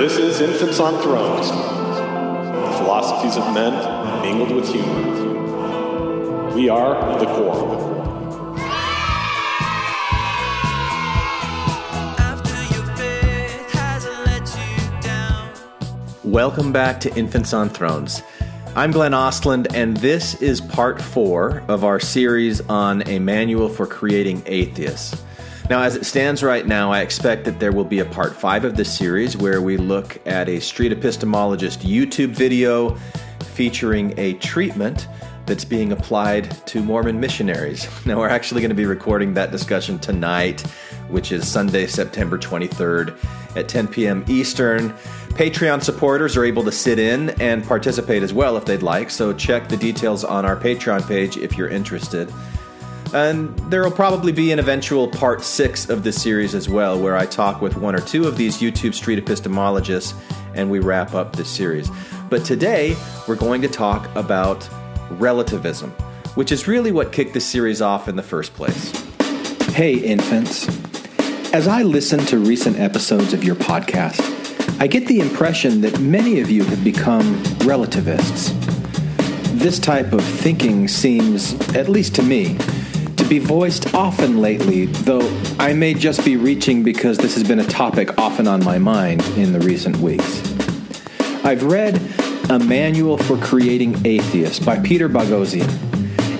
This is Infants on Thrones, the philosophies of men mingled with humor. We are the Quorum. Welcome back to Infants on Thrones. I'm Glenn Ostlund, and this is part four of our series on a manual for creating atheists. Now, as it stands right now, I expect that there will be a part five of this series where we look at a street epistemologist YouTube video featuring a treatment that's being applied to Mormon missionaries. Now, we're actually going to be recording that discussion tonight, which is Sunday, September 23rd at 10 p.m. Eastern. Patreon supporters are able to sit in and participate as well if they'd like, so check the details on our Patreon page if you're interested. And there will probably be an eventual part six of this series as well, where I talk with one or two of these YouTube street epistemologists and we wrap up this series. But today, we're going to talk about relativism, which is really what kicked this series off in the first place. Hey, infants. As I listen to recent episodes of your podcast, I get the impression that many of you have become relativists. This type of thinking seems, at least to me, be voiced often lately, though I may just be reaching because this has been a topic often on my mind in the recent weeks. I've read A Manual for Creating Atheists by Peter Boghossian,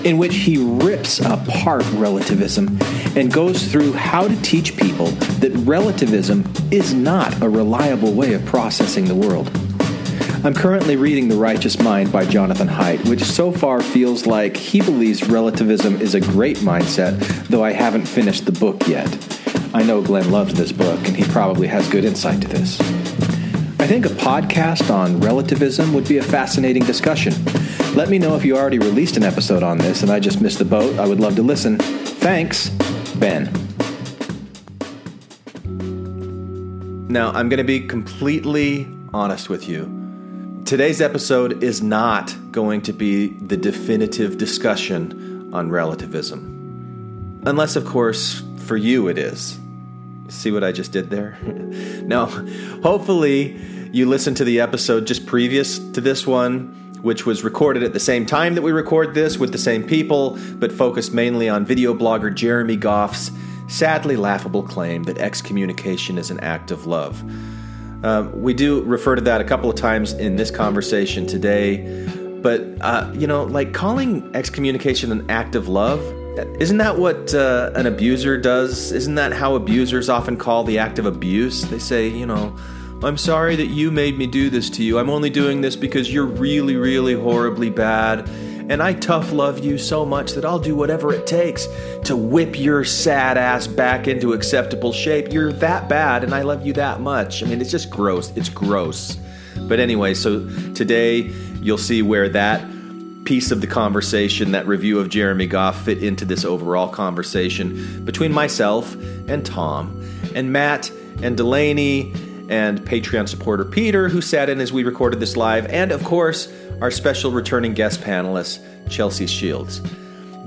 in which he rips apart relativism and goes through how to teach people that relativism is not a reliable way of processing the world. I'm currently reading The Righteous Mind by Jonathan Haidt, which so far feels like he believes relativism is a great mindset, though I haven't finished the book yet. I know Glenn loves this book, and he probably has good insight to this. I think a podcast on relativism would be a fascinating discussion. Let me know if you already released an episode on this and I just missed the boat. I would love to listen. Thanks, Ben. Now, I'm going to be completely honest with you. Today's episode is not going to be the definitive discussion on relativism. Unless, of course, for you it is. See what I just did there? now, hopefully, you listened to the episode just previous to this one, which was recorded at the same time that we record this with the same people, but focused mainly on video blogger Jeremy Goff's sadly laughable claim that excommunication is an act of love. Uh, we do refer to that a couple of times in this conversation today, but uh, you know, like calling excommunication an act of love, isn't that what uh, an abuser does? Isn't that how abusers often call the act of abuse? They say, you know, I'm sorry that you made me do this to you. I'm only doing this because you're really, really horribly bad. And I tough love you so much that I'll do whatever it takes to whip your sad ass back into acceptable shape. You're that bad, and I love you that much. I mean, it's just gross. It's gross. But anyway, so today you'll see where that piece of the conversation, that review of Jeremy Goff, fit into this overall conversation between myself and Tom, and Matt and Delaney, and Patreon supporter Peter, who sat in as we recorded this live, and of course, our special returning guest panelist, Chelsea Shields.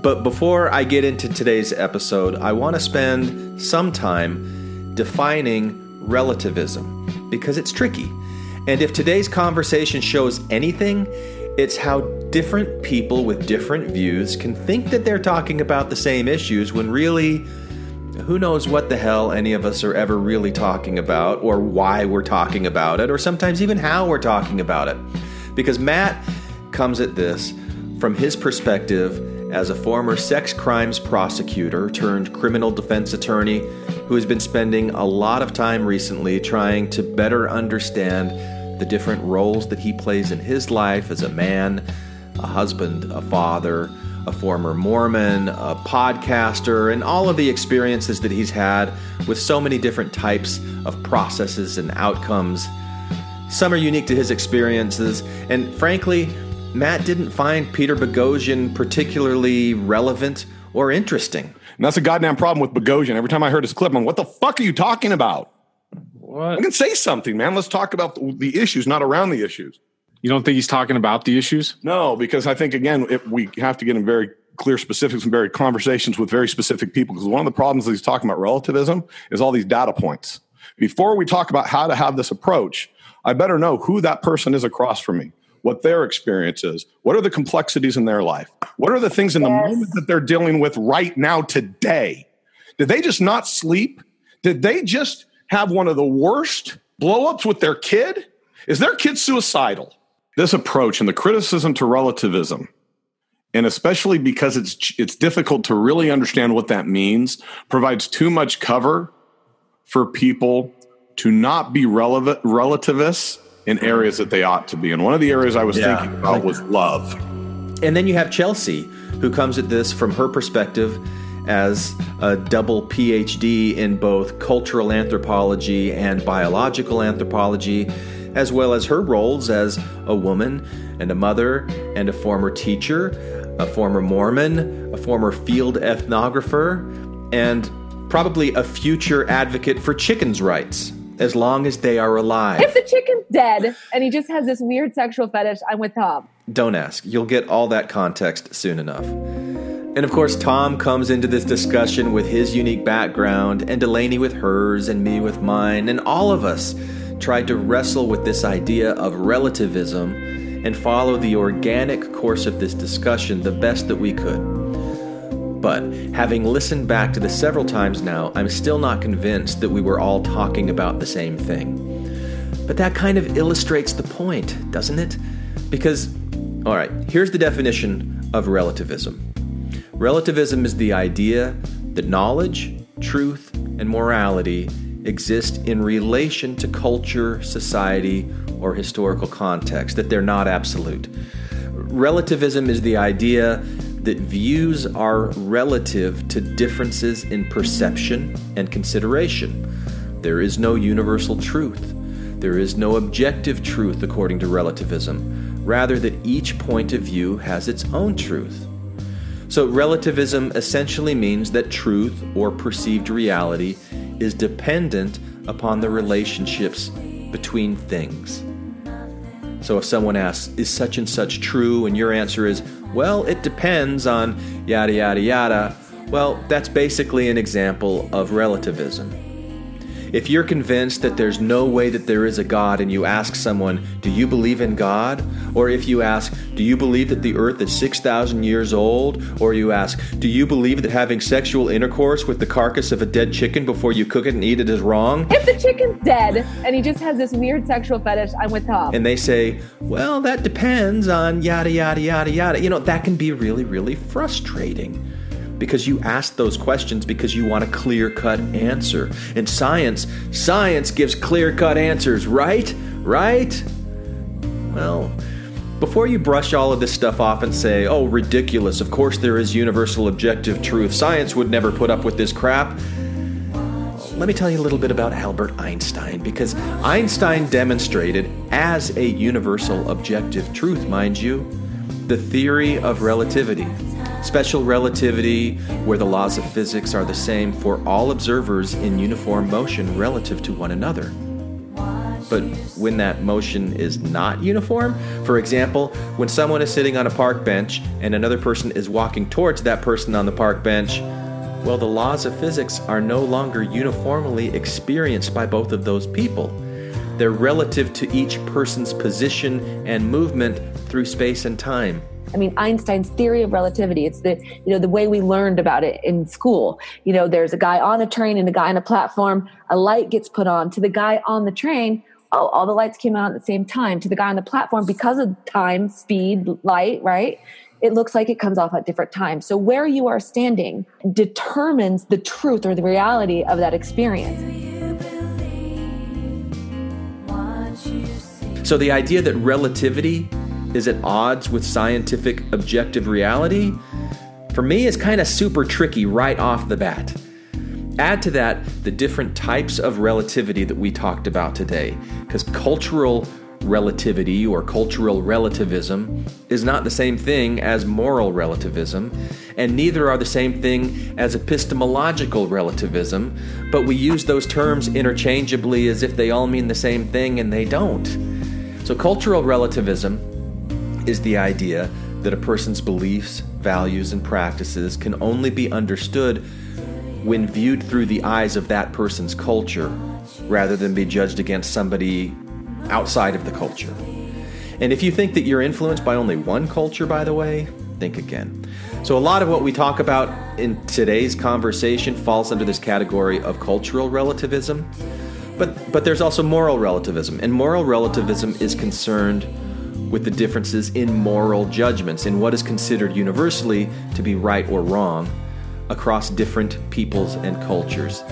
But before I get into today's episode, I want to spend some time defining relativism because it's tricky. And if today's conversation shows anything, it's how different people with different views can think that they're talking about the same issues when really, who knows what the hell any of us are ever really talking about, or why we're talking about it, or sometimes even how we're talking about it. Because Matt comes at this from his perspective as a former sex crimes prosecutor turned criminal defense attorney who has been spending a lot of time recently trying to better understand the different roles that he plays in his life as a man, a husband, a father, a former Mormon, a podcaster, and all of the experiences that he's had with so many different types of processes and outcomes. Some are unique to his experiences, and frankly, Matt didn't find Peter Boghossian particularly relevant or interesting. And that's a goddamn problem with Boghossian. Every time I heard his clip, I'm, what the fuck are you talking about? What? I can say something, man. Let's talk about the issues, not around the issues. You don't think he's talking about the issues? No, because I think again, if we have to get in very clear specifics and very conversations with very specific people. Because one of the problems that he's talking about relativism is all these data points. Before we talk about how to have this approach, I better know who that person is across from me, what their experience is, what are the complexities in their life, what are the things in the moment that they're dealing with right now today. Did they just not sleep? Did they just have one of the worst blowups with their kid? Is their kid suicidal? This approach and the criticism to relativism, and especially because it's it's difficult to really understand what that means, provides too much cover for people to not be relevant relativists in areas that they ought to be. And one of the areas I was Yeah. thinking about was love. And then you have Chelsea, who comes at this from her perspective as a double PhD in both cultural anthropology and biological anthropology, as well as her roles as a woman and a mother and a former teacher, a former Mormon, a former field ethnographer, and probably a future advocate for chickens' rights, as long as they are alive. If the chicken's dead and he just has this weird sexual fetish, I'm with Tom. Don't ask. You'll get all that context soon enough. And of course, Tom comes into this discussion with his unique background, and Delaney with hers, and me with mine, and all of us tried to wrestle with this idea of relativism and follow the organic course of this discussion the best that we could. But having listened back to this several times now, I'm still not convinced that we were all talking about the same thing. But that kind of illustrates the point, doesn't it? Because, all right, here's the definition of relativism relativism is the idea that knowledge, truth, and morality exist in relation to culture, society, or historical context, that they're not absolute. Relativism is the idea that views are relative to differences in perception and consideration. There is no universal truth. There is no objective truth according to relativism, rather, that each point of view has its own truth. So, relativism essentially means that truth or perceived reality is dependent upon the relationships between things. So, if someone asks, Is such and such true? and your answer is, Well, it depends on yada yada yada, well, that's basically an example of relativism. If you're convinced that there's no way that there is a God and you ask someone, Do you believe in God? Or if you ask, Do you believe that the earth is 6,000 years old? Or you ask, Do you believe that having sexual intercourse with the carcass of a dead chicken before you cook it and eat it is wrong? If the chicken's dead and he just has this weird sexual fetish, I'm with Tom. And they say, Well, that depends on yada, yada, yada, yada. You know, that can be really, really frustrating because you ask those questions because you want a clear cut answer. And science, science gives clear cut answers, right? Right? Well, before you brush all of this stuff off and say, oh, ridiculous, of course there is universal objective truth, science would never put up with this crap. Let me tell you a little bit about Albert Einstein because Einstein demonstrated, as a universal objective truth, mind you, the theory of relativity. Special relativity, where the laws of physics are the same for all observers in uniform motion relative to one another. But when that motion is not uniform, for example, when someone is sitting on a park bench and another person is walking towards that person on the park bench, well, the laws of physics are no longer uniformly experienced by both of those people. They're relative to each person's position and movement through space and time. I mean, Einstein's theory of relativity. It's the you know the way we learned about it in school. You know, there's a guy on a train and a guy on a platform. A light gets put on to the guy on the train. Oh, all the lights came out at the same time. To the guy on the platform, because of time, speed, light, right? It looks like it comes off at different times. So where you are standing determines the truth or the reality of that experience. So the idea that relativity is at odds with scientific objective reality, for me, is kind of super tricky right off the bat. Add to that the different types of relativity that we talked about today, because cultural relativity or cultural relativism is not the same thing as moral relativism, and neither are the same thing as epistemological relativism, but we use those terms interchangeably as if they all mean the same thing, and they don't. So, cultural relativism is the idea that a person's beliefs, values, and practices can only be understood when viewed through the eyes of that person's culture rather than be judged against somebody outside of the culture. And if you think that you're influenced by only one culture, by the way, think again. So, a lot of what we talk about in today's conversation falls under this category of cultural relativism. But, but there's also moral relativism, and moral relativism is concerned with the differences in moral judgments, in what is considered universally to be right or wrong across different peoples and cultures.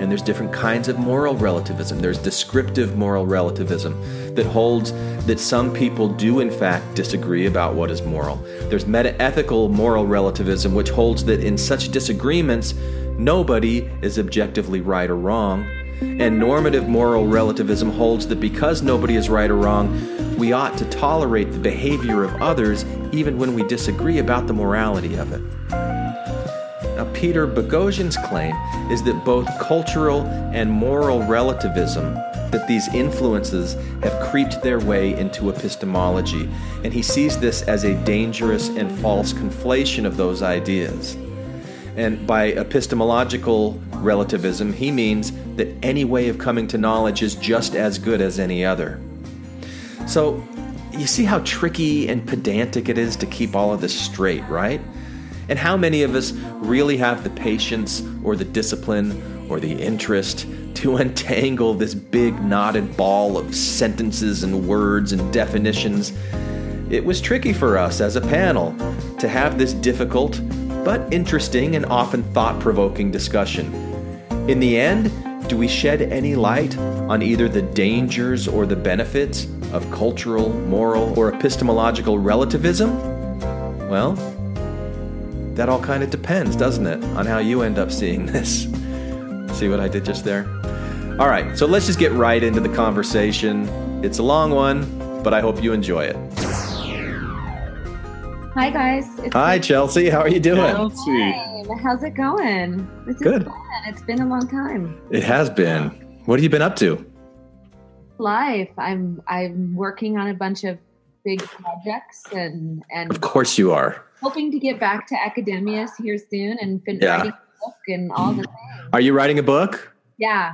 And there's different kinds of moral relativism. There's descriptive moral relativism that holds that some people do, in fact, disagree about what is moral. There's metaethical moral relativism, which holds that in such disagreements, nobody is objectively right or wrong. And normative moral relativism holds that because nobody is right or wrong, we ought to tolerate the behavior of others even when we disagree about the morality of it. Now, Peter Boghossian's claim is that both cultural and moral relativism, that these influences have creeped their way into epistemology, and he sees this as a dangerous and false conflation of those ideas. And by epistemological relativism, he means that any way of coming to knowledge is just as good as any other. So, you see how tricky and pedantic it is to keep all of this straight, right? And how many of us really have the patience or the discipline or the interest to untangle this big knotted ball of sentences and words and definitions? It was tricky for us as a panel to have this difficult but interesting and often thought provoking discussion. In the end, do we shed any light on either the dangers or the benefits of cultural, moral, or epistemological relativism? Well, that all kind of depends, doesn't it, on how you end up seeing this. See what I did just there? All right, so let's just get right into the conversation. It's a long one, but I hope you enjoy it. Hi, guys. It's Hi, Chelsea. How are you doing? Chelsea. Hey, how's it going? This is Good. fun. It's been a long time. It has been. What have you been up to? Life. I'm I'm working on a bunch of big projects and and Of course you are. hoping to get back to academia here soon and fin- Yeah. writing a book and all the things. Are you writing a book? Yeah.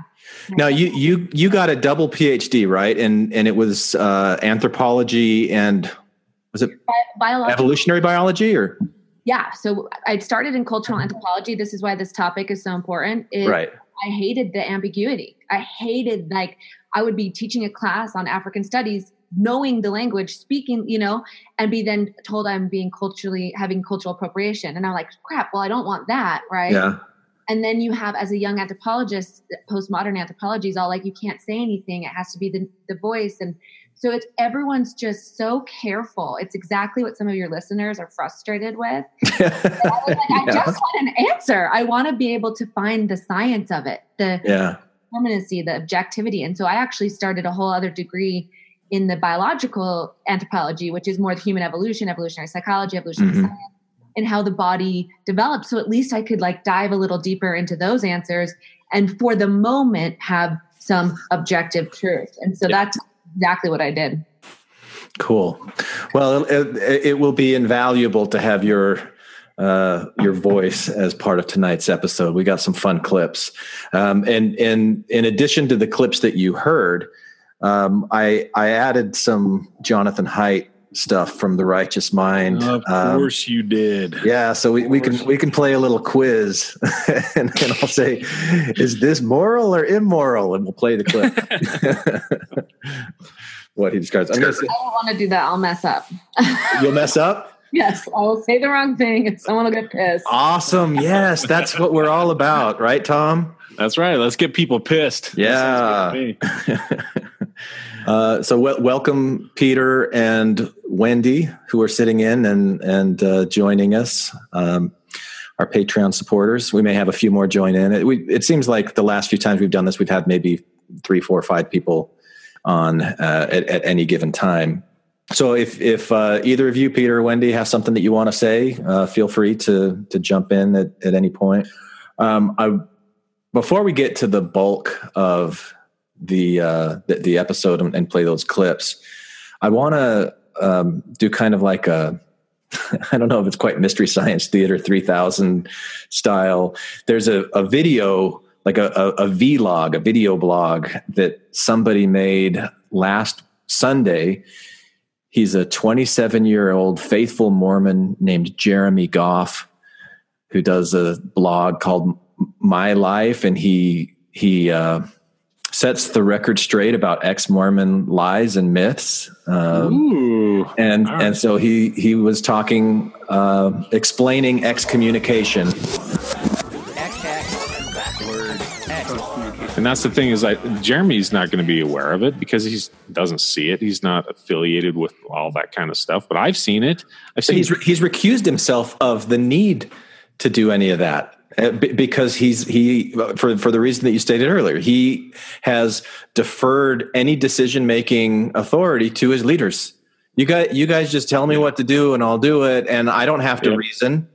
Now you you you got a double PhD, right? And and it was uh, anthropology and was it Bi- evolutionary biology or Yeah. So I started in cultural mm-hmm. anthropology. This is why this topic is so important. Is right? I hated the ambiguity. I hated like I would be teaching a class on African studies, knowing the language, speaking, you know, and be then told I'm being culturally having cultural appropriation. And I'm like, crap, well, I don't want that, right? Yeah. And then you have as a young anthropologist, postmodern anthropology is all like you can't say anything. It has to be the, the voice. And so it's everyone's just so careful. It's exactly what some of your listeners are frustrated with. I like, I Yeah. just want an answer. I want to be able to find the science of it, the yeah. permanency, the objectivity. And so I actually started a whole other degree in the biological anthropology, which is more the human evolution, evolutionary psychology, evolutionary Mhm. science, and how the body develops. So at least I could like dive a little deeper into those answers and for the moment have some objective truth. And so that's exactly what I did. Cool. Well, it, it will be invaluable to have your uh, your voice as part of tonight's episode. We got some fun clips, um, and and in addition to the clips that you heard, um, I I added some Jonathan Haidt stuff from The Righteous Mind. Of Um, course you did. yeah, so we, we can we can play a little quiz, and, and I'll say, "Is this moral or immoral?" And we'll play the clip. what he describes. I'm gonna say, I don't want to do that. I'll mess up. you'll mess up. yes, I'll say the wrong thing and someone will get pissed. Awesome. Yes, that's what we're all about, right, Tom? That's right. Let's get people pissed. That Uh, so, wel- welcome, Peter and Wendy, who are sitting in and and uh, joining us. Um, our Patreon supporters. We may have a few more join in. It, we, it seems like the last few times we've done this, we've had maybe three, four, five people on uh, at, at any given time. So, if if uh, either of you, Peter or Wendy, have something that you want to say, uh, feel free to to jump in at, at any point. Um, I before we get to the bulk of the uh, the, the episode and, play those clips, I want to um, do kind of like a I don't know if it's quite mystery science theater 3000 style. There's a, a video like a, a, a vlog, a video blog that somebody made last Sunday. He's a 27 year old faithful Mormon named Jeremy Goff, who does a blog called My Life, and he he uh, sets the record straight about ex Mormon lies and myths. Um, Ooh, and right. and so he he was talking, uh, explaining excommunication And that's the thing is that Jeremy's not going to be aware of it because he doesn't see it. He's not affiliated with all that kind of stuff. But I've seen it. I've seen. He's he's recused himself of the need to do any of that Uh, because he's he for for the reason that you stated earlier. He has deferred any decision making authority to his leaders. You guys, you guys just tell me what to do and I'll do it, and I don't have to yeah. reason.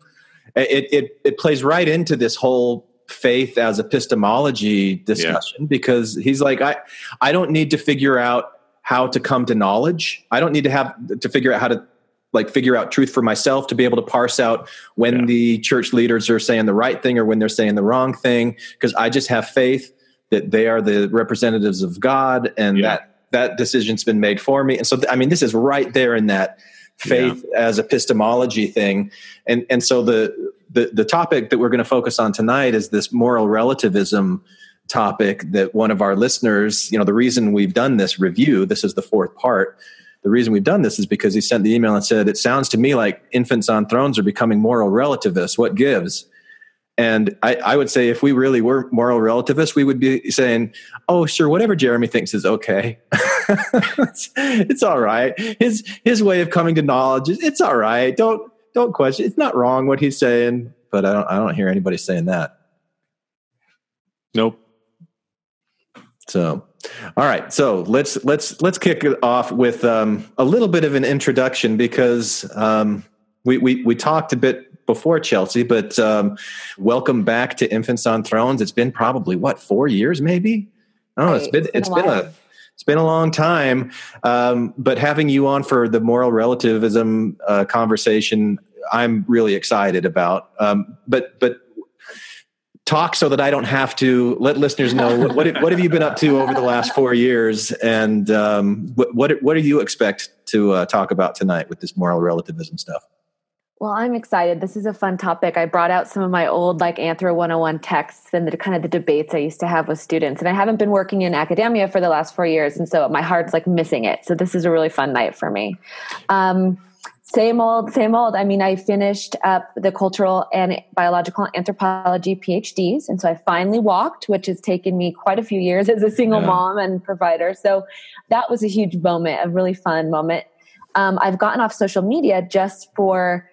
It, it it plays right into this whole faith as epistemology discussion yeah. because he's like i i don't need to figure out how to come to knowledge i don't need to have to figure out how to like figure out truth for myself to be able to parse out when yeah. the church leaders are saying the right thing or when they're saying the wrong thing because i just have faith that they are the representatives of god and yeah. that that decision's been made for me and so i mean this is right there in that faith as epistemology thing and and so the the, the topic that we're going to focus on tonight is this moral relativism topic that one of our listeners, you know, the reason we've done this review, this is the fourth part. The reason we've done this is because he sent the email and said, It sounds to me like infants on thrones are becoming moral relativists. What gives? And I, I, would say if we really were moral relativists, we would be saying, "Oh, sure, whatever Jeremy thinks is okay. it's, it's, all right. His his way of coming to knowledge is it's all right. Don't don't question. It's not wrong what he's saying, but I don't I don't hear anybody saying that. Nope. So, all right. So let's let's let's kick it off with um, a little bit of an introduction because um, we, we we talked a bit before Chelsea, but um, welcome back to Infants on Thrones. It's been probably what four years, maybe. Oh, it's been it's been, it's been a it's been a long time, um, but having you on for the moral relativism uh, conversation, I'm really excited about. Um, but but talk so that I don't have to let listeners know what what, have you been up to over the last four years, and um, what, what what do you expect to uh, talk about tonight with this moral relativism stuff? Well, I'm excited. This is a fun topic. I brought out some of my old like Anthro 101 texts and the kind of the debates I used to have with students. And I haven't been working in academia for the last four years. And so my heart's like missing it. So this is a really fun night for me. Um, same old, same old. I mean, I finished up the cultural and biological anthropology PhDs. And so I finally walked, which has taken me quite a few years as a single yeah. mom and provider. So that was a huge moment, a really fun moment. Um, I've gotten off social media just for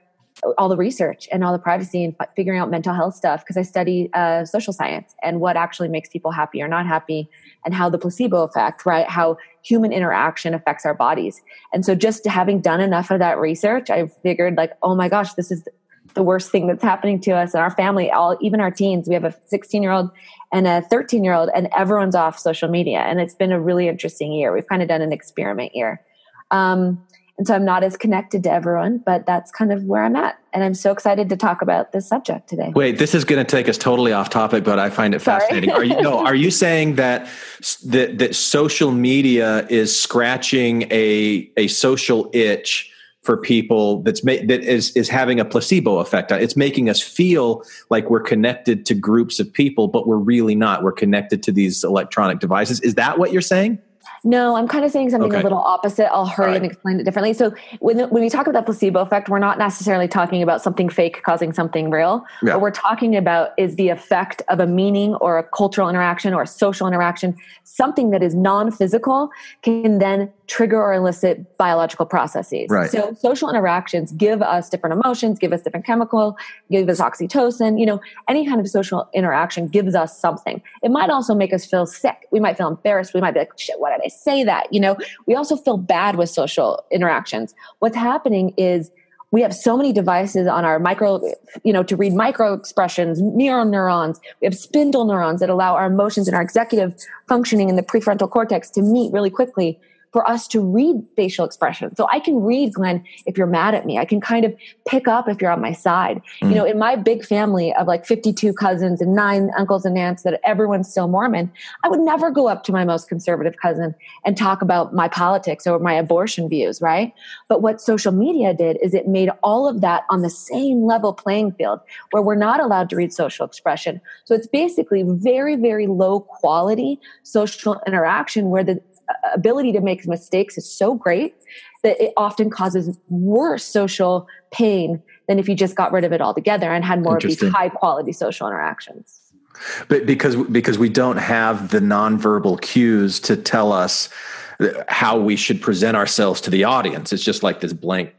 all the research and all the privacy and figuring out mental health stuff because I study uh, social science and what actually makes people happy or not happy and how the placebo effect, right? How human interaction affects our bodies. And so just having done enough of that research, I figured like, oh my gosh, this is the worst thing that's happening to us and our family, all even our teens. We have a 16 year old and a 13 year old, and everyone's off social media. And it's been a really interesting year. We've kind of done an experiment year. Um, and so I'm not as connected to everyone, but that's kind of where I'm at. And I'm so excited to talk about this subject today. Wait, this is going to take us totally off topic, but I find it Sorry. fascinating. Are you no, are you saying that that that social media is scratching a a social itch for people that's ma- that is is having a placebo effect. On it's making us feel like we're connected to groups of people, but we're really not. We're connected to these electronic devices. Is that what you're saying? No, I'm kind of saying something okay. a little opposite. I'll hurry right. and explain it differently. So when when we talk about the placebo effect, we're not necessarily talking about something fake causing something real. Yeah. What we're talking about is the effect of a meaning or a cultural interaction or a social interaction, something that is non-physical can then trigger or elicit biological processes. Right. So social interactions give us different emotions, give us different chemical, give us oxytocin, you know, any kind of social interaction gives us something. It might also make us feel sick. We might feel embarrassed. We might be like, shit, why did I say that? You know, we also feel bad with social interactions. What's happening is we have so many devices on our micro, you know, to read micro expressions, mirror neurons. We have spindle neurons that allow our emotions and our executive functioning in the prefrontal cortex to meet really quickly. For us to read facial expression. So I can read, Glenn, if you're mad at me. I can kind of pick up if you're on my side. Mm. You know, in my big family of like 52 cousins and nine uncles and aunts that everyone's still Mormon, I would never go up to my most conservative cousin and talk about my politics or my abortion views, right? But what social media did is it made all of that on the same level playing field where we're not allowed to read social expression. So it's basically very, very low quality social interaction where the ability to make mistakes is so great that it often causes worse social pain than if you just got rid of it altogether and had more of these high quality social interactions. But because because we don't have the nonverbal cues to tell us how we should present ourselves to the audience, it's just like this blank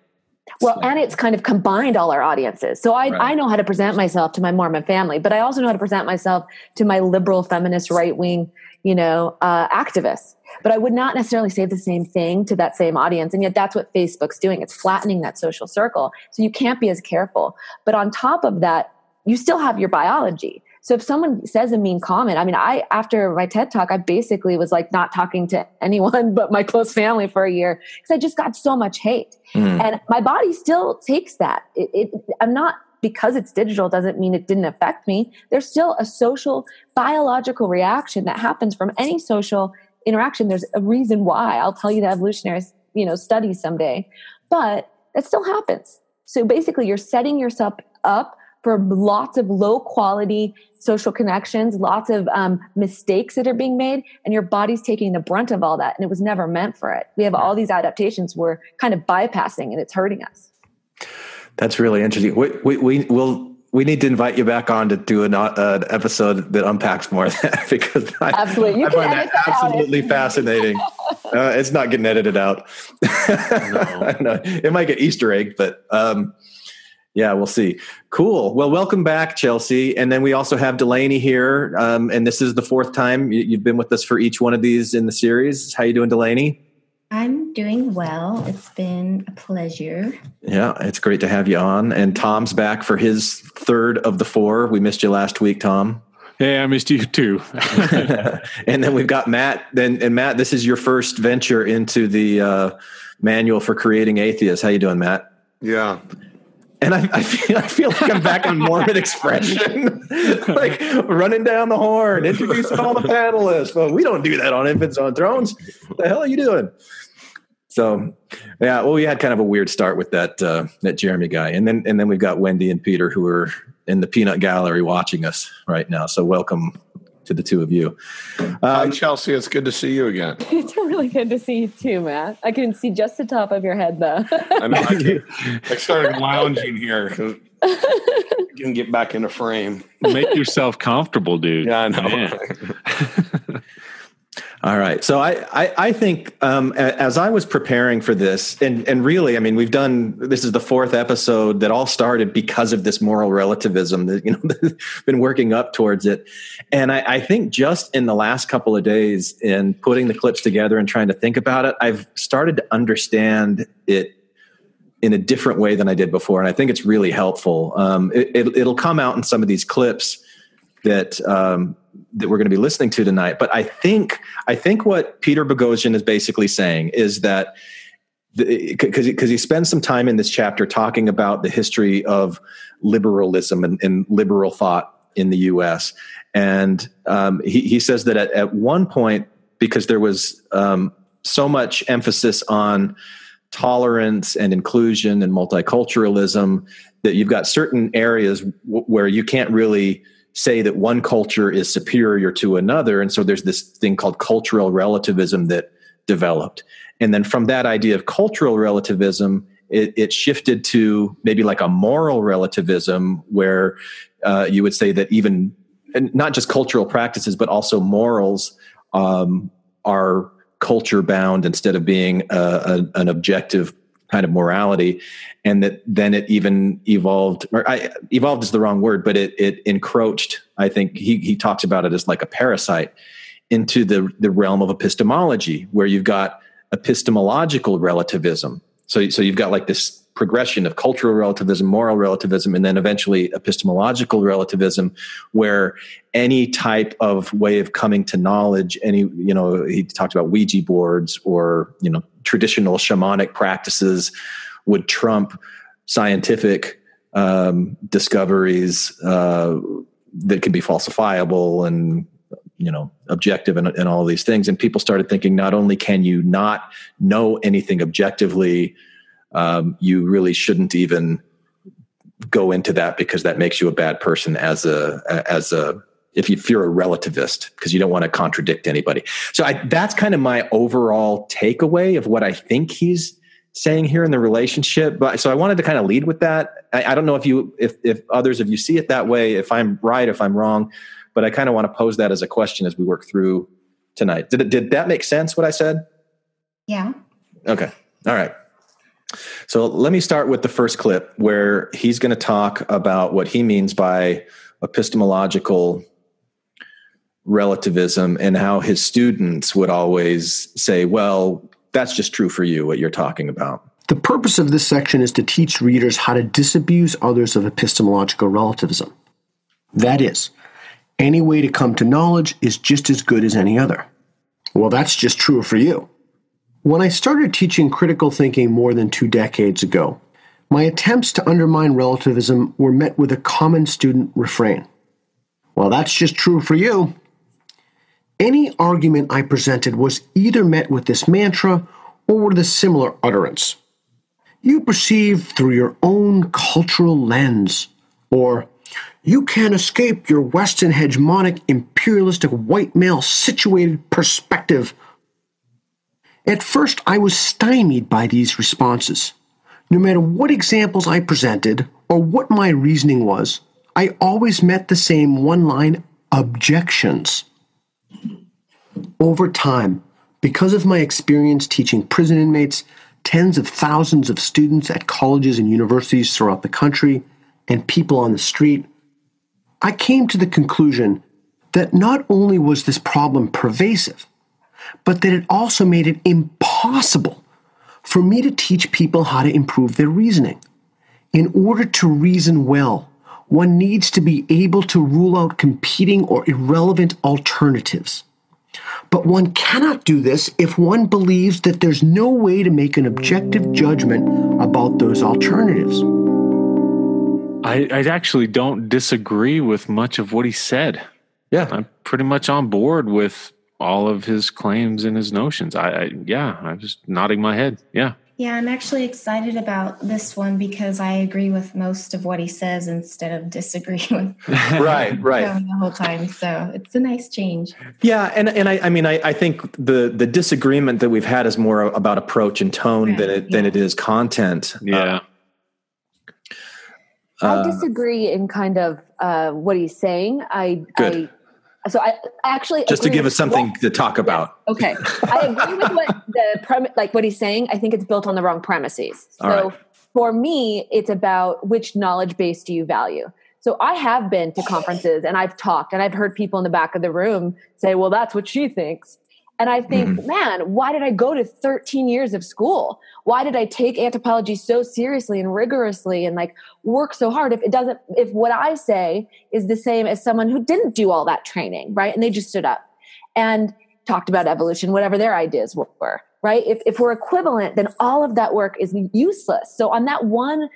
well, and it's kind of combined all our audiences. So I, right. I know how to present myself to my Mormon family, but I also know how to present myself to my liberal, feminist, right wing, you know, uh, activists. But I would not necessarily say the same thing to that same audience. And yet that's what Facebook's doing. It's flattening that social circle. So you can't be as careful. But on top of that, you still have your biology. So if someone says a mean comment, I mean, I, after my TED talk, I basically was like not talking to anyone but my close family for a year because I just got so much hate. Mm. And my body still takes that. It, it, I'm not, because it's digital doesn't mean it didn't affect me. There's still a social, biological reaction that happens from any social interaction. There's a reason why. I'll tell you the evolutionary, you know, studies someday, but it still happens. So basically, you're setting yourself up for lots of low quality social connections, lots of um, mistakes that are being made, and your body's taking the brunt of all that. And it was never meant for it. We have all these adaptations we're kind of bypassing, and it's hurting us. That's really interesting. We, we, we will we need to invite you back on to do an, uh, episode that unpacks more of that because I, absolutely. I find that, that absolutely fascinating. uh, it's not getting edited out. no. it might get Easter egg, but um, yeah, we'll see. Cool. Well, welcome back, Chelsea. And then we also have Delaney here, um, and this is the fourth time you've been with us for each one of these in the series. How you doing, Delaney? I'm doing well. It's been a pleasure. Yeah, it's great to have you on. And Tom's back for his third of the four. We missed you last week, Tom. Hey, I missed you too. and then we've got Matt. Then and Matt, this is your first venture into the uh, manual for creating atheists. How you doing, Matt? Yeah, and I, I, feel I feel like I'm back on Mormon expression, like running down the horn, introducing all the panelists. But we don't do that on Infants on Thrones. What the hell are you doing? So, yeah, well, we had kind of a weird start with that uh, that Jeremy guy, and then and then we've got Wendy and Peter who are in the peanut gallery watching us right now. So, welcome to the two of you. Um, Hi, Chelsea. It's good to see you again. It's really good to see you too, Matt. I can see just the top of your head, though. I know. I, I started lounging here because I can get back in the frame. Make yourself comfortable, dude. Yeah, I know. All right. So I, I, I think um, as I was preparing for this, and, and really, I mean, we've done this is the fourth episode that all started because of this moral relativism that you know been working up towards it, and I, I think just in the last couple of days, in putting the clips together and trying to think about it, I've started to understand it in a different way than I did before, and I think it's really helpful. Um, it, will it, come out in some of these clips that um, that we're going to be listening to tonight. But I think I think what Peter Boghossian is basically saying is that because because he spends some time in this chapter talking about the history of liberalism and, and liberal thought in the U.S. And um, he, he says that at, at one point, because there was um, so much emphasis on tolerance and inclusion and multiculturalism, that you've got certain areas w- where you can't really say that one culture is superior to another. And so there's this thing called cultural relativism that developed. And then from that idea of cultural relativism, it, it shifted to maybe like a moral relativism where uh, you would say that even not just cultural practices, but also morals um, are culture bound instead of being a, a, an objective kind of morality and that then it even evolved or I, evolved is the wrong word but it it encroached i think he he talks about it as like a parasite into the the realm of epistemology where you've got epistemological relativism. So so you've got like this progression of cultural relativism, moral relativism, and then eventually epistemological relativism, where any type of way of coming to knowledge, any, you know, he talked about Ouija boards or, you know, traditional shamanic practices would trump scientific um, discoveries uh, that can be falsifiable and you know objective and, and all these things. And people started thinking not only can you not know anything objectively um, you really shouldn't even go into that because that makes you a bad person as a as a if, you, if you're a relativist because you don't want to contradict anybody so I, that's kind of my overall takeaway of what i think he's saying here in the relationship but so i wanted to kind of lead with that I, I don't know if you if if others of you see it that way if i'm right if i'm wrong but I kind of want to pose that as a question as we work through tonight. Did it, did that make sense? What I said? Yeah. Okay. All right. So let me start with the first clip where he's going to talk about what he means by epistemological relativism and how his students would always say, well, that's just true for you, what you're talking about. The purpose of this section is to teach readers how to disabuse others of epistemological relativism. That is, any way to come to knowledge is just as good as any other. Well, that's just true for you. When I started teaching critical thinking more than two decades ago, my attempts to undermine relativism were met with a common student refrain. Well, that's just true for you. Any argument I presented was either met with this mantra or with a similar utterance. You perceive through your own cultural lens, or you can't escape your Western hegemonic, imperialistic, white male situated perspective. At first, I was stymied by these responses. No matter what examples I presented or what my reasoning was, I always met the same one line objections. Over time, because of my experience teaching prison inmates, tens of thousands of students at colleges and universities throughout the country, and people on the street, I came to the conclusion that not only was this problem pervasive, but that it also made it impossible for me to teach people how to improve their reasoning. In order to reason well, one needs to be able to rule out competing or irrelevant alternatives. But one cannot do this if one believes that there's no way to make an objective judgment about those alternatives. I, I actually don't disagree with much of what he said. Yeah. I'm pretty much on board with all of his claims and his notions. I, I yeah, I'm just nodding my head. Yeah. Yeah, I'm actually excited about this one because I agree with most of what he says instead of disagreeing with right, right. the whole time. So it's a nice change. Yeah, and and I, I mean I, I think the the disagreement that we've had is more about approach and tone Right, than it yeah. than it is content. Yeah. Uh, I disagree in kind of uh, what he's saying. I, Good. I so I actually just to give us something what- to talk about. Okay, I agree with what the premise, like what he's saying. I think it's built on the wrong premises. So right. for me, it's about which knowledge base do you value. So I have been to conferences and I've talked and I've heard people in the back of the room say, "Well, that's what she thinks." And I think, Mm-hmm. man, why did I go to 13 years of school? Why did I take anthropology so seriously and rigorously and like work so hard if it doesn't if what I say is the same as someone who didn't do all that training, right? And they just stood up and talked about evolution, whatever their ideas were, right? If if we're equivalent, then all of that work is useless. So on that one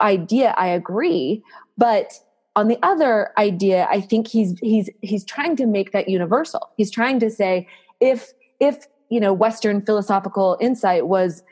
idea, I agree, but on the other idea, I think he's he's he's trying to make that universal. He's trying to say if if you know Western philosophical insight was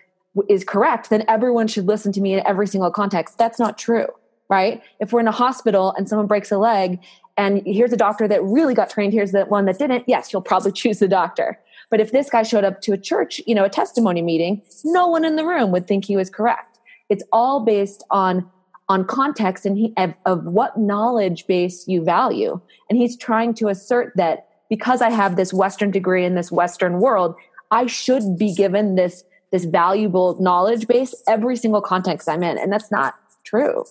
is correct, then everyone should listen to me in every single context. That's not true, right? If we're in a hospital and someone breaks a leg, and here's a doctor that really got trained, here's the one that didn't. Yes, you'll probably choose the doctor. But if this guy showed up to a church, you know, a testimony meeting, no one in the room would think he was correct. It's all based on on context and he of, of what knowledge base you value. And he's trying to assert that because I have this Western degree in this Western world, I should be given this this valuable knowledge base every single context I'm in. And that's not true.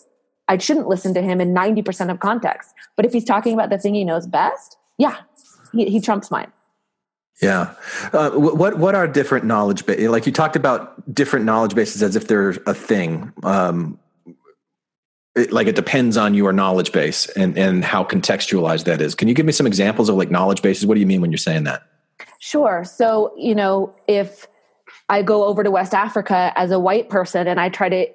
I shouldn't listen to him in 90% of context. But if he's talking about the thing he knows best, yeah, he, he trumps mine. Yeah. Uh, what what are different knowledge bases? Like you talked about different knowledge bases as if they're a thing. Um, it, like it depends on your knowledge base and and how contextualized that is. Can you give me some examples of like knowledge bases? What do you mean when you're saying that? Sure. So you know if I go over to West Africa as a white person and I try to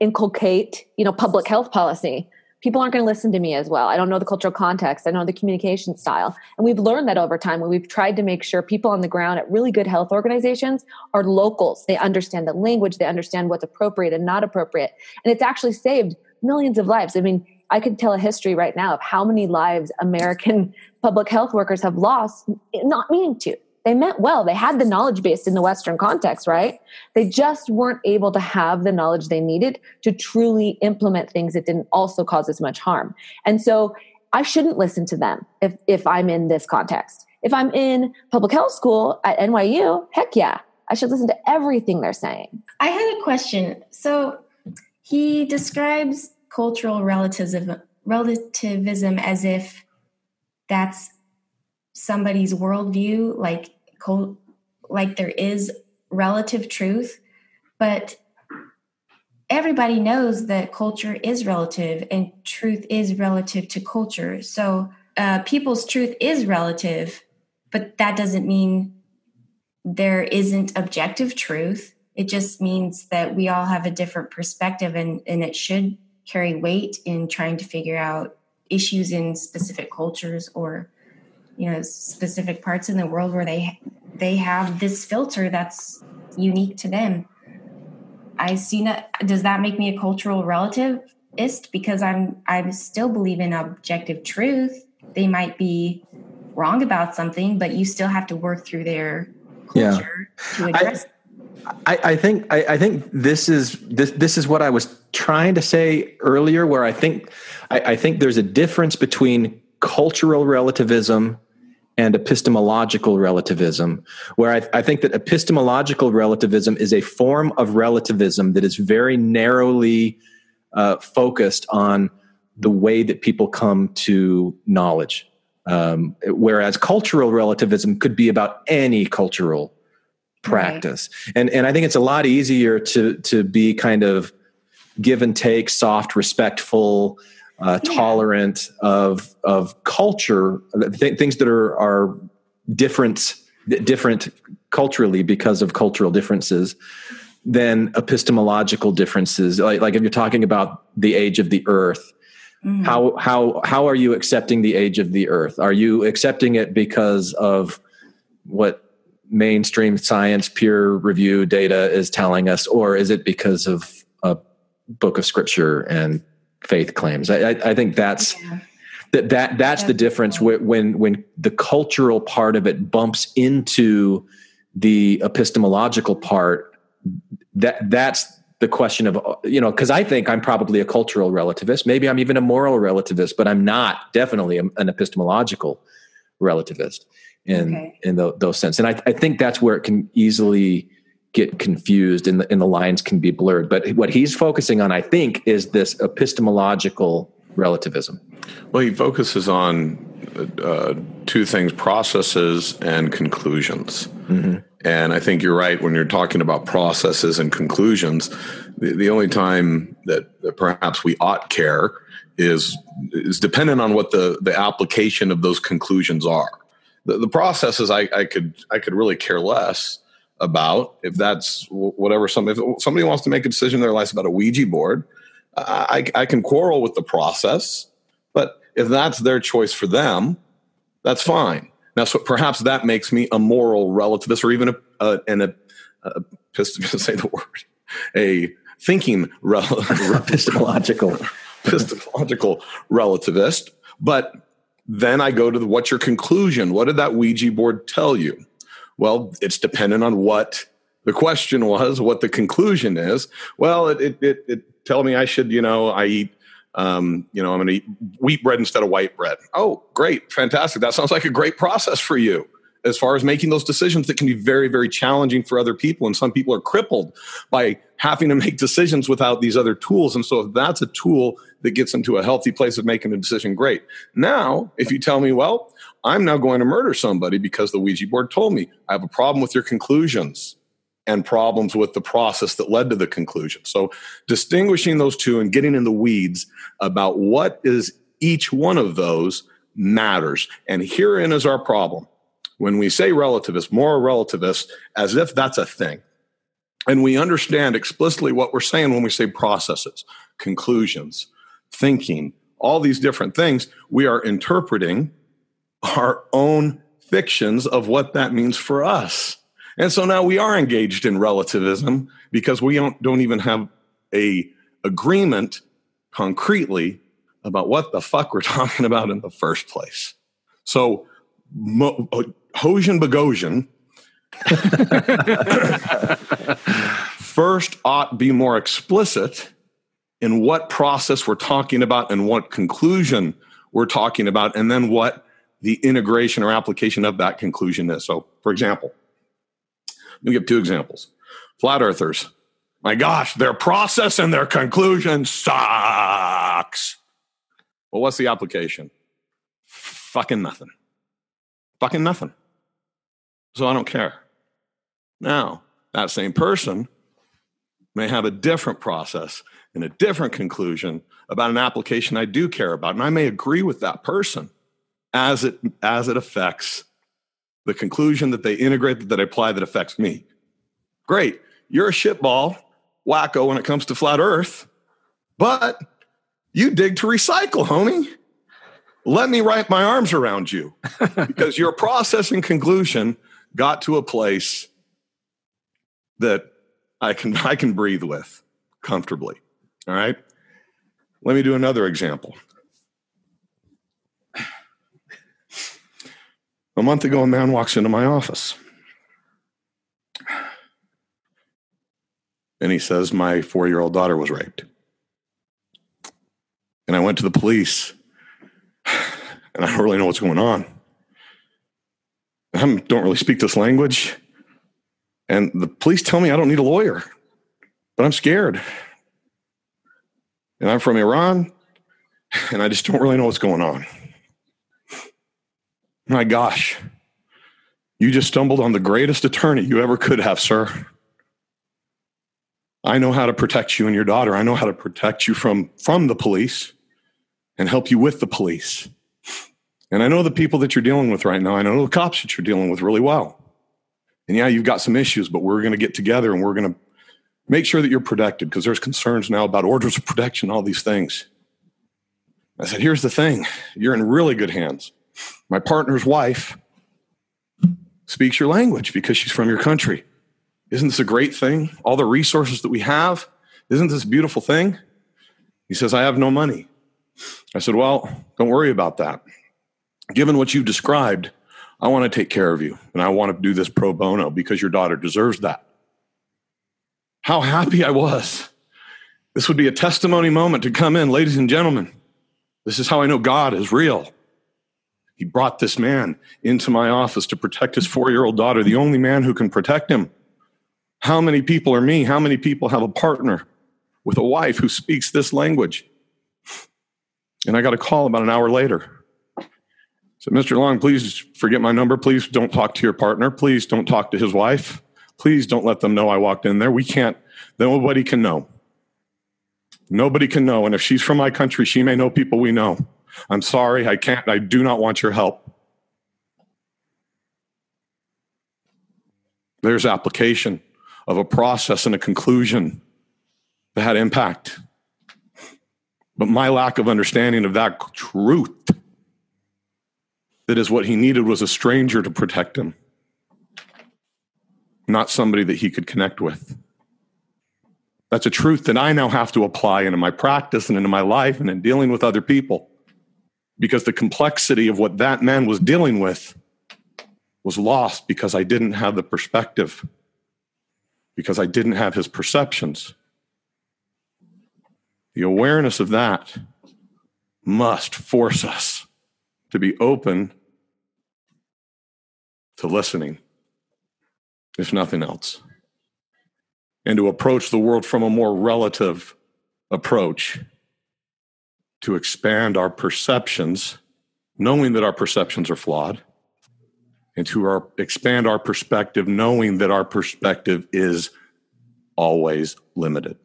inculcate, you know, public health policy people aren't going to listen to me as well. I don't know the cultural context. I know the communication style. And we've learned that over time when we've tried to make sure people on the ground at really good health organizations are locals. They understand the language, they understand what's appropriate and not appropriate. And it's actually saved millions of lives. I mean, I could tell a history right now of how many lives American public health workers have lost not meaning to they meant well. They had the knowledge base in the Western context, right? They just weren't able to have the knowledge they needed to truly implement things that didn't also cause as much harm. And so I shouldn't listen to them if, if I'm in this context. If I'm in public health school at NYU, heck yeah, I should listen to everything they're saying. I had a question. So he describes cultural relativism, relativism as if that's somebody's worldview, like like there is relative truth, but everybody knows that culture is relative and truth is relative to culture. So uh, people's truth is relative, but that doesn't mean there isn't objective truth. It just means that we all have a different perspective and, and it should carry weight in trying to figure out issues in specific cultures or you know specific parts in the world where they they have this filter that's unique to them. I see that does that make me a cultural relativist? Because i'm i still believe in objective truth. They might be wrong about something but you still have to work through their culture yeah. to address I, I, think I, I, think this is this this is what I was trying to say earlier, where I think I, I think there's a difference between cultural relativism and epistemological relativism, where I, I, think that epistemological relativism is a form of relativism that is very narrowly uh, focused on the way that people come to knowledge. Um, whereas cultural relativism could be about any cultural practice. Right. And, and I think it's a lot easier to, to be kind of give and take, soft, respectful, uh, yeah. tolerant of of culture, th- things that are are different different culturally because of cultural differences than epistemological differences. Like, like if you're talking about the age of the earth, mm-hmm. how how how are you accepting the age of the earth? Are you accepting it because of what mainstream science peer review data is telling us, or is it because of a book of scripture and faith claims. I, I, I think that's yeah. that that that's, the difference when when the cultural part of it bumps into the epistemological part. That that's the question of you know because I think I'm probably a cultural relativist. Maybe I'm even a moral relativist, but I'm not definitely an epistemological relativist in okay. in the, those sense. And I, I think that's where it can easily get confused and the, and the lines can be blurred. But what he's focusing on, I think, is this epistemological relativism. Well, he focuses on uh, two things processes and conclusions. Mm-hmm. And I think you're right when you're talking about processes and conclusions. The, the only time that, that, perhaps we ought care is is dependent on what the, the application of those conclusions are. The, the processes I, I could I could really care less about if that's whatever somebody if somebody wants to make a decision in their life about a ouija board I, I can quarrel with the process but if that's their choice for them that's fine. Now so perhaps that makes me a moral relativist or even a, a an a, a, a say the word a thinking rel- epistemological. epistemological relativist but then i go to the, what's your conclusion what did that ouija board tell you well, it's dependent on what the question was, what the conclusion is. Well, it it it, it tell me I should, you know, I eat um, you know, I'm going to eat wheat bread instead of white bread. Oh, great, fantastic. That sounds like a great process for you as far as making those decisions that can be very, very challenging for other people. And some people are crippled by having to make decisions without these other tools. And so if that's a tool that gets them to a healthy place of making a decision, great. Now, if you tell me, well, I'm now going to murder somebody because the Ouija board told me I have a problem with your conclusions and problems with the process that led to the conclusion. So, distinguishing those two and getting in the weeds about what is each one of those matters. And herein is our problem. When we say relativist, moral relativist, as if that's a thing. And we understand explicitly what we're saying when we say processes, conclusions, thinking, all these different things. We are interpreting our own fictions of what that means for us. And so now we are engaged in relativism because we don't, don't even have a agreement concretely about what the fuck we're talking about in the first place. So Mo- Hosian Boghossian first ought be more explicit in what process we're talking about and what conclusion we're talking about, and then what the integration or application of that conclusion is. So, for example, let me give two examples. Flat earthers, my gosh, their process and their conclusion sucks. Well, what's the application? Fucking nothing. Fucking nothing. So I don't care. Now, that same person may have a different process and a different conclusion about an application I do care about. And I may agree with that person as it as it affects the conclusion that they integrate that they apply that affects me. Great. You're a shitball wacko when it comes to flat earth, but you dig to recycle, homie. Let me wrap my arms around you because your process and conclusion got to a place that I can I can breathe with comfortably. All right. Let me do another example. A month ago, a man walks into my office. And he says, My four year old daughter was raped. And I went to the police, and I don't really know what's going on. I don't really speak this language. And the police tell me I don't need a lawyer, but I'm scared. And I'm from Iran, and I just don't really know what's going on. My gosh, you just stumbled on the greatest attorney you ever could have, sir. I know how to protect you and your daughter. I know how to protect you from, from the police and help you with the police. And I know the people that you're dealing with right now. I know the cops that you're dealing with really well. And yeah, you've got some issues, but we're going to get together and we're going to make sure that you're protected because there's concerns now about orders of protection, all these things. I said, here's the thing you're in really good hands. My partner's wife speaks your language because she's from your country. Isn't this a great thing? All the resources that we have, isn't this a beautiful thing? He says, I have no money. I said, Well, don't worry about that. Given what you've described, I want to take care of you and I want to do this pro bono because your daughter deserves that. How happy I was. This would be a testimony moment to come in, ladies and gentlemen. This is how I know God is real. He brought this man into my office to protect his four year old daughter, the only man who can protect him. How many people are me? How many people have a partner with a wife who speaks this language? And I got a call about an hour later. So, Mr. Long, please forget my number. Please don't talk to your partner. Please don't talk to his wife. Please don't let them know I walked in there. We can't, nobody can know. Nobody can know. And if she's from my country, she may know people we know. I'm sorry, I can't, I do not want your help. There's application of a process and a conclusion that had impact. But my lack of understanding of that truth, that is what he needed was a stranger to protect him, not somebody that he could connect with. That's a truth that I now have to apply into my practice and into my life and in dealing with other people because the complexity of what that man was dealing with was lost because I didn't have the perspective, because I didn't have his perceptions. The awareness of that must force us to be open to listening, if nothing else, and to approach the world from a more relative approach to expand our perceptions, knowing that our perceptions are flawed, and to our, expand our perspective, knowing that our perspective is always limited.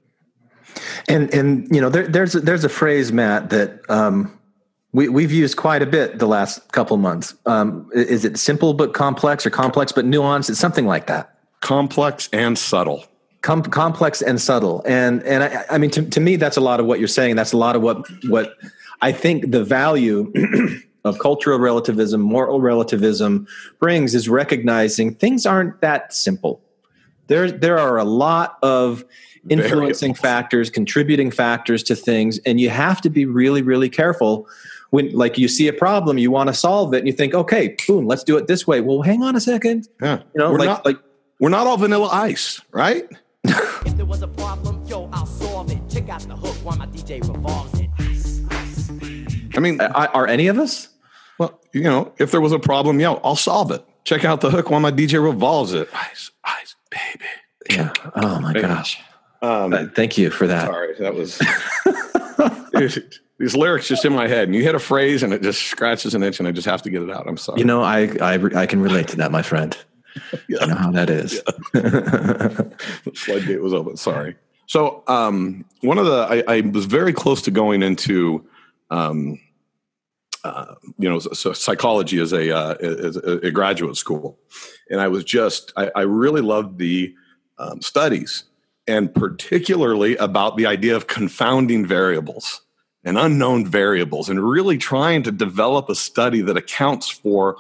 And and you know there, there's a, there's a phrase, Matt, that um, we we've used quite a bit the last couple months. Um, is it simple but complex, or complex but nuanced? It's something like that. Complex and subtle. Com- complex and subtle, and and I, I mean to, to me that's a lot of what you're saying. That's a lot of what what I think the value of cultural relativism, moral relativism brings is recognizing things aren't that simple. There, there are a lot of influencing Variables. factors, contributing factors to things, and you have to be really, really careful. When, like, you see a problem, you want to solve it, and you think, okay, boom, let's do it this way. Well, hang on a second. Yeah. You know, we're like, not like we're not all vanilla ice, right? If there was a problem, yo, I'll solve it. Check out the hook while my DJ revolves it. Ice, ice. I mean, are, are any of us? well, you know, if there was a problem, yo, I'll solve it. Check out the hook while my DJ revolves it. Ice, ice, baby. Yeah. Oh my gosh. Um, Uh, Thank you for that. Sorry, that was Dude, these lyrics just in my head, and you hit a phrase, and it just scratches an itch, and I just have to get it out. I'm sorry. You know, I I, I can relate to that, my friend. I know how that is. the floodgate was open. Sorry. So, um, one of the I, I was very close to going into, um, uh, you know, so psychology as a uh, as a, a graduate school, and I was just I, I really loved the um, studies, and particularly about the idea of confounding variables and unknown variables, and really trying to develop a study that accounts for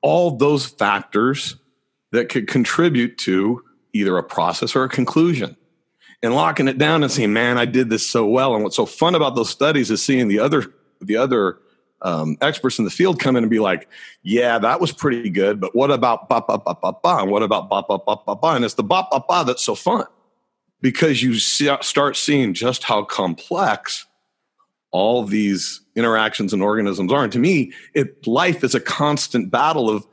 all those factors that could contribute to either a process or a conclusion. And locking it down and saying man i did this so well. And what's so fun about those studies is seeing the other the other um, experts in the field come in and be like yeah that was pretty good but what about ba ba ba ba ba? And what about ba ba ba ba ba? And it's the ba ba ba that's so fun because you see, start seeing just how complex all these interactions and organisms are and to me it life is a constant battle of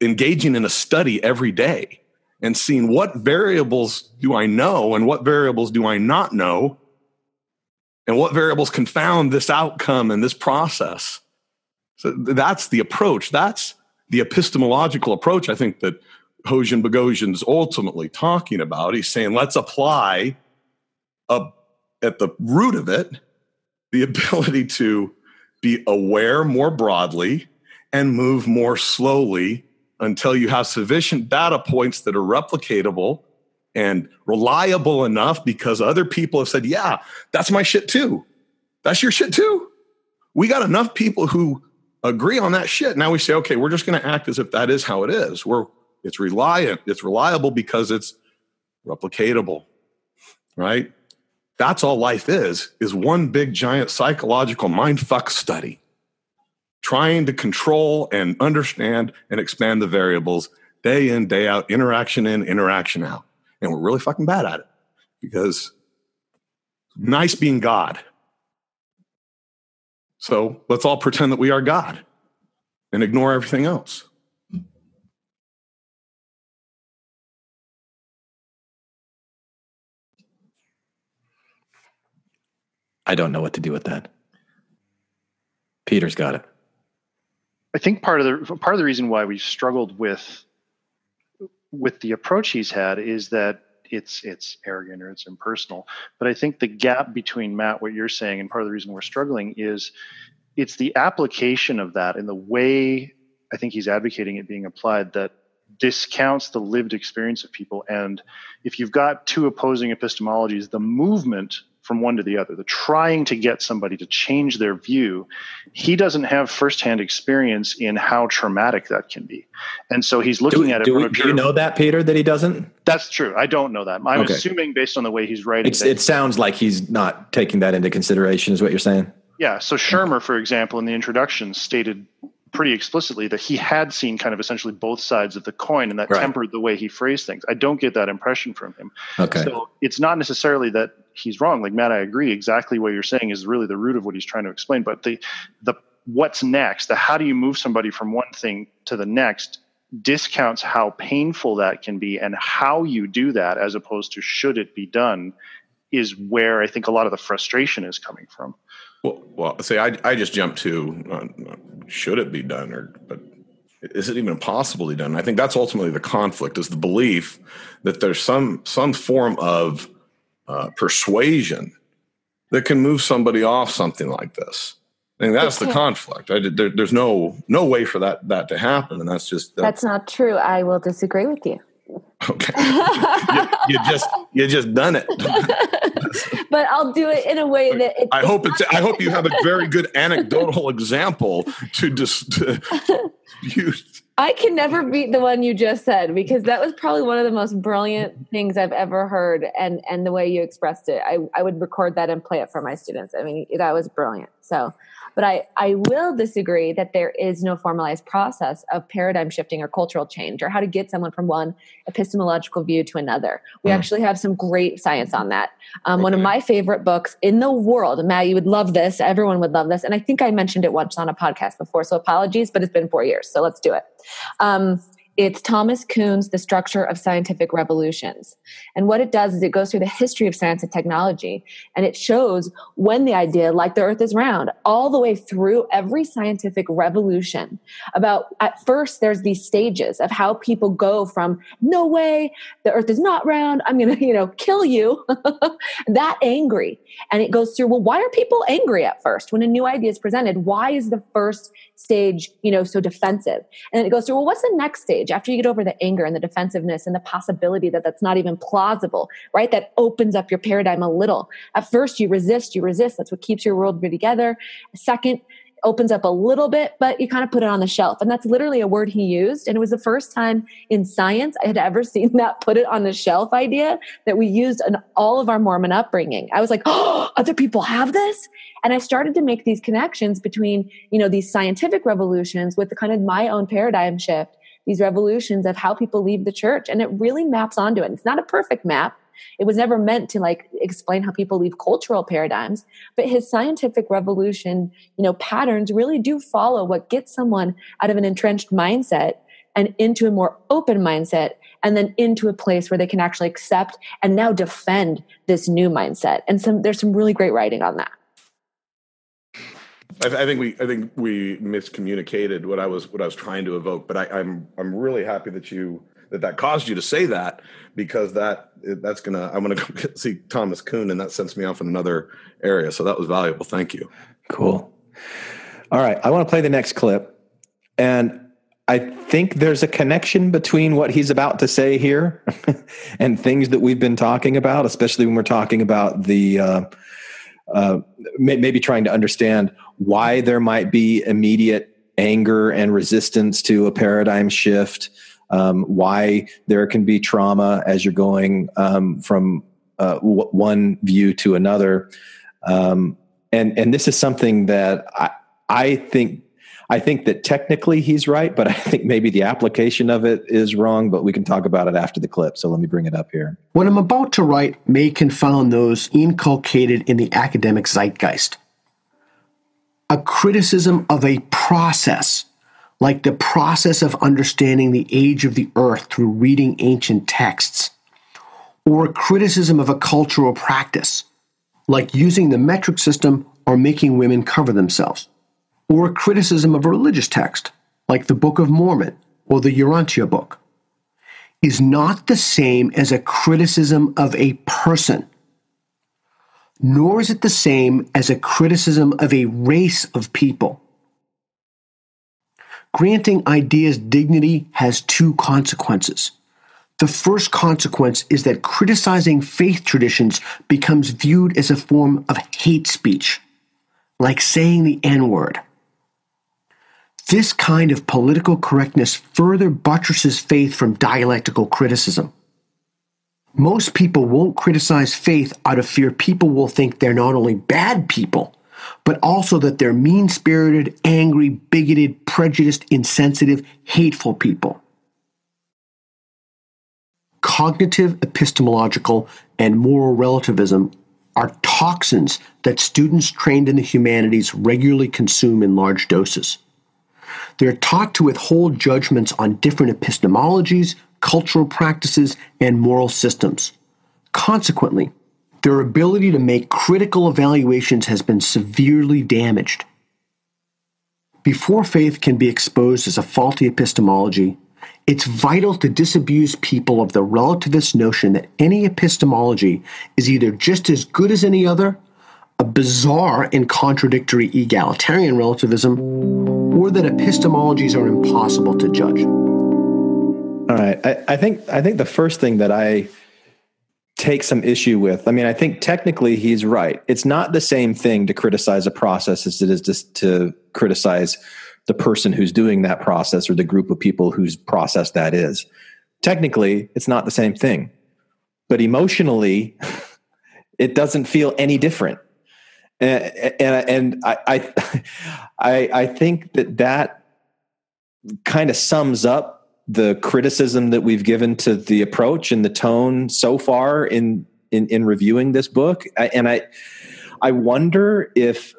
engaging in a study every day and seeing what variables do I know and what variables do I not know and what variables confound this outcome and this process. So that's the approach. That's the epistemological approach I think that Hosian Boghossian's ultimately talking about. He's saying let's apply a, at the root of it the ability to be aware more broadly and move more slowly until you have sufficient data points that are replicatable and reliable enough because other people have said, yeah, that's my shit too. That's your shit too. We got enough people who agree on that shit. Now we say, okay, we're just going to act as if that is how it is. We're, it's reliant, it's reliable because it's replicatable, right? That's all life is, is one big giant psychological mindfuck study trying to control and understand and expand the variables day in, day out, interaction in, interaction out. And we're really fucking bad at it because nice being God. So let's all pretend that we are God and ignore everything else. I don't know what to do with that. Peter's got it. I think part of the part of the reason why we've struggled with with the approach he's had is that it's it's arrogant or it's impersonal. But I think the gap between Matt, what you're saying, and part of the reason we're struggling is it's the application of that and the way I think he's advocating it being applied that discounts the lived experience of people. And if you've got two opposing epistemologies, the movement from one to the other, the trying to get somebody to change their view, he doesn't have firsthand experience in how traumatic that can be. And so he's looking Do, at it do, we- do you know that, Peter, that he doesn't? that's true. I don't know that. I'm Okay. assuming based on the way he's writing. That- it sounds like he's not taking that into consideration, is what you're saying. Yeah. So Shermer, for example, in the introduction, stated pretty explicitly that he had seen kind of essentially both sides of the coin, and that Right. tempered the way he phrased things. I don't get that impression from him. Okay. So it's not necessarily that he's wrong. Like Matt, I agree. Exactly what you're saying is really the root of what he's trying to explain. But the the what's next, the how do you move somebody from one thing to the next, discounts how painful that can be and how you do that as opposed to should it be done is where I think a lot of the frustration is coming from. Well, well, see, I, I just jumped to uh, should it be done, or but is it even possible to possibly done? I think that's ultimately the conflict: is the belief that there's some some form of uh, persuasion that can move somebody off something like this. I think that's the conflict. I, there, there's no no way for that that to happen, and that's just that's not true. I will disagree with you. Okay, you, you, just you just done it. but I'll do it in a way that I hope it's. I hope you have a very good anecdotal example to just to use. I can never beat the one you just said because that was probably one of the most brilliant things I've ever heard, and and the way you expressed it, I I would record that and play it for my students. I mean, that was brilliant. So but I, I will disagree that there is no formalized process of paradigm shifting or cultural change or how to get someone from one epistemological view to another. We mm. actually have some great science on that. Um, okay. One of my favorite books in the world, Matt, you would love this. Everyone would love this. And I think I mentioned it once on a podcast before. So apologies, but it's been four years. So let's do it. Um, it's Thomas Kuhn's The Structure of Scientific Revolutions. And what it does is it goes through the history of science and technology and it shows when the idea, like the earth is round, all the way through every scientific revolution. About at first, there's these stages of how people go from, no way, the earth is not round, I'm to, you know, kill you, that angry. And it goes through, well, why are people angry at first when a new idea is presented? Why is the first stage, you know, so defensive? And it goes through, well, what's the next stage? after you get over the anger and the defensiveness and the possibility that that's not even plausible, right? That opens up your paradigm a little. At first, you resist, you resist. That's what keeps your world together. Second, opens up a little bit, but you kind of put it on the shelf. And that's literally a word he used. And it was the first time in science I had ever seen that put it on the shelf idea that we used in all of our Mormon upbringing. I was like, oh, other people have this? And I started to make these connections between, you know, these scientific revolutions with the kind of my own paradigm shift these revolutions of how people leave the church. And it really maps onto it. It's not a perfect map. It was never meant to like explain how people leave cultural paradigms, but his scientific revolution, you know, patterns really do follow what gets someone out of an entrenched mindset and into a more open mindset and then into a place where they can actually accept and now defend this new mindset. And some there's some really great writing on that. I, I, think we I think we miscommunicated what I was what I was trying to evoke. But I, I'm I'm really happy that you that that caused you to say that because that that's gonna I'm gonna go see Thomas Kuhn and that sends me off in another area. So that was valuable. Thank you. Cool. All right, I want to play the next clip, and I think there's a connection between what he's about to say here and things that we've been talking about, especially when we're talking about the. Uh, uh, maybe trying to understand why there might be immediate anger and resistance to a paradigm shift, um, why there can be trauma as you're going um, from uh, w- one view to another. Um, and and this is something that I, I think I think that technically he's right, but I think maybe the application of it is wrong, but we can talk about it after the clip. So let me bring it up here. What I'm about to write may confound those inculcated in the academic zeitgeist. A criticism of a process, like the process of understanding the age of the earth through reading ancient texts, or a criticism of a cultural practice, like using the metric system or making women cover themselves or a criticism of a religious text, like the Book of Mormon or the Urantia book, is not the same as a criticism of a person, nor is it the same as a criticism of a race of people. Granting ideas dignity has two consequences. The first consequence is that criticizing faith traditions becomes viewed as a form of hate speech, like saying the N word. This kind of political correctness further buttresses faith from dialectical criticism. Most people won't criticize faith out of fear people will think they're not only bad people, but also that they're mean spirited, angry, bigoted, prejudiced, insensitive, hateful people. Cognitive, epistemological, and moral relativism are toxins that students trained in the humanities regularly consume in large doses. They're taught to withhold judgments on different epistemologies, cultural practices, and moral systems. Consequently, their ability to make critical evaluations has been severely damaged. Before faith can be exposed as a faulty epistemology, it's vital to disabuse people of the relativist notion that any epistemology is either just as good as any other, a bizarre and contradictory egalitarian relativism, or that epistemologies are impossible to judge. All right. I, I think I think the first thing that I take some issue with. I mean, I think technically he's right. It's not the same thing to criticize a process as it is just to criticize the person who's doing that process or the group of people whose process that is. Technically, it's not the same thing. But emotionally, it doesn't feel any different. And, and, and I, I, I think that that kind of sums up the criticism that we've given to the approach and the tone so far in in, in reviewing this book. And i i wonder if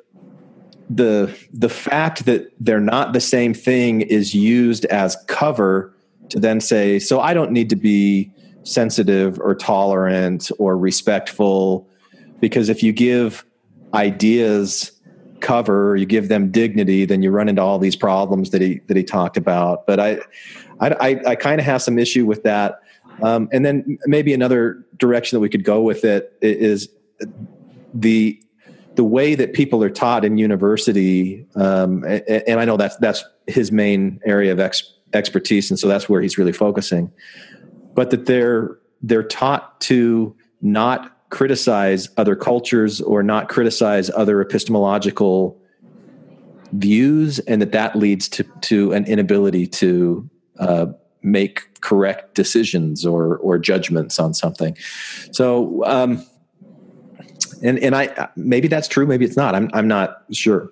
the the fact that they're not the same thing is used as cover to then say so i don't need to be sensitive or tolerant or respectful. Because if you give ideas cover you give them dignity then you run into all these problems that he that he talked about. But i I, I, I kind of have some issue with that. Um, and then maybe another direction that we could go with it is the the way that people are taught in university. Um, and, and, I know that's that's his main area of ex, expertise, and so that's where he's really focusing. But that they're they're taught to not criticize other cultures or not criticize other epistemological views and that that leads to to an inability to uh, make correct decisions or or judgments on something. So, um, and and I maybe that's true, maybe it's not. I'm I'm not sure.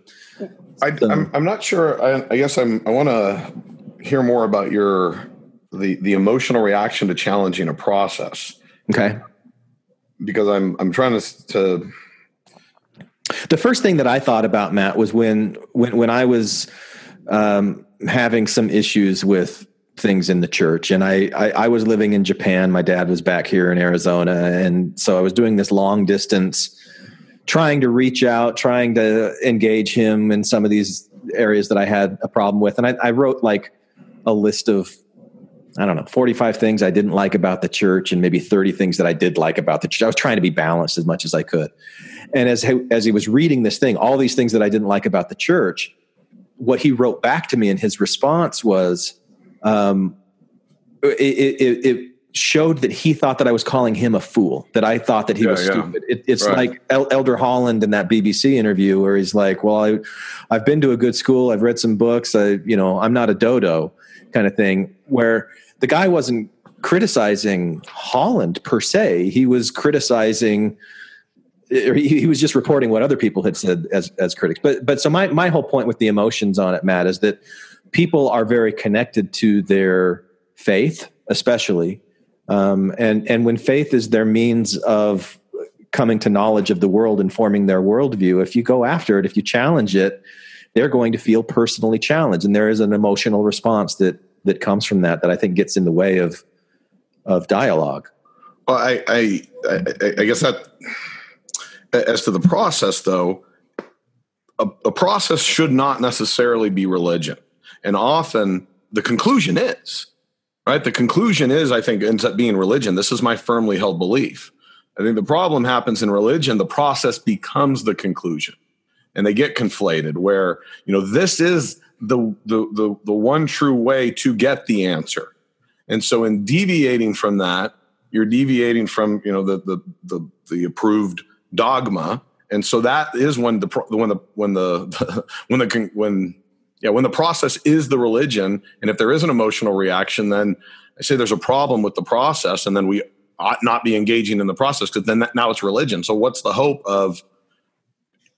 I, am I'm, I'm not sure. I, I guess I'm. I want to hear more about your the the emotional reaction to challenging a process. Okay. Because I'm I'm trying to to. The first thing that I thought about Matt was when when when I was um, having some issues with things in the church. And I, I, I, was living in Japan. My dad was back here in Arizona. And so I was doing this long distance, trying to reach out, trying to engage him in some of these areas that I had a problem with. And I, I wrote like a list of, I don't know, 45 things I didn't like about the church and maybe 30 things that I did like about the church. I was trying to be balanced as much as I could. And as, as he was reading this thing, all these things that I didn't like about the church, what he wrote back to me in his response was, um, it, it, it, showed that he thought that I was calling him a fool, that I thought that he yeah, was yeah. stupid. It, it's right. like El- Elder Holland in that BBC interview where he's like, "Well, I, I've been to a good school, I've read some books, I, you know, I'm not a dodo," kind of thing. Where the guy wasn't criticizing Holland per se; he was criticizing. He, he was just reporting what other people had said as as critics. But but so my my whole point with the emotions on it, Matt, is that people are very connected to their faith, especially. Um, and, and when faith is their means of coming to knowledge of the world and forming their worldview, if you go after it, if you challenge it, they're going to feel personally challenged. And there is an emotional response that, that comes from that that I think gets in the way of, of dialogue. Well, I, I, I, guess that as to the process, though, a, a process should not necessarily be religion. And often the conclusion is, right? The conclusion is, I think, ends up being religion. This is my firmly held belief. I think the problem happens in religion, the process becomes the conclusion. And they get conflated where, you know, this is the, the, the, the one true way to get the answer. And so in deviating from that, you're deviating from, you know, the, the, the, the approved dogma. And so that is when the, when the, when the, when the, when yeah, when the process is the religion, and if there is an emotional reaction, then I say there's a problem with the process, and then we ought not be engaging in the process because then that, now it's religion. So what's the hope of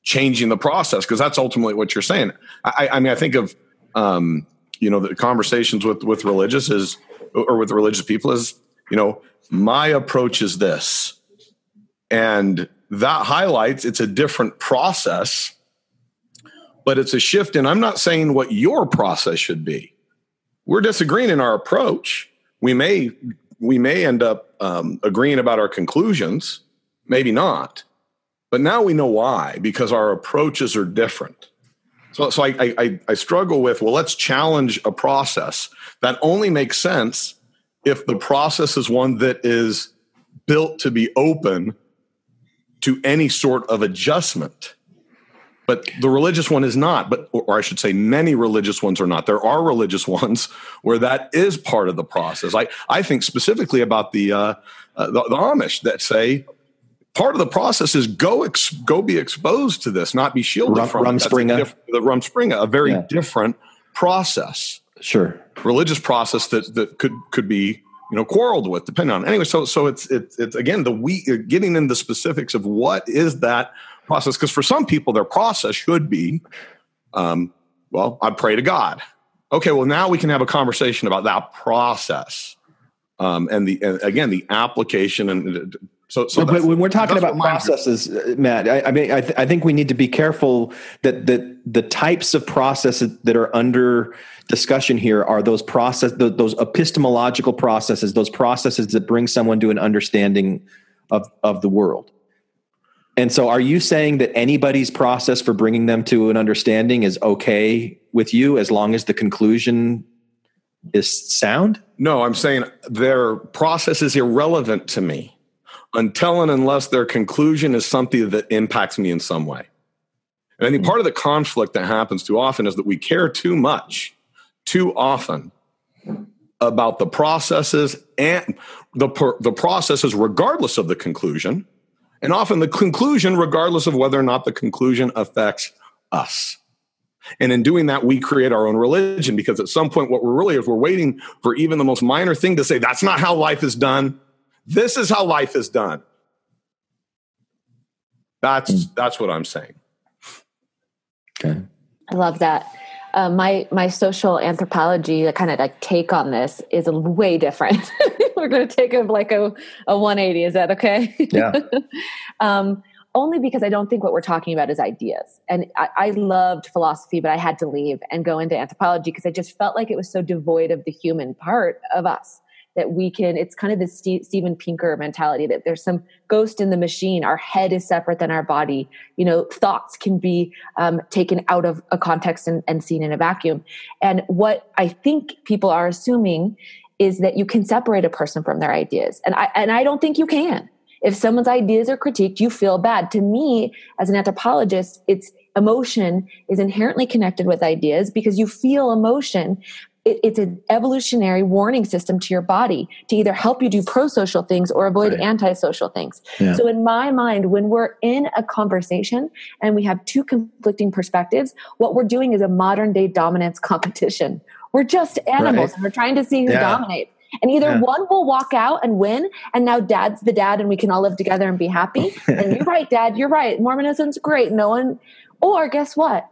changing the process? Because that's ultimately what you're saying. I, I mean, I think of um, you know the conversations with with religious is or with religious people is you know my approach is this, and that highlights it's a different process but it's a shift. And I'm not saying what your process should be. We're disagreeing in our approach. We may we may end up um, agreeing about our conclusions. maybe not. But now we know why because our approaches are different. So, so I, I, I struggle with well, let's challenge a process that only makes sense if the process is one that is built to be open to any sort of adjustment. But the religious one is not, but or I should say many religious ones are not. There are religious ones where that is part of the process. I, I think specifically about the, uh, uh, the, the Amish that say part of the process is go ex, go be exposed to this, not be shielded Rum, from it. Rumspringa. diff- the Rumspringa, a very Yeah. different process Sure. religious process that that could could be you know quarreled with depending on anyway so so it's it's, it's again the we getting into the specifics of what is that process because for some people their process should be um well i pray to god okay well now we can have a conversation about that process um and the and again the application and uh, so so but when we're talking about processes, uh, Matt, I, I mean, I, th- I think we need to be careful that that the types of processes that are under discussion here are those process th- those epistemological processes, those processes that bring someone to an understanding of of the world. And so, are you saying that anybody's process for bringing them to an understanding is okay with you as long as the conclusion is sound? No, I'm saying their process is irrelevant to me until and unless their conclusion is something that impacts me in some way. And I think part of the conflict that happens too often is that we care too much, too often about the processes and the, the processes regardless of the conclusion, and often the conclusion regardless of whether or not the conclusion affects us. And in doing that, we create our own religion because at some point, what we're really is we're waiting for even the most minor thing to say, that's not how life is done. This is how life is done. That's that's what I'm saying. Okay. I love that. Uh, my my social anthropology, the kind of like take on this is way different. We're going to take a like a a 180. Is that okay? Yeah. um, only because I don't think what we're talking about is ideas. And I, I loved philosophy, but I had to leave and go into anthropology because I just felt like it was so devoid of the human part of us that we can. It's kind of the Ste- Steven Pinker mentality that there's some ghost in the machine. Our head is separate than our body. You know, thoughts can be um, taken out of a context and, and seen in a vacuum. And what I think people are assuming is that you can separate a person from their ideas, and I and I don't think you can. If someone's ideas are critiqued, you feel bad. To me, as an anthropologist, it's emotion is inherently connected with ideas because you feel emotion. It, it's an evolutionary warning system to your body to either help you do pro-social things or avoid Right. anti-social things. Yeah. So in my mind, when we're in a conversation and we have two conflicting perspectives, what we're doing is a modern day dominance competition. We're just animals Right. and we're trying to see who Yeah. dominates. And either Yeah. one will walk out and win, and now dad's the dad, and we can all live together and be happy. and you're right, dad, you're right. Mormonism's great. No one, or guess what?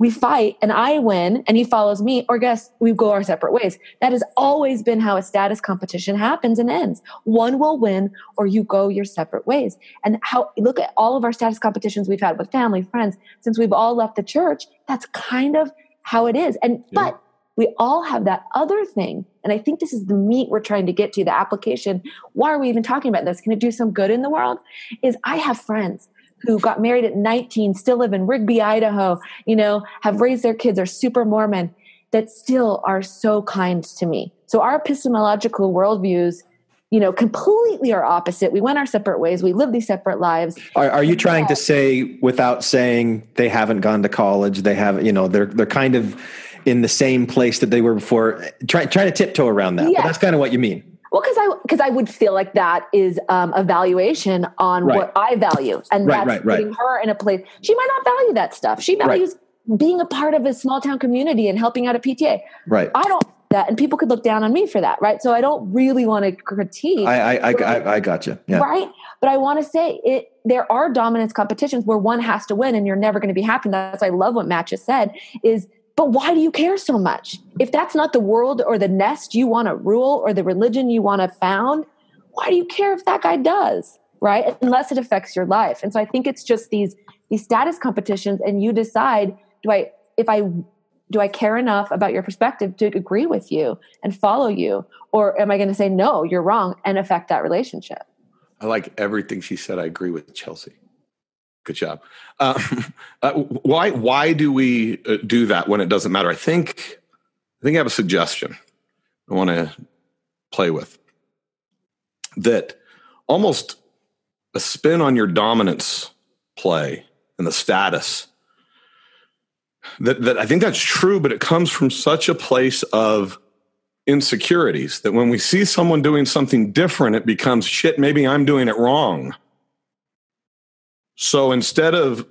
We fight and I win and he follows me, or guess we go our separate ways. That has always been how a status competition happens and ends. One will win or you go your separate ways. And how look at all of our status competitions we've had with family, friends, since we've all left the church. That's kind of how it is. And but we all have that other thing. And I think this is the meat we're trying to get to the application. Why are we even talking about this? Can it do some good in the world? Is I have friends who got married at 19, still live in Rigby, Idaho, you know, have raised their kids, are super Mormon, that still are so kind to me. So our epistemological worldviews, you know, completely are opposite. We went our separate ways. We live these separate lives. Are, are you trying to say without saying they haven't gone to college? They have, you know, they're they're kind of in the same place that they were before. Try, trying to tiptoe around that, but that's kind of what you mean. Well, because I because I would feel like that is um, a valuation on Right. what I value, and Right, that's right, putting her in a place. She might not value that stuff. She values being a part of a small town community and helping out a PTA. Right. I don't that, and people could look down on me for that, right? So I don't really want to critique, I I I, I, I got you. Yeah. right? But I want to say it. There are dominance competitions where one has to win, and you're never going to be happy. That's why I love what Matt just said. Is but why do you care so much? If that's not the world or the nest you want to rule or the religion you want to found, why do you care if that guy does? Right? Unless it affects your life. And so I think it's just these these status competitions, and you decide: do I if I do I care enough about your perspective to agree with you and follow you, or am I going to say no, you're wrong, and affect that relationship? I like everything she said. I agree with Chelsea. Good job. Uh, uh, why why do we uh, do that when it doesn't matter? I think I think I have a suggestion. I want to play with that almost a spin on your dominance play and the status. That that I think that's true, but it comes from such a place of insecurities that when we see someone doing something different, it becomes shit, maybe I'm doing it wrong. So instead of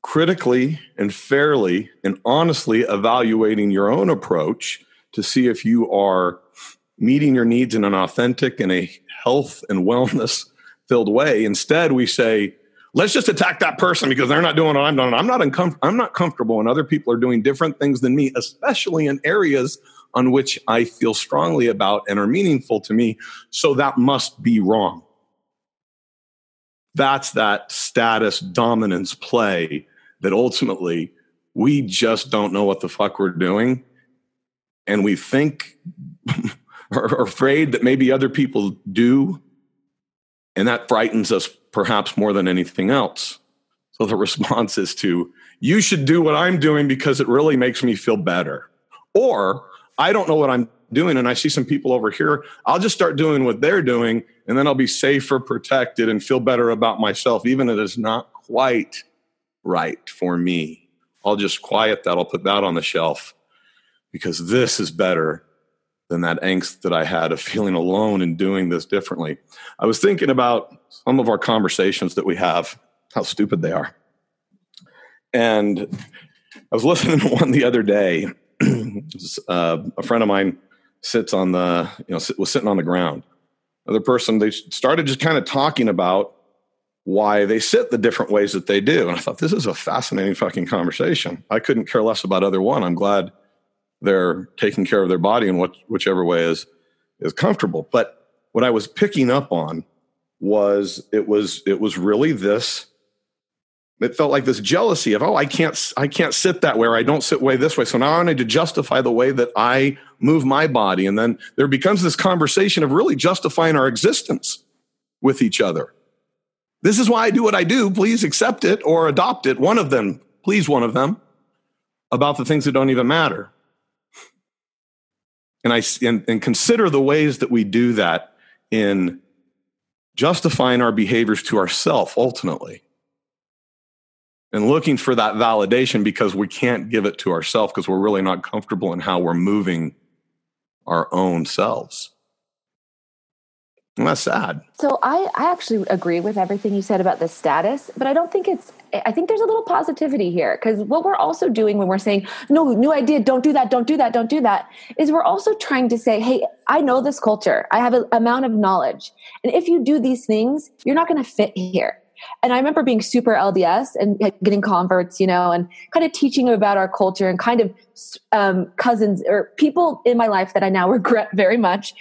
critically and fairly and honestly evaluating your own approach to see if you are meeting your needs in an authentic and a health and wellness filled way, instead we say, let's just attack that person because they're not doing what I'm doing. I'm not uncom- I'm not comfortable when other people are doing different things than me, especially in areas on which I feel strongly about and are meaningful to me. So that must be wrong. That's that status dominance play that ultimately we just don't know what the fuck we're doing. And we think are afraid that maybe other people do. And that frightens us perhaps more than anything else. So the response is to, you should do what I'm doing because it really makes me feel better. Or I don't know what I'm doing and I see some people over here. I'll just start doing what they're doing and then I'll be safer, protected, and feel better about myself, even if it's not quite right for me. I'll just quiet that. I'll put that on the shelf because this is better than that angst that I had of feeling alone and doing this differently. I was thinking about some of our conversations that we have, how stupid they are. And I was listening to one the other day uh, a friend of mine sits on the you know was sitting on the ground. Another person they started just kind of talking about why they sit the different ways that they do. And i thought this is a fascinating fucking conversation. I couldn't care less about other one. I'm glad they're taking care of their body in what, whichever way is is comfortable. But what i was picking up on was it was it was really this it felt like this jealousy of oh i can't i can't sit that way or i don't sit way this way. So now i need to justify the way that i move my body. And then there becomes this conversation of really justifying our existence with each other. This is why i do what i do. Please accept it or adopt it. One of them please one of them about the things that don't even matter. And i and, and consider the ways that we do that in justifying our behaviors to ourself ultimately and looking for that validation because we can't give it to ourselves because we're really not comfortable in how we're moving our own selves. And that's sad. So I, I actually agree with everything you said about the status, but I don't think it's I think there's a little positivity here because what we're also doing when we're saying, no, new idea, don't do that, don't do that, don't do that, is we're also trying to say, hey, I know this culture. I have an amount of knowledge. And if you do these things, you're not going to fit here. And I remember being super LDS and getting converts, you know, and kind of teaching them about our culture and kind of um, cousins or people in my life that I now regret very much,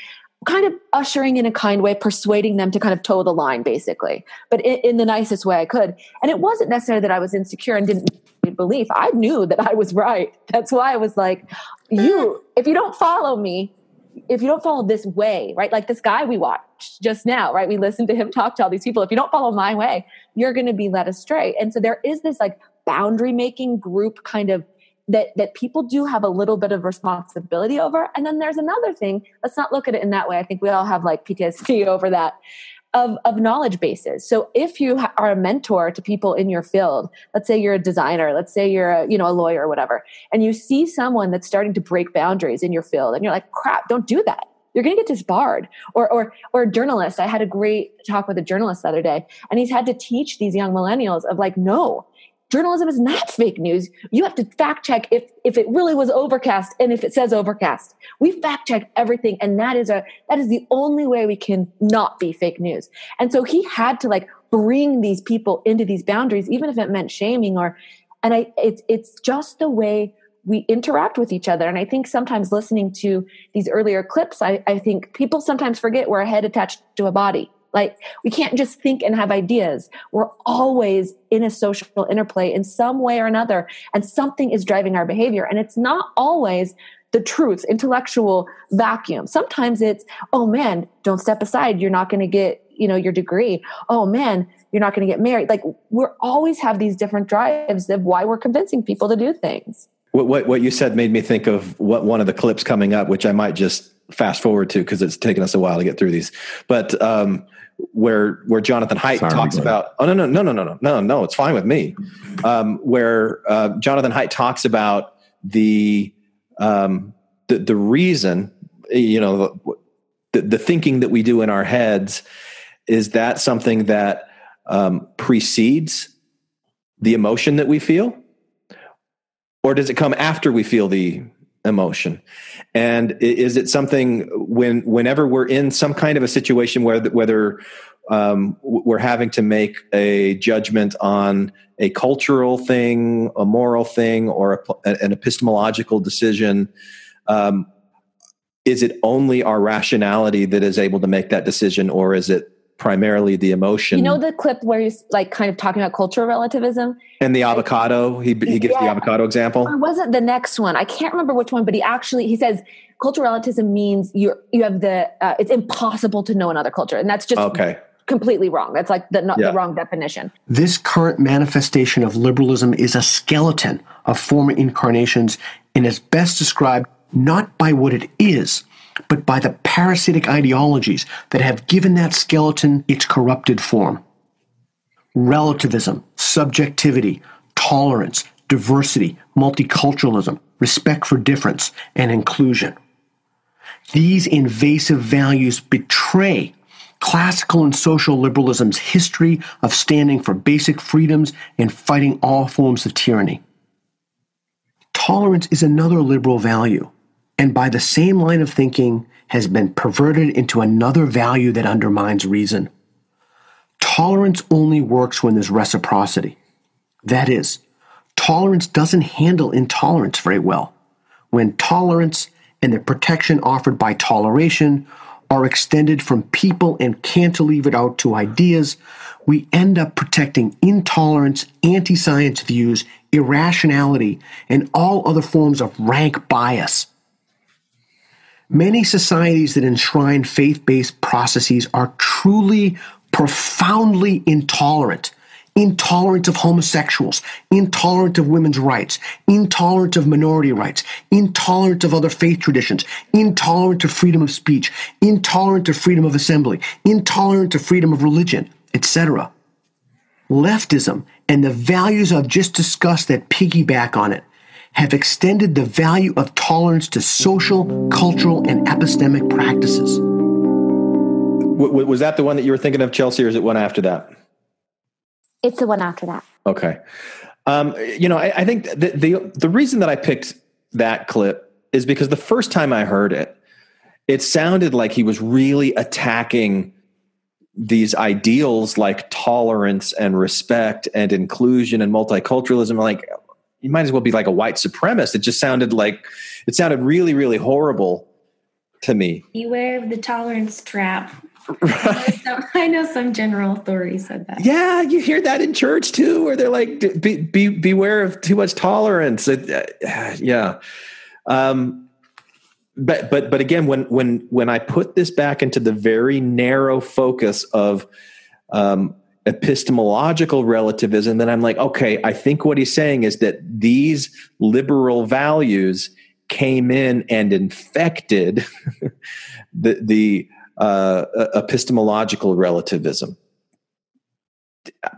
kind of ushering in a kind way, persuading them to kind of toe the line, basically, but in, in the nicest way I could. And it wasn't necessarily that I was insecure and didn't believe. I knew that I was right. That's why I was like, you, if you don't follow me, if you don't follow this way, right? Like this guy we watched just now, right? We listened to him talk to all these people. If you don't follow my way, you're going to be led astray. And so there is this like boundary making group kind of that that people do have a little bit of responsibility over. And then there's another thing. Let's not look at it in that way. I think we all have like PTSD over that of, of knowledge bases. So if you are a mentor to people in your field, let's say you're a designer, let's say you're a, you know, a lawyer or whatever, and you see someone that's starting to break boundaries in your field and you're like, crap, don't do that. You're going to get disbarred. Or, or, or a journalist. I had a great talk with a journalist the other day and he's had to teach these young millennials of like, no, journalism is not fake news. You have to fact check if, if it really was overcast and if it says overcast. We fact check everything. And that is a, that is the only way we can not be fake news. And so he had to like bring these people into these boundaries, even if it meant shaming or, and I, it's, it's just the way we interact with each other. And I think sometimes listening to these earlier clips, I, I think people sometimes forget we're a head attached to a body like we can't just think and have ideas. We're always in a social interplay in some way or another, and something is driving our behavior. And it's not always the truth, intellectual vacuum. Sometimes it's, oh man, don't step aside. You're not going to get, you know, your degree. Oh man, you're not going to get married. Like we're always have these different drives of why we're convincing people to do things. What, what, what you said made me think of what one of the clips coming up, which I might just fast forward to because it's taken us a while to get through these. But um, where where Jonathan Haidt Sorry, talks about oh no no no no no no no no it's fine with me. Um, where uh, Jonathan Haidt talks about the um, the the reason you know the, the thinking that we do in our heads is that something that um, precedes the emotion that we feel or does it come after we feel the emotion. And is it something when whenever we're in some kind of a situation where whether um, we're having to make a judgment on a cultural thing a moral thing or a, an epistemological decision um, is it only our rationality that is able to make that decision or is it primarily the emotion You know the clip where he's like kind of talking about cultural relativism? and the avocado he, he gives the avocado example Or was it the next one? I can't remember which one, but he actually he says cultural relativism means you you have the uh, it's impossible to know another culture, and that's just okay completely wrong. That's like the not Yeah. the wrong definition. This current manifestation of liberalism is a skeleton of former incarnations and is best described not by what it is, but by the parasitic ideologies that have given that skeleton its corrupted form. Relativism, subjectivity, tolerance, diversity, multiculturalism, respect for difference, and inclusion. These invasive values betray classical and social liberalism's history of standing for basic freedoms and fighting all forms of tyranny. Tolerance is another liberal value, and by the same line of thinking has been perverted into another value that undermines reason. Tolerance only works when there's reciprocity. That is, tolerance doesn't handle intolerance very well. When tolerance and the protection offered by toleration are extended from people and cantilevered out to ideas, we end up protecting intolerance, anti science views, irrationality, and all other forms of rank bias. Many societies that enshrine faith based processes are truly, profoundly intolerant. Intolerant of homosexuals, intolerant of women's rights, intolerant of minority rights, intolerant of other faith traditions, intolerant of freedom of speech, intolerant of freedom of assembly, intolerant of freedom of religion, etc. Leftism and the values I've just discussed that piggyback on it have extended the value of tolerance to social, cultural, and epistemic practices. W- w- was that the one that you were thinking of, Chelsea, or is it one after that? It's the one after that. Okay. Um, you know, I, I think the, the the reason that I picked that clip is because the first time I heard it, it sounded like he was really attacking these ideals like tolerance and respect and inclusion and multiculturalism. Like you might as well be like a white supremacist. It just sounded like it sounded really, really horrible to me. Beware of the tolerance trap. I, know some, I know some general authority said that. Yeah, you hear that in church too, where they're like, "Be, be beware of too much tolerance." It, uh, yeah, um, but but but again, when when when I put this back into the very narrow focus of um, epistemological relativism, then I'm like, okay, I think what he's saying is that these liberal values came in and infected the the uh, epistemological relativism.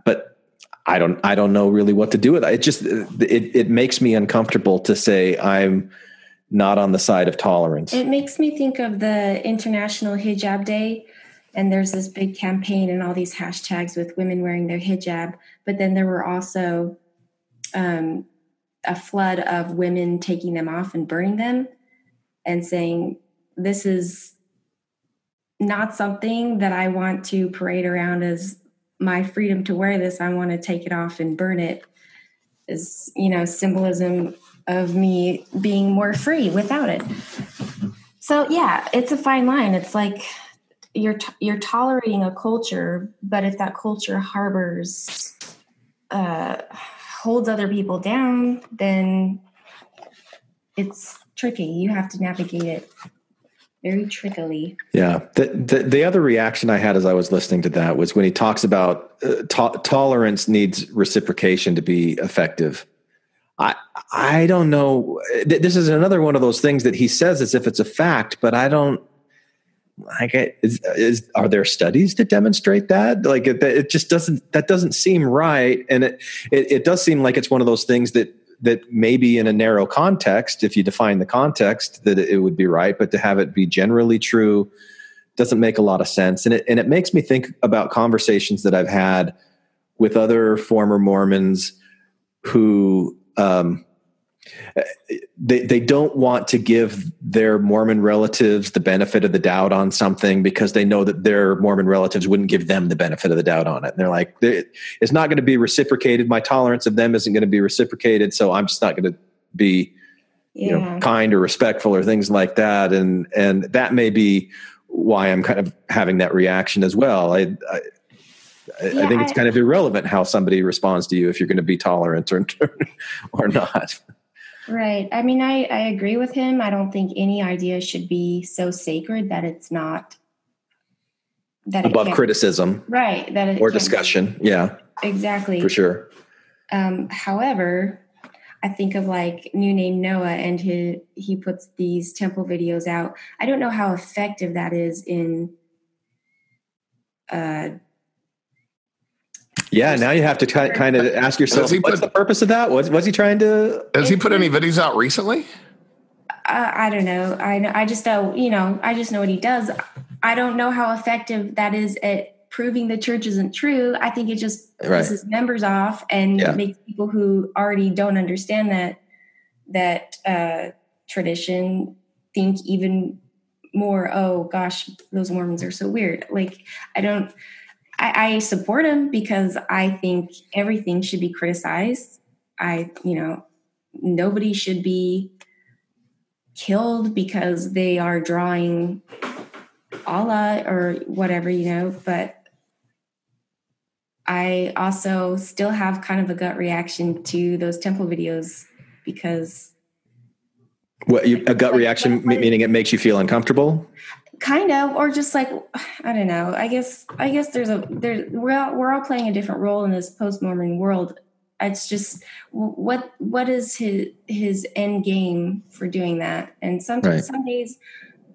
But I don't I don't know really what to do with it. It just it it makes me uncomfortable to say I'm not on the side of tolerance. It makes me think of the International Hijab Day, and there's this big campaign and all these hashtags with women wearing their hijab. But then there were also um, a flood of women taking them off and burning them and saying, This is not something that I want to parade around as my freedom to wear this. I want to take it off and burn it as, you know, symbolism of me being more free without it. So yeah, it's a fine line. It's like you're t- you're tolerating a culture, but if that culture harbors uh, holds other people down, then it's tricky. You have to navigate it very trickily. Yeah. The, the, the other reaction I had as I was listening to that was when he talks about uh, to- tolerance needs reciprocation to be effective. I I don't know. This is another one of those things that he says as if it's a fact, but I don't. Get is, is are there studies to demonstrate that? Like it, it just doesn't that doesn't seem right, and it, it it does seem like it's one of those things that that maybe in a narrow context, if you define the context, that it would be right, but to have it be generally true doesn't make a lot of sense. And it, and it makes me think about conversations that I've had with other former Mormons who um, they they don't want to give their Mormon relatives the benefit of the doubt on something because they know that their Mormon relatives wouldn't give them the benefit of the doubt on it. And they're like, it's not going to be reciprocated. My tolerance of them isn't going to be reciprocated, so I'm just not going to be yeah. you know kind or respectful or things like that. And and that may be why I'm kind of having that reaction as well. I, I yeah, I think it's kind of irrelevant how somebody responds to you if you're going to be tolerant or or not. Right. I mean, I, I agree with him. I don't think any idea should be so sacred that it's not that above criticism. Right. That or discussion. Be. Yeah. Exactly. For sure. Um, however, I think of like NewNameNoah and he he puts these temple videos out. I don't know how effective that is in uh yeah, now you have to kind kind of ask yourself, what's put, the purpose of that? Was was he trying to? Has he put any videos out recently? I, I don't know. I I just know you know I just know what he does. I don't know how effective that is at proving the church isn't true. I think it just right. pisses members off and yeah. makes people who already don't understand that that uh, tradition think even more. Oh gosh, those Mormons are so weird. Like I don't. I, I support him because I think everything should be criticized. I, you know, nobody should be killed because they are drawing Allah or whatever, you know, but I also still have kind of a gut reaction to those temple videos because what you, a gut like, reaction meaning it makes you feel uncomfortable kind of or just like i don't know. I guess i guess there's a there we're all, we're all playing a different role in this post-mormon world. It's just what what is his his end game for doing that? And sometimes right. some days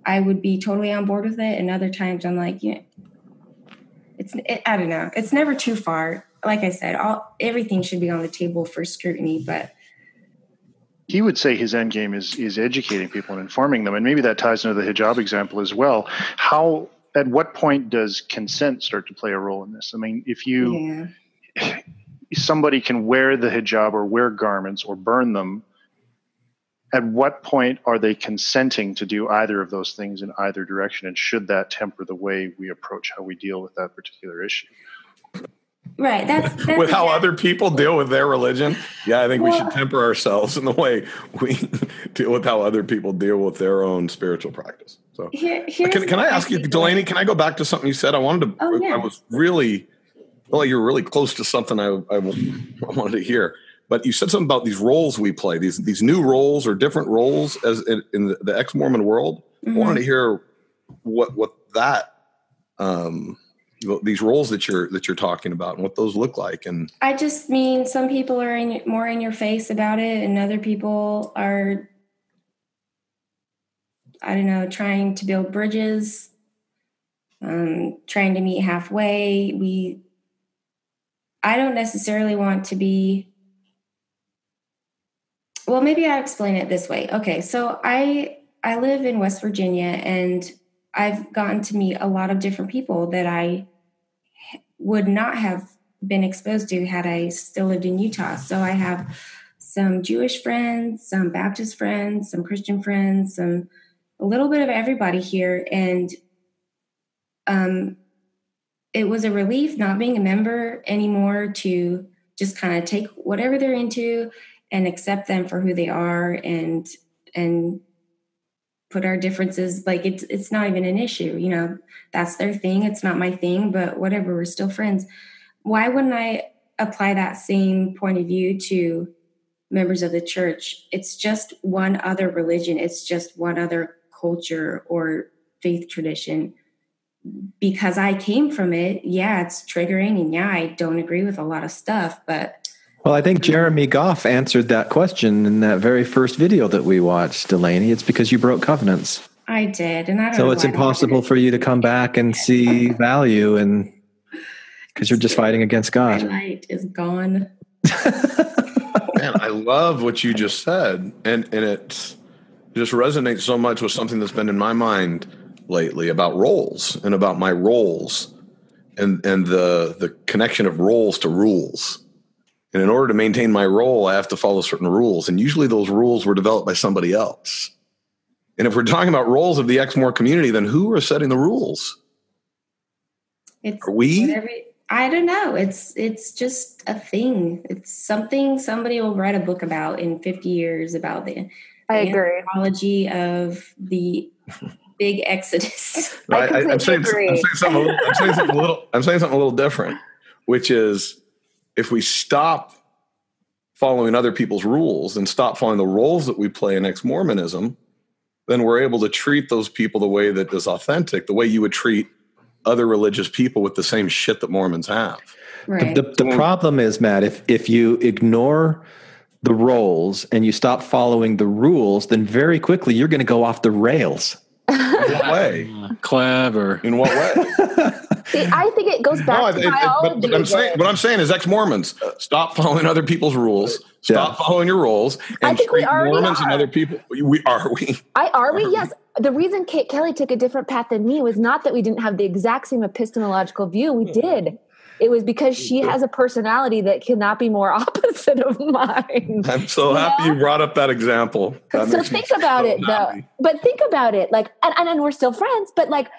i would be totally on board with it and other times i'm like yeah it's it, i don't know. It's never too far. Like i said all everything should be on the table for scrutiny but he would say his end game is is educating people and informing them, and maybe that ties into the hijab example as well. How at what point does consent start to play a role in this? I mean, if you yeah. somebody can wear the hijab or wear garments or burn them, at what point are they consenting to do either of those things in either direction, and should that temper the way we approach how we deal with that particular issue? Right. That's, that's with how other people deal with their religion. Yeah, I think well, we should temper ourselves in the way we deal with how other people deal with their own spiritual practice. So, here, can, can I ask you, Delaney? Can I go back to something you said? I wanted to. Oh, yeah. I was really, well, you're really close to something I, I, I wanted to hear. But you said something about these roles we play, these these new roles or different roles as in, in the, the ex Mormon world. Mm-hmm. I wanted to hear what what that um, these roles that you're that you're talking about and what those look like and i just mean some people are in, more in your face about it and other people are i don't know trying to build bridges um, trying to meet halfway. We i don't necessarily want to be well maybe i'll explain it this way. Okay so i i live in west virginia and I've gotten to meet a lot of different people that I would not have been exposed to had I still lived in Utah. So I have some Jewish friends, some Baptist friends, some Christian friends, some a little bit of everybody here. And um, it was a relief not being a member anymore to just kind of take whatever they're into and accept them for who they are and and put our differences like it's it's not even an issue you know that's their thing it's not my thing but whatever we're still friends why wouldn't i apply that same point of view to members of the church it's just one other religion it's just one other culture or faith tradition because I came from it. Yeah, it's triggering, and yeah, I don't agree with a lot of stuff, but well, I think Jeremy Goff answered that question in that very first video that we watched, Delaney. It's because you broke covenants. I did, and I don't so it's impossible for you to come back and see value, and because you're just fighting against God. My light is gone. Man, I love what you just said, and and it just resonates so much with something that's been in my mind lately about roles and about my roles, and and the the connection of roles to rules. And in order to maintain my role, I have to follow certain rules, and usually those rules were developed by somebody else. And if we're talking about roles of the exmo community, then who are setting the rules? It's are we? Whatever, I don't know. It's it's just a thing. It's something somebody will write a book about in 50 years about the, I agree. anthropology of the big exodus. I I, completely am saying. I'm saying something. I'm saying something a little. I'm saying something a little different, which is if we stop following other people's rules and stop following the roles that we play in ex-Mormonism, then we're able to treat those people the way that is authentic, the way you would treat other religious people with the same shit that Mormons have. right. The, the problem is, Matt, if if you ignore the roles and you stop following the rules, then very quickly you're going to go off the rails. In what way? Clever. In what way? See, I think it goes back No, I- to it- it- biology. but, but I'm saying what I'm saying is ex-Mormons stop following other people's rules, stop following your roles, and think we treat already Mormons and other people. We are we. I are we? Yes. The reason Kate Kelly took a different path than me was not that we didn't have the exact same epistemological view. We did. It was because she has a personality that cannot be more opposite of mine. I'm so happy you brought up that example. That so makes me think about so it though. But think about it. Like and, and, and we're still friends, but like I'm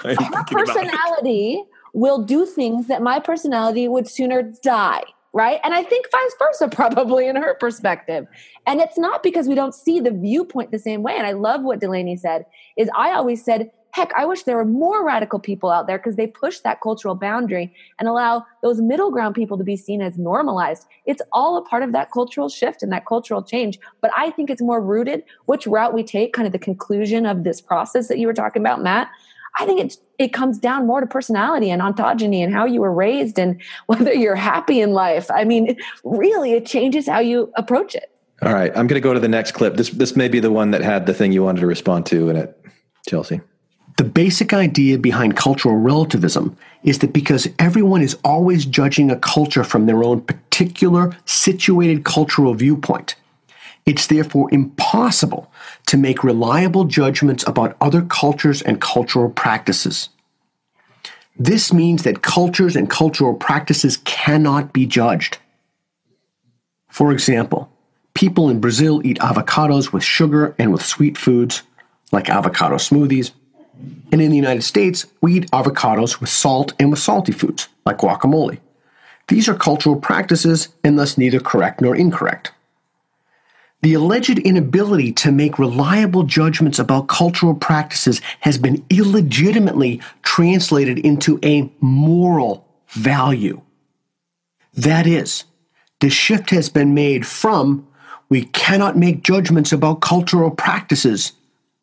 her thinking about it. personality will do things that my personality would sooner die right? And i think vice versa probably in her perspective. And it's not because we don't see the viewpoint the same way. And i love what delaney said is i always said heck i wish there were more radical people out there because they push that cultural boundary and allow those middle ground people to be seen as normalized. It's all a part of that cultural shift and that cultural change. But i think it's more rooted which route we take kind of the conclusion of this process that you were talking about matt I think it's it comes down more to personality and ontogeny and how you were raised and whether you're happy in life. I mean, really, it changes how you approach it. All right, I'm going to go to the next clip. This this may be the one that had the thing you wanted to respond to in it, Chelsea. The basic idea behind cultural relativism is that because everyone is always judging a culture from their own particular situated cultural viewpoint, it's therefore impossible to make reliable judgments about other cultures and cultural practices. This means that cultures and cultural practices cannot be judged. For example, people in Brazil eat avocados with sugar and with sweet foods, like avocado smoothies. And in the United States, we eat avocados with salt and with salty foods, like guacamole. These are cultural practices and thus neither correct nor incorrect. The alleged inability to make reliable judgments about cultural practices has been illegitimately translated into a moral value. That is, the shift has been made from we cannot make judgments about cultural practices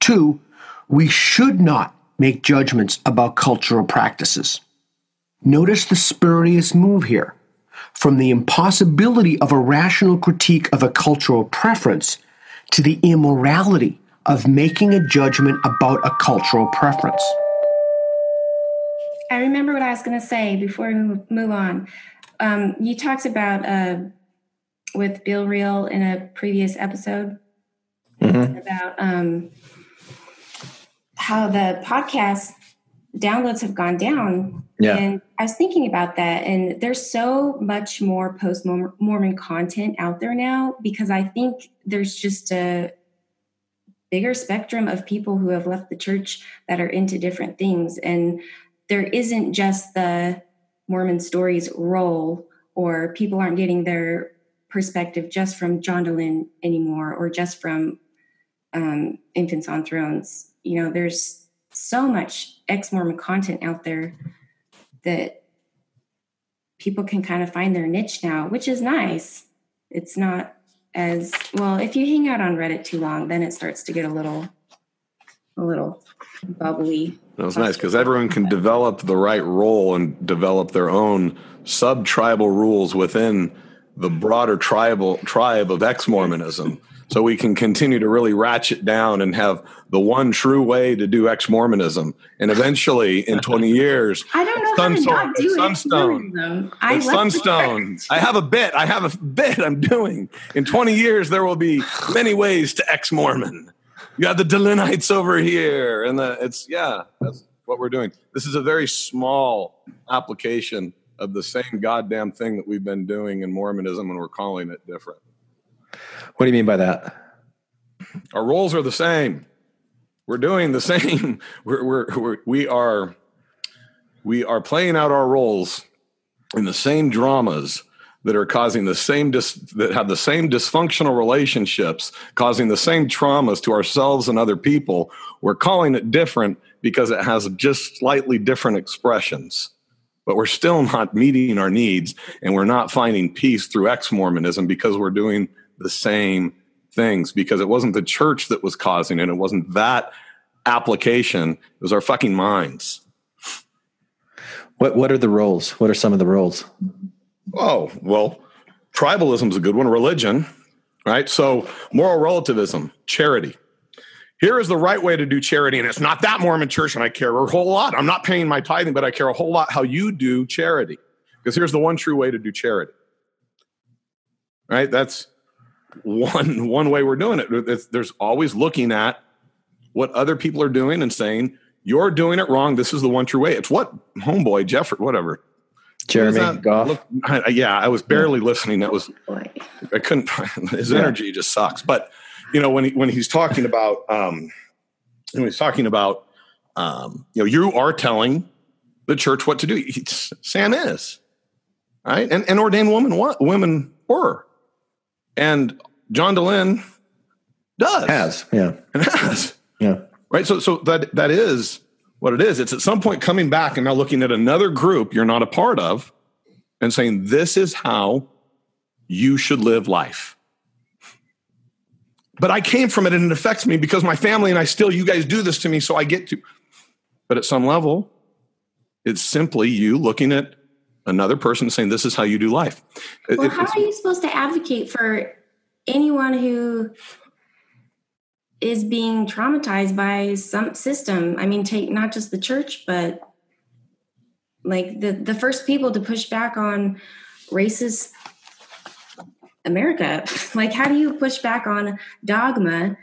to we should not make judgments about cultural practices. Notice the spurious move here from the impossibility of a rational critique of a cultural preference to the immorality of making a judgment about a cultural preference. I remember what I was going to say before we move, move on. Um, you talked about uh, with Bill Reel in a previous episode about um, how the podcast downloads have gone down. Yeah. And I was thinking about that, and there's so much more post Mormon content out there now because I think there's just a bigger spectrum of people who have left the church that are into different things. And there isn't just the Mormon stories role, or people aren't getting their perspective just from John Dehlin anymore, or just from um, Infants on Thrones. You know, there's so much ex Mormon content out there that people can kind of find their niche now, which is nice. It's not as well, if you hang out on Reddit too long, then it starts to get a little a little bubbly. That was nice because everyone can develop the right role and develop their own sub tribal rules within the broader tribal tribe of ex Mormonism. So we can continue to really ratchet down and have the one true way to do ex Mormonism. And eventually, in 20 years, I don't know how to not do Sunstone. Mormonism. I Sunstone. I have a bit. I have a bit I'm doing. In 20 years, there will be many ways to ex Mormon. You have the Dehlinites over here. And the, it's, yeah, that's what we're doing. This is a very small application of the same goddamn thing that we've been doing in Mormonism, and we're calling it different. What do you mean by that? Our roles are the same. We're doing the same. We're, we're, we're, we are we are playing out our roles in the same dramas that are causing the same dis, that have the same dysfunctional relationships, causing the same traumas to ourselves and other people. We're calling it different because it has just slightly different expressions. But we're still not meeting our needs, and we're not finding peace through ex Mormonism because we're doing the same things. Because it wasn't the church that was causing it, it wasn't that application, it was our fucking minds. What What are the roles? What are some of the roles? Oh, well, tribalism is a good one. Religion, right? So, moral relativism, charity. Here is the right way to do charity, and it's not that Mormon church, and I care a whole lot. I'm not paying my tithing, but I care a whole lot how you do charity. Because here's the one true way to do charity. Right? That's one one way we're doing it. It's, there's always looking at what other people are doing and saying, you're doing it wrong. This is the one true way. It's what homeboy, Jeffrey, whatever. Jeremy What is? Goff. Look, I- yeah, I was barely listening. That was I couldn't. His Yeah. energy just sucks. But you know when he, when he's talking about um, when he's talking about um, you know you are telling the church what to do. He- Sam is right, and and ordained women what women were, and John Dehlin does. Has yeah. And has. Yeah. right? So so that that is what it is. It's at some point coming back and now looking at another group you're not a part of and saying this is how you should live life. But i came from it and it affects me because my family and i still you guys do this to me so i get to. But at some level it's simply you looking at another person saying this is how you do life. Well, it- how it's- are you supposed to advocate for anyone who is being traumatized by some system? I mean, take not just the church, but like the the first people to push back on racist America. like, how do you push back on dogma?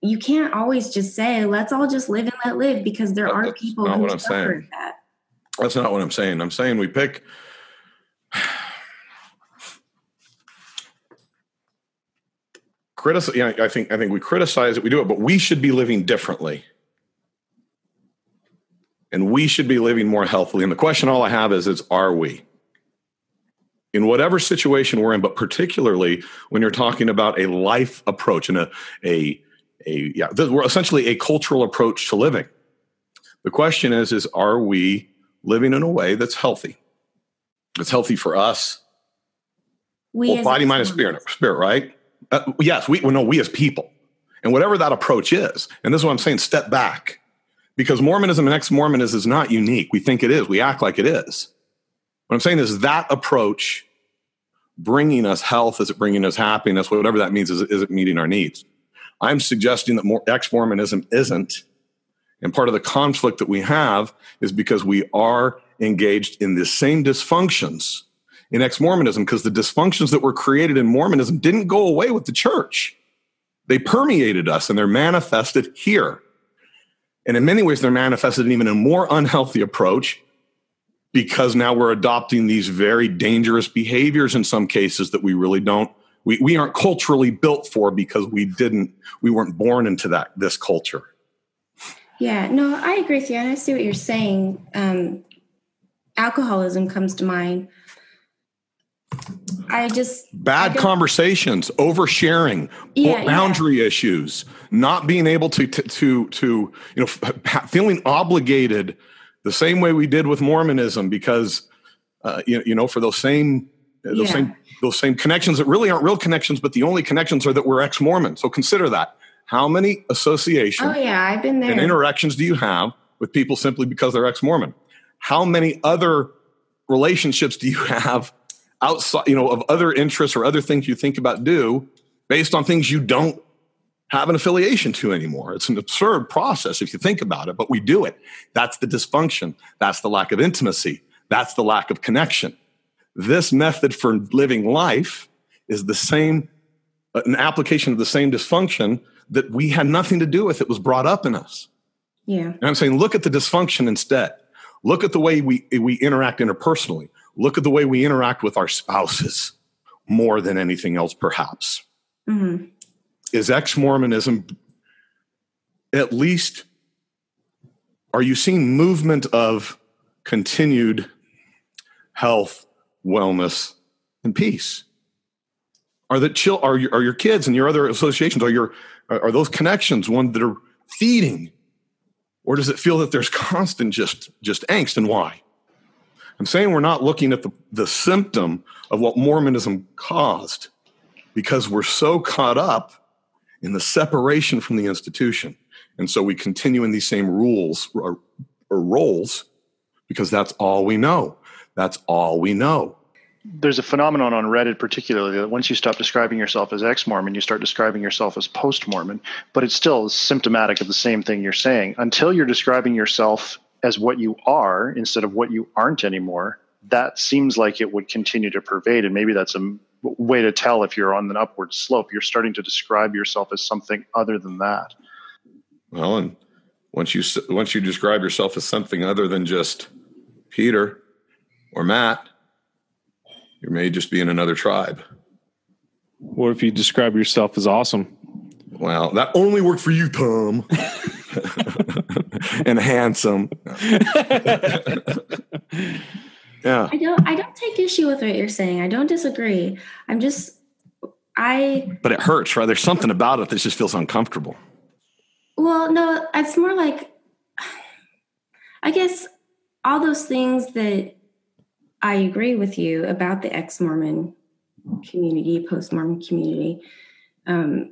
You can't always just say, "Let's all just live and let live," because there That- are people who suffer that. That's not what I'm saying. I'm saying we pick. Criticize. Yeah, I think I think we criticize it. We do it, but we should be living differently, and we should be living more healthily. And the question all I have is: Is are we? In whatever situation we're in, but particularly when you're talking about a life approach and a a a yeah, th- we're essentially a cultural approach to living. The question is: Is are we living in a way that's healthy? It's healthy for us, We well, body, mind, and spirit. Spirit, right? Uh, yes, we well, no, we as people, and whatever that approach is. And this is what I'm saying: step back, because Mormonism and ex-Mormonism is not unique. We think it is. We act like it is. What I'm saying is that approach bringing us health, is it bringing us happiness? Whatever that means, is, is it meeting our needs? I'm suggesting that more, ex-Mormonism isn't. And part of the conflict that we have is because we are engaged in the same dysfunctions in ex Mormonism, because the dysfunctions that were created in Mormonism didn't go away with the church. They permeated us and they're manifested here. And in many ways, they're manifested in even a more unhealthy approach because now we're adopting these very dangerous behaviors in some cases that we really don't we, we aren't culturally built for because we didn't we weren't born into that this culture Yeah, no, I agree with you. And I see what you're saying. Um, alcoholism comes to mind. I just bad I conversations oversharing Yeah, yeah. boundary issues not being able to to to, to you know feeling obligated the same way we did with mormonism because uh, you, you know for those same those Yeah. same those same connections that really aren't real connections but the only connections are that we're ex-mormon so consider that How many associations Oh yeah, I've been there. and interactions do you have with people simply because they're ex-Mormon? How many other relationships do you have outside, you know, of other interests or other things you think about do based on things you don't have an affiliation to anymore? It's an absurd process if you think about it, but we do it. That's the dysfunction. That's the lack of intimacy. That's the lack of connection. This method for living life is the same, an application of the same dysfunction that we had nothing to do with. It was brought up in us. yeah. And I'm saying, look at the dysfunction instead. Look at the way we, we interact interpersonally. Look at the way we interact with our spouses more than anything else, perhaps. hmm Is ex Mormonism at least, are you seeing movement of continued health, wellness, and peace? Are the chill? Are your, are your kids and your other associations? Are your are those connections one that are feeding or does it feel that there's constant just just angst and why i'm saying we're not looking at the, the symptom of what mormonism caused because we're so caught up in the separation from the institution. And so we continue in these same rules or, or roles because that's all we know. That's all we know. There's a phenomenon on Reddit, particularly, that once you stop describing yourself as ex Mormon, you start describing yourself as post Mormon, but it's still symptomatic of the same thing you're saying. Until you're describing yourself as what you are instead of what you aren't anymore, that seems like it would continue to pervade. And maybe that's a way to tell if you're on an upward slope. You're starting to describe yourself as something other than that. well and once you once you describe yourself as something other than just peter or matt you may just be in another tribe What if you describe yourself as awesome? Well, that only worked for you, Tom. and handsome. yeah. I don't. I don't take issue with what you're saying. I don't disagree. I'm just. I But it hurts, right? There's something about it that just feels uncomfortable. well, no. It's more like. I guess all those things that I agree with you about the ex-Mormon community, post-Mormon community. Um,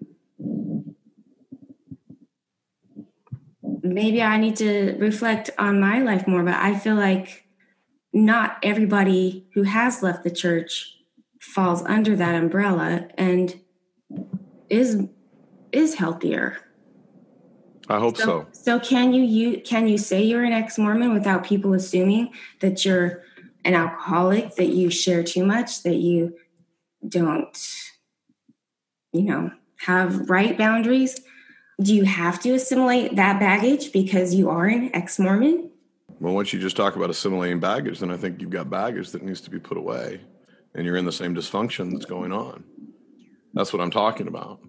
maybe I need to reflect on my life more, but I feel like not everybody who has left the church falls under that umbrella and is is healthier. I hope so. So can you you can you say you're an ex-Mormon without people assuming that you're an alcoholic, that you share too much, that you don't you know, have right boundaries? Do you have to assimilate that baggage because you are an ex-Mormon? Well, once you just talk about assimilating baggage, then I think you've got baggage that needs to be put away and you're in the same dysfunction that's going on. That's what I'm talking about.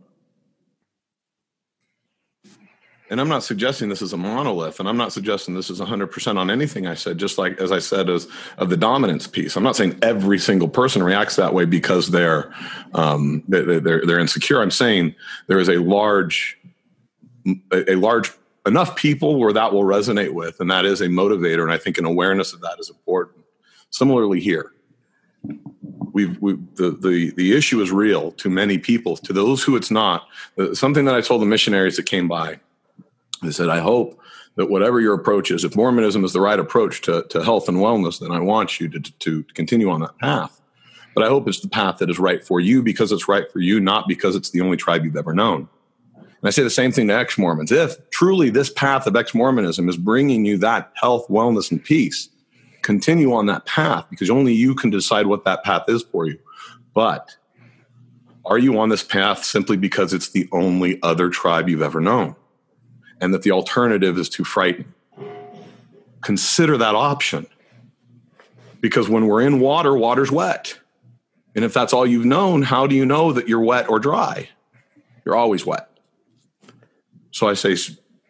And I'm not suggesting this is a monolith, and I'm not suggesting this is 100% on anything I said, just like as I said, as of the dominance piece. I'm not saying every single person reacts that way because they're, um, they're, they're, they're insecure. I'm saying there is a large, a, a large enough people where that will resonate with, and that is a motivator. And I think an awareness of that is important. Similarly, here, we've, we the, the the issue is real to many people. To those who it's not, something that I told the missionaries that came by, I said, I hope that whatever your approach is, if Mormonism is the right approach to, to health and wellness, then I want you to, to continue on that path. But I hope it's the path that is right for you because it's right for you, not because it's the only tribe you've ever known. And I say the same thing to ex Mormons. If truly this path of ex Mormonism is bringing you that health, wellness, and peace, continue on that path because only you can decide what that path is for you. But are you on this path simply because it's the only other tribe you've ever known and that the alternative is too frightening? Consider that option because when we're in water, water's wet. And if that's all you've known, how do you know that you're wet or dry? You're always wet. So I say,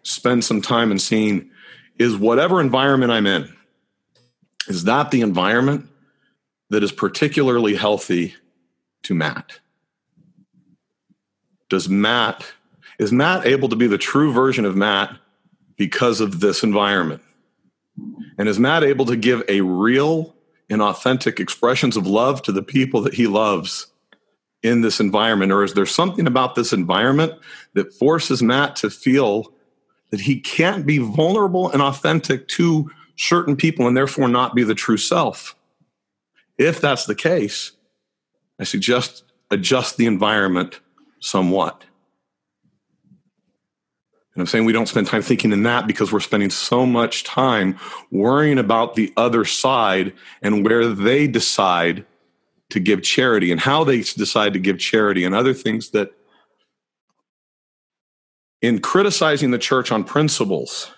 spend some time in seeing is whatever environment I'm in, is that the environment that is particularly healthy to Matt? Does Matt, is Matt able to be the true version of Matt because of this environment? And is Matt able to give a real and authentic expressions of love to the people that he loves in this environment? Or is there something about this environment that forces Matt to feel that he can't be vulnerable and authentic to certain people and therefore not be the true self? If that's the case, I suggest adjust the environment somewhat. And I'm saying we don't spend time thinking in that because we're spending so much time worrying about the other side and where they decide to give charity and how they decide to give charity and other things that in criticizing the church on principles,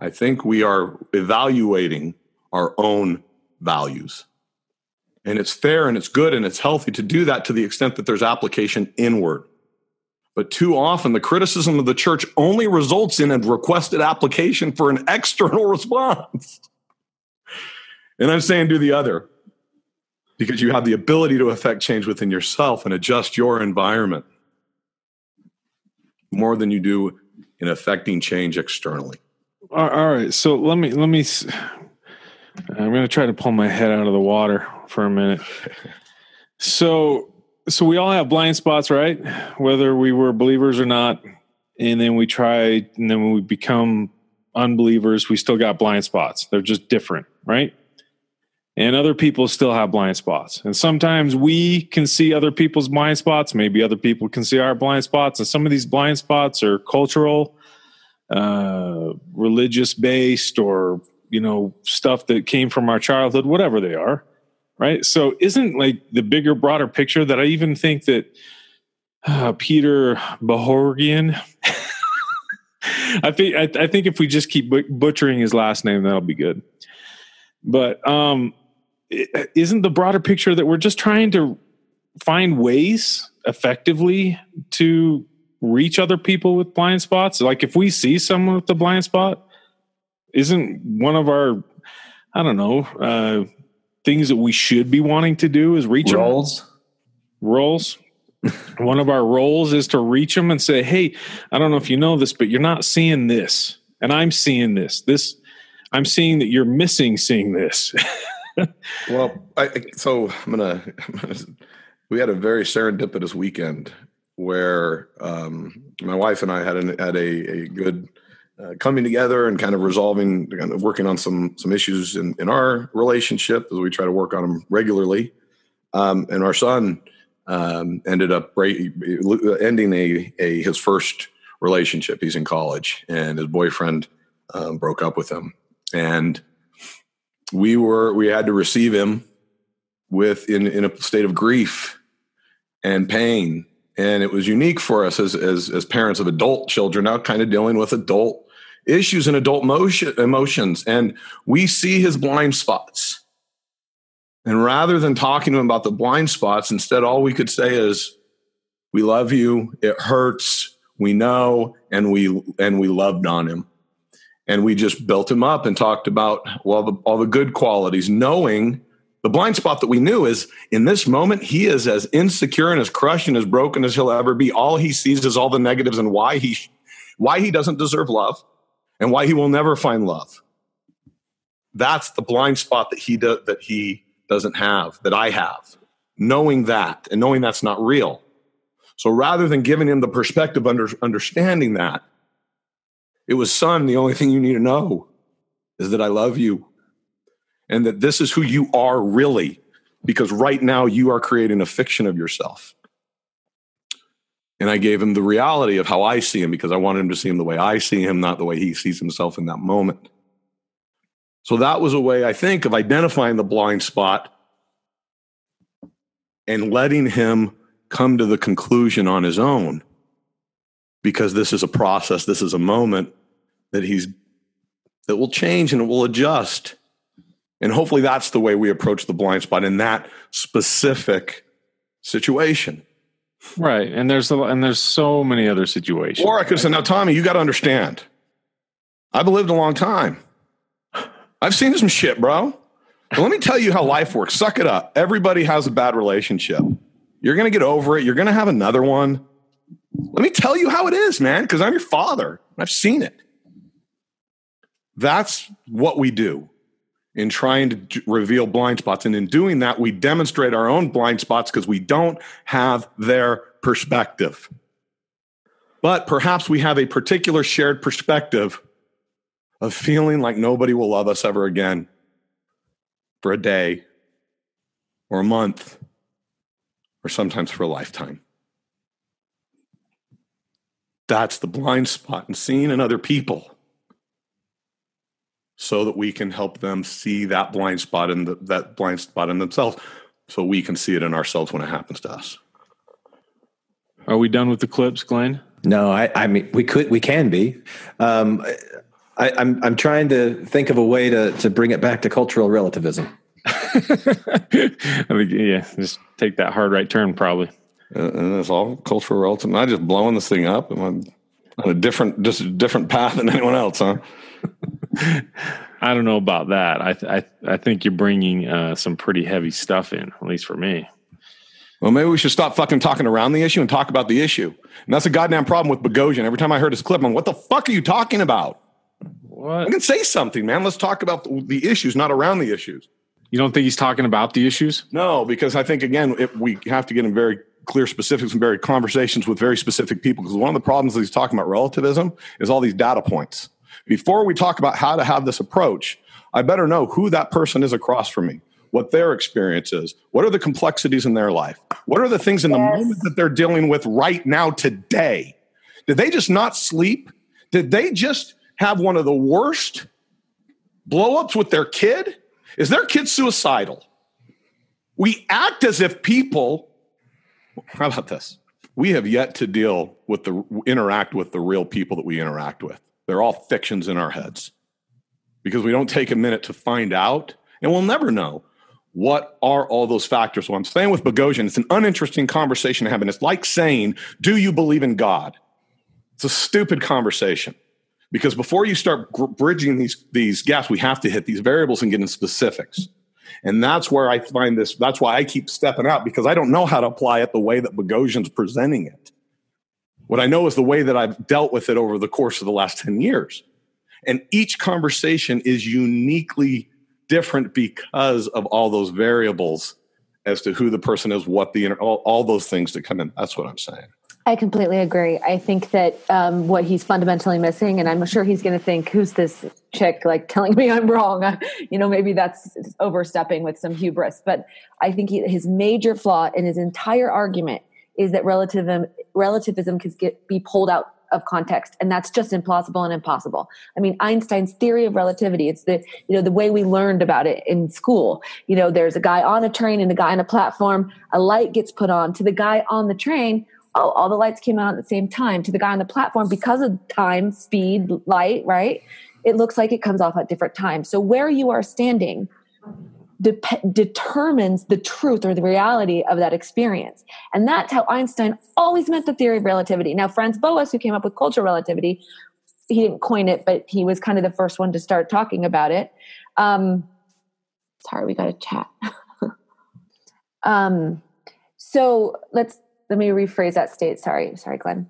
I think we are evaluating our own values. And it's fair and it's good and it's healthy to do that to the extent that there's application inward. But too often, the criticism of the church only results in a requested application for an external response. And I'm saying do the other because you have the ability to affect change within yourself and adjust your environment more than you do in affecting change externally. All right. So let me, let me, I'm going to try to pull my head out of the water for a minute. So so we all have blind spots, right? Whether we were believers or not. And then we try, and then when we become unbelievers, we still got blind spots. They're just different, right? And other people still have blind spots. And sometimes we can see other people's blind spots. Maybe other people can see our blind spots. And some of these blind spots are cultural, uh, religious based, or, you know, stuff that came from our childhood, whatever they are right? So isn't like the bigger, broader picture that I even think that uh, Peter Boghossian. I think I, I, think if we just keep butchering his last name, that'll be good. But um, isn't the broader picture that we're just trying to find ways effectively to reach other people with blind spots? Like if we see someone with a blind spot, isn't one of our I don't know uh, things that we should be wanting to do is reach roles. Them. Roles. One of our roles is to reach them and say, "Hey, I don't know if you know this, but you're not seeing this, and I'm seeing this. This, I'm seeing that you're missing seeing this." well, I, so I'm gonna, We had a very serendipitous weekend where um, my wife and I had an, had a, a good uh, coming together and kind of resolving, kind of working on some some issues in, in our relationship as we try to work on them regularly. Um, and our son um, ended up ending a, a his first relationship. He's in college, and his boyfriend um, broke up with him, and we were we had to receive him with in in a state of grief and pain and it was unique for us as, as as parents of adult children now kind of dealing with adult issues and adult motion, emotions, and we see his blind spots. And rather than talking to him about the blind spots, instead, all we could say is, "We love you. It hurts. We know, and we and we loved on him." And we just built him up and talked about well, the, all the good qualities, knowing the blind spot that we knew is in this moment he is as insecure and as crushed and as broken as he'll ever be. All he sees is all the negatives and why he why he doesn't deserve love and why he will never find love. That's the blind spot that he do, that he doesn't have, that I have. Knowing that and knowing that's not real. So rather than giving him the perspective under understanding that, it was son, the only thing you need to know is that I love you and that this is who you are really because right now you are creating a fiction of yourself. And I gave him the reality of how I see him because I wanted him to see him the way I see him, not the way he sees himself in that moment. So that was a way, I think, of identifying the blind spot and letting him come to the conclusion on his own. Because this is a process, this is a moment that he's that will change and it will adjust. And hopefully that's the way we approach the blind spot in that specific situation. Right. And there's a, and there's so many other situations. Or I could say, now, Tommy, you got to understand. I've lived a long time. I've seen some shit, bro. But let me tell you how life works. Suck it up. Everybody has a bad relationship. You're going to get over it. You're going to have another one. Let me tell you how it is, man, because I'm your father. I've seen it. That's what we do. in trying to reveal blind spots. And in doing that, we demonstrate our own blind spots because we don't have their perspective. But perhaps we have a particular shared perspective of feeling like nobody will love us ever again for a day or a month or sometimes for a lifetime. That's the blind spot in seeing in other people so that we can help them see that blind spot in the, that blind spot in themselves so we can see it in ourselves when it happens to us. Are we done with the clips, Glenn? No, I, I mean we could we can be. Um, I, I'm I'm trying to think of a way to to bring it back to cultural relativism. I think, yeah, just take that hard right turn, probably. Uh, and it's all cultural relativism. I'm just blowing this thing up. I'm on a different, just a different path than anyone else, huh? I don't know about that. I th- I, I think you're bringing uh, some pretty heavy stuff in, at least for me. Well, maybe we should stop fucking talking around the issue and talk about the issue. And that's a goddamn problem with Boghossian. Every time I heard his clip, I'm, what the fuck are you talking about? What? I can say something, man. Let's talk about the, the issues, not around the issues. You don't think he's talking about the issues? No, because I think again, it, we have to get in very clear specifics and very conversations with very specific people. Because one of the problems that he's talking about relativism is all these data points. Before we talk about how to have this approach, I better know who that person is across from me, what their experience is, what are the complexities in their life, what are the things in the moment that they're dealing with right now today. Did they just not sleep? Did they just have one of the worst blowups with their kid? Is their kid suicidal? We act as if people, how about this? We have yet to deal with the interact with the real people that we interact with. They're all fictions in our heads because we don't take a minute to find out, and we'll never know what are all those factors. So I'm staying with Boghossian, it's an uninteresting conversation to have, and it's like saying, "Do you believe in God?" It's a stupid conversation because before you start bridging these these gaps, we have to hit these variables and get into specifics. And that's where I find this. That's why I keep stepping out because I don't know how to apply it the way that Boghossian's presenting it. What I know is the way that I've dealt with it over the course of the last 10 years. And each conversation is uniquely different because of all those variables as to who the person is, what the, all, all those things that come in. That's what I'm saying. I completely agree. I think that um, what he's fundamentally missing, and I'm sure he's going to think, "Who's this chick like telling me I'm wrong?" you know, maybe that's overstepping with some hubris. But I think he, his major flaw in his entire argument is that relativism relativism can get, be pulled out of context and that's just implausible and impossible. I mean einstein's theory of relativity it's the you know the way we learned about it in school. You know there's a guy on a train and a guy on a platform. A light gets put on to the guy on the train. Oh all the lights came out at the same time. To the guy on the platform because of time speed light right? It looks like it comes off at different times. So where you are standing de- determines the truth or the reality of that experience. And that's how Einstein always meant the theory of relativity. Now, Franz Boas, who came up with cultural relativity, he didn't coin it, but he was kind of the first one to start talking about it. Um, sorry, we got a chat. um, so let's let me rephrase that state. Sorry, sorry, Glenn.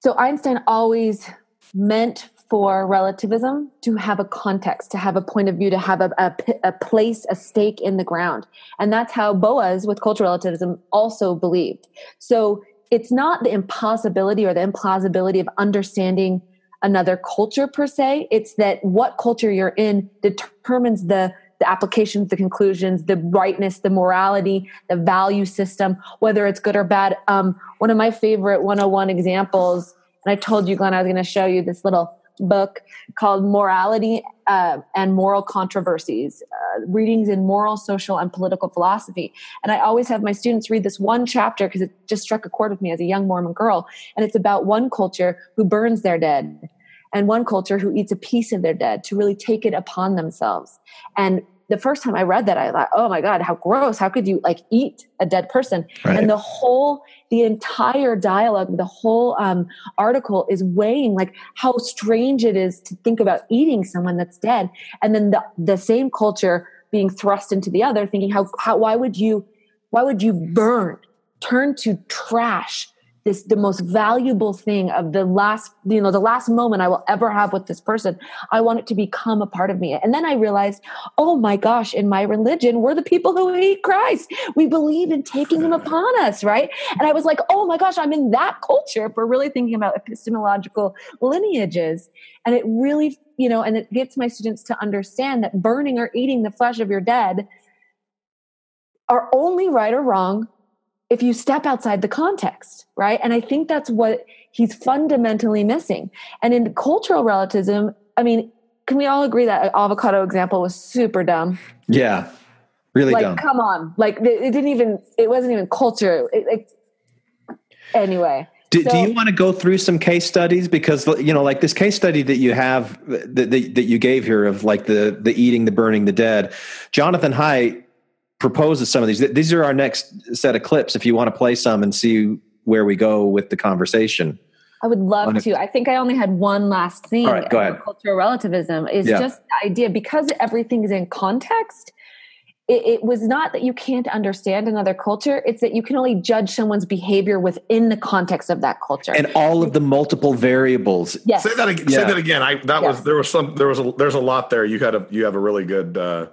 So Einstein always meant for relativism to have a context, to have a point of view, to have a, a, a, place, a stake in the ground. And that's how Boas with cultural relativism also believed. So it's not the impossibility or the implausibility of understanding another culture per se. It's that what culture you're in determines the the applications, the conclusions, the rightness, the morality, the value system, whether it's good or bad. Um, one of my favorite 101 examples, and I told you, Glenn, I was going to show you this little book called Morality uh, and Moral Controversies uh, Readings in Moral, Social, and Political Philosophy. And I always have my students read this one chapter because it just struck a chord with me as a young Mormon girl. And it's about one culture who burns their dead and one culture who eats a piece of their dead to really take it upon themselves. And the first time I read that, I thought, oh my God, how gross. How could you like eat a dead person? Right. And the whole, the entire dialogue, the whole um, article is weighing like how strange it is to think about eating someone that's dead. And then the, the same culture being thrust into the other, thinking how, how, why would you, why would you burn, turn to trash this the most valuable thing of the last you know the last moment i will ever have with this person. I want it to become a part of me. And then i realized oh my gosh in my religion we're the people who hate christ. We believe in taking him upon us right? And i was like oh my gosh i'm in that culture if we're really thinking about epistemological lineages. And it really you know and it gets my students to understand that burning or eating the flesh of your dead are only right or wrong if you step outside the context, right? And I think that's what he's fundamentally missing. And in cultural relativism, I mean, can we all agree that avocado example was super dumb? Yeah, really like, dumb. Come on, like it didn't even. It wasn't even culture. It, anyway. Do, so, do you want to go through some case studies because you know like this case study that you have that, that, that you gave here of like the the eating the burning the dead jonathan haidt proposes some of these. These are our next set of clips. If you want to play some and see where we go with the conversation. I would love to. I think I only had one last thing. All right, go ahead. Cultural relativism is yeah. just the idea because everything is in context. It, it, was not that you can't understand another culture; it's that you can only judge someone's behavior within the context of that culture and all of the multiple variables. Yes. Say that again. Yeah. Say that again. I that yes. was there was some there was a there's a lot there. You had a you have a really good. Uh,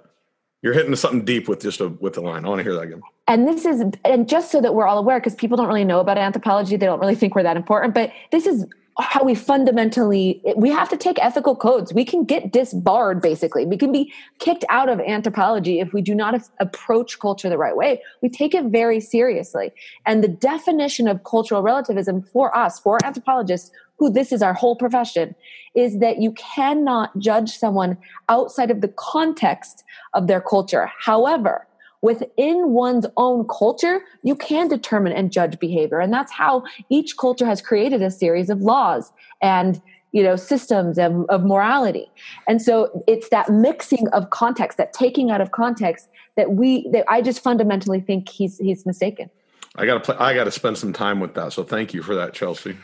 you're hitting something deep with just a with the line. I want to hear that again. And this is and just so that we're all aware, because people don't really know about anthropology, they don't really think we're that important. But this is how we fundamentally we have to take ethical codes. We can get disbarred basically. We can be kicked out of anthropology if we do not approach culture the right way. We take it very seriously. And the definition of cultural relativism for us for anthropologists who this is our whole profession, is that you cannot judge someone outside of the context of their culture. However, within one's own culture, you can determine and judge behavior. And that's how each culture has created a series of laws and you know systems of, of morality. And so it's that mixing of context that taking out of context that we that i just fundamentally think he's he's mistaken. I gotta play i gotta spend some time with that so thank you for that chelsea.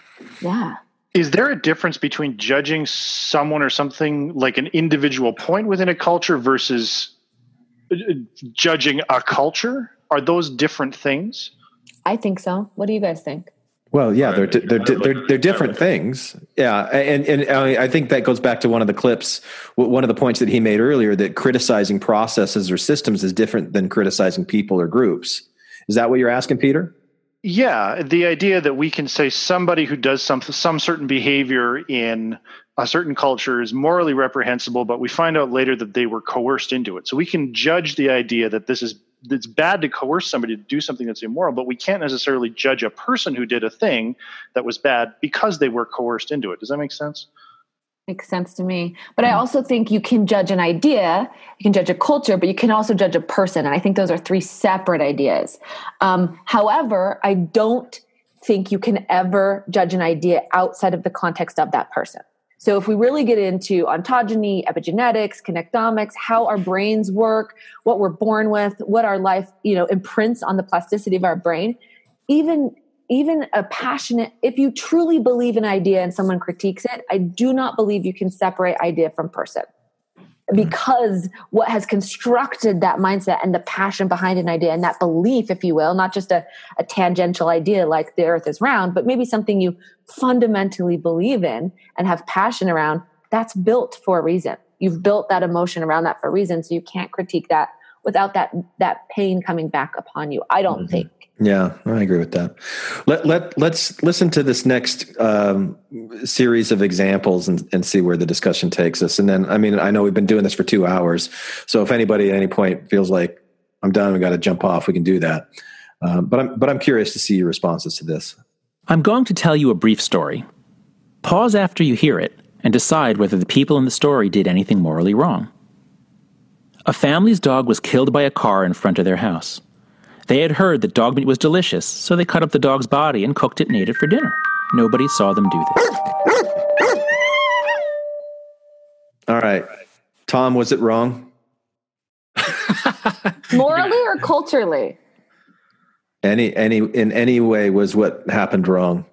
Yeah. Is there a difference between judging someone or something like an individual point within a culture versus judging a culture? Are those different things? I think so. What do you guys think? Well, yeah, they're they're they're, they're different things. Yeah, and and I think that goes back to one of the clips, one of the points that he made earlier that criticizing processes or systems is different than criticizing people or groups. Is that what you're asking, Peter? Yeah, the idea that we can say somebody who does some some certain behavior in a certain culture is morally reprehensible, but we find out later that they were coerced into it. So we can judge the idea that this is it's bad to coerce somebody to do something that's immoral, but we can't necessarily judge a person who did a thing that was bad because they were coerced into it. Does that make sense? Makes sense to me. But I also think you can judge an idea, you can judge a culture, but you can also judge a person. And I think those are three separate ideas. Um, however, I don't think you can ever judge an idea outside of the context of that person. So if we really get into ontogeny, epigenetics, connectomics, how our brains work, what we're born with, what our life, you know, imprints on the plasticity of our brain, even even a passionate if you truly believe an idea and someone critiques it i do not believe you can separate idea from person. Mm-hmm. Because what has constructed that mindset and the passion behind an idea and that belief if you will not just a, a tangential idea like the earth is round but maybe something you fundamentally believe in and have passion around that's built for a reason. You've built that emotion around that for a reason so you can't critique that without that that pain coming back upon you i don't mm-hmm. think yeah, I agree with that. Let let let's listen to this next um, series of examples and, and see where the discussion takes us. And then, I mean, I know we've been doing this for two hours, so if anybody at any point feels like I'm done, we got to jump off, we can do that. Um, but I'm but I'm curious to see your responses to this. I'm going to tell you a brief story. Pause after you hear it and decide whether the people in the story did anything morally wrong. A family's dog was killed by a car in front of their house. They had heard that dog meat was delicious, so they cut up the dog's body and cooked it and ate it for dinner. Nobody saw them do this. All right. Tom, was it wrong? Morally or culturally? Any any in any way was what happened wrong.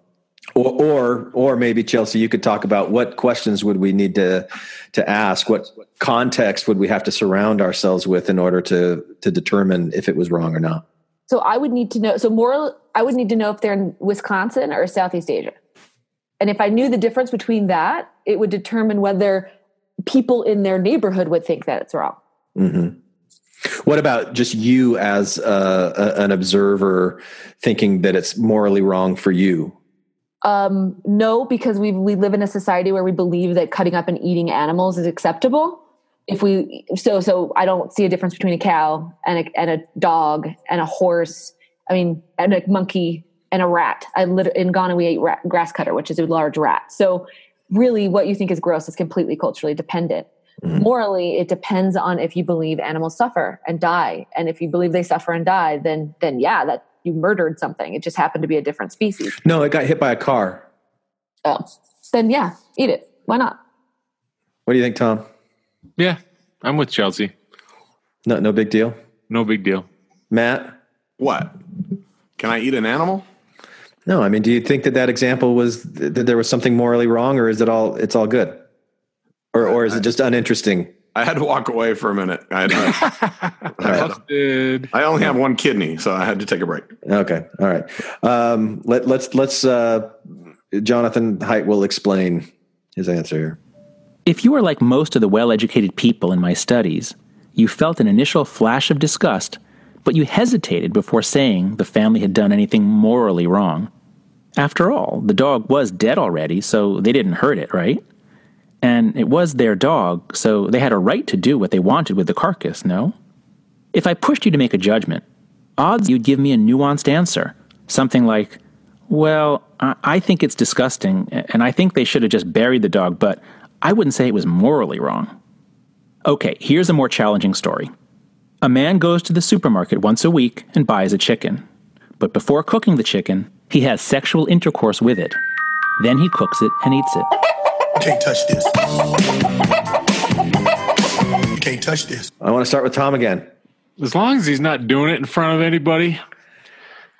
Or, or or maybe Chelsea, you could talk about what questions would we need to to ask, what context would we have to surround ourselves with in order to to determine if it was wrong or not. So I would need to know. So moral, I would need to know if they're in Wisconsin or Southeast Asia. And if I knew the difference between that, it would determine whether people in their neighborhood would think that it's wrong. Mm-hmm. What about just you as uh, a, an observer thinking that it's morally wrong for you? Um, no, because we we live in a society where we believe that cutting up and eating animals is acceptable. If we so so, I don't see a difference between a cow and a and a dog and a horse. I mean, and a monkey and a rat. I lit- in Ghana we ate rat, grass cutter, which is a large rat. So really, what you think is gross is completely culturally dependent. Mm-hmm. Morally, it depends on if you believe animals suffer and die, and if you believe they suffer and die, then then yeah, that you murdered something. It just happened to be a different species. No, it got hit by a car. Oh, then yeah, eat it. Why not? What do you think, Tom? Yeah, I'm with Chelsea. No, no big deal. No big deal. Matt, what? Can I eat an animal? No, I mean, do you think that that example was that there was something morally wrong, or is it all it's all good, or or is it just uninteresting? I had to walk away for a minute. I, had, I, I only have one kidney, so I had to take a break. Okay, all right. Um, let let's let's uh, Jonathan Haidt will explain his answer here. If you were like most of the well-educated people in my studies, you felt an initial flash of disgust, but you hesitated before saying the family had done anything morally wrong. After all, the dog was dead already, so they didn't hurt it, right? And it was their dog, so they had a right to do what they wanted with the carcass, no? If I pushed you to make a judgment, odds you'd give me a nuanced answer. Something like, well, I think it's disgusting, and I think they should have just buried the dog, but I wouldn't say it was morally wrong. Okay, here's a more challenging story. A man goes to the supermarket once a week and buys a chicken. But before cooking the chicken, he has sexual intercourse with it. Then he cooks it and eats it. Can't touch this. Can't touch this. I want to start with Tom again. As long as he's not doing it in front of anybody,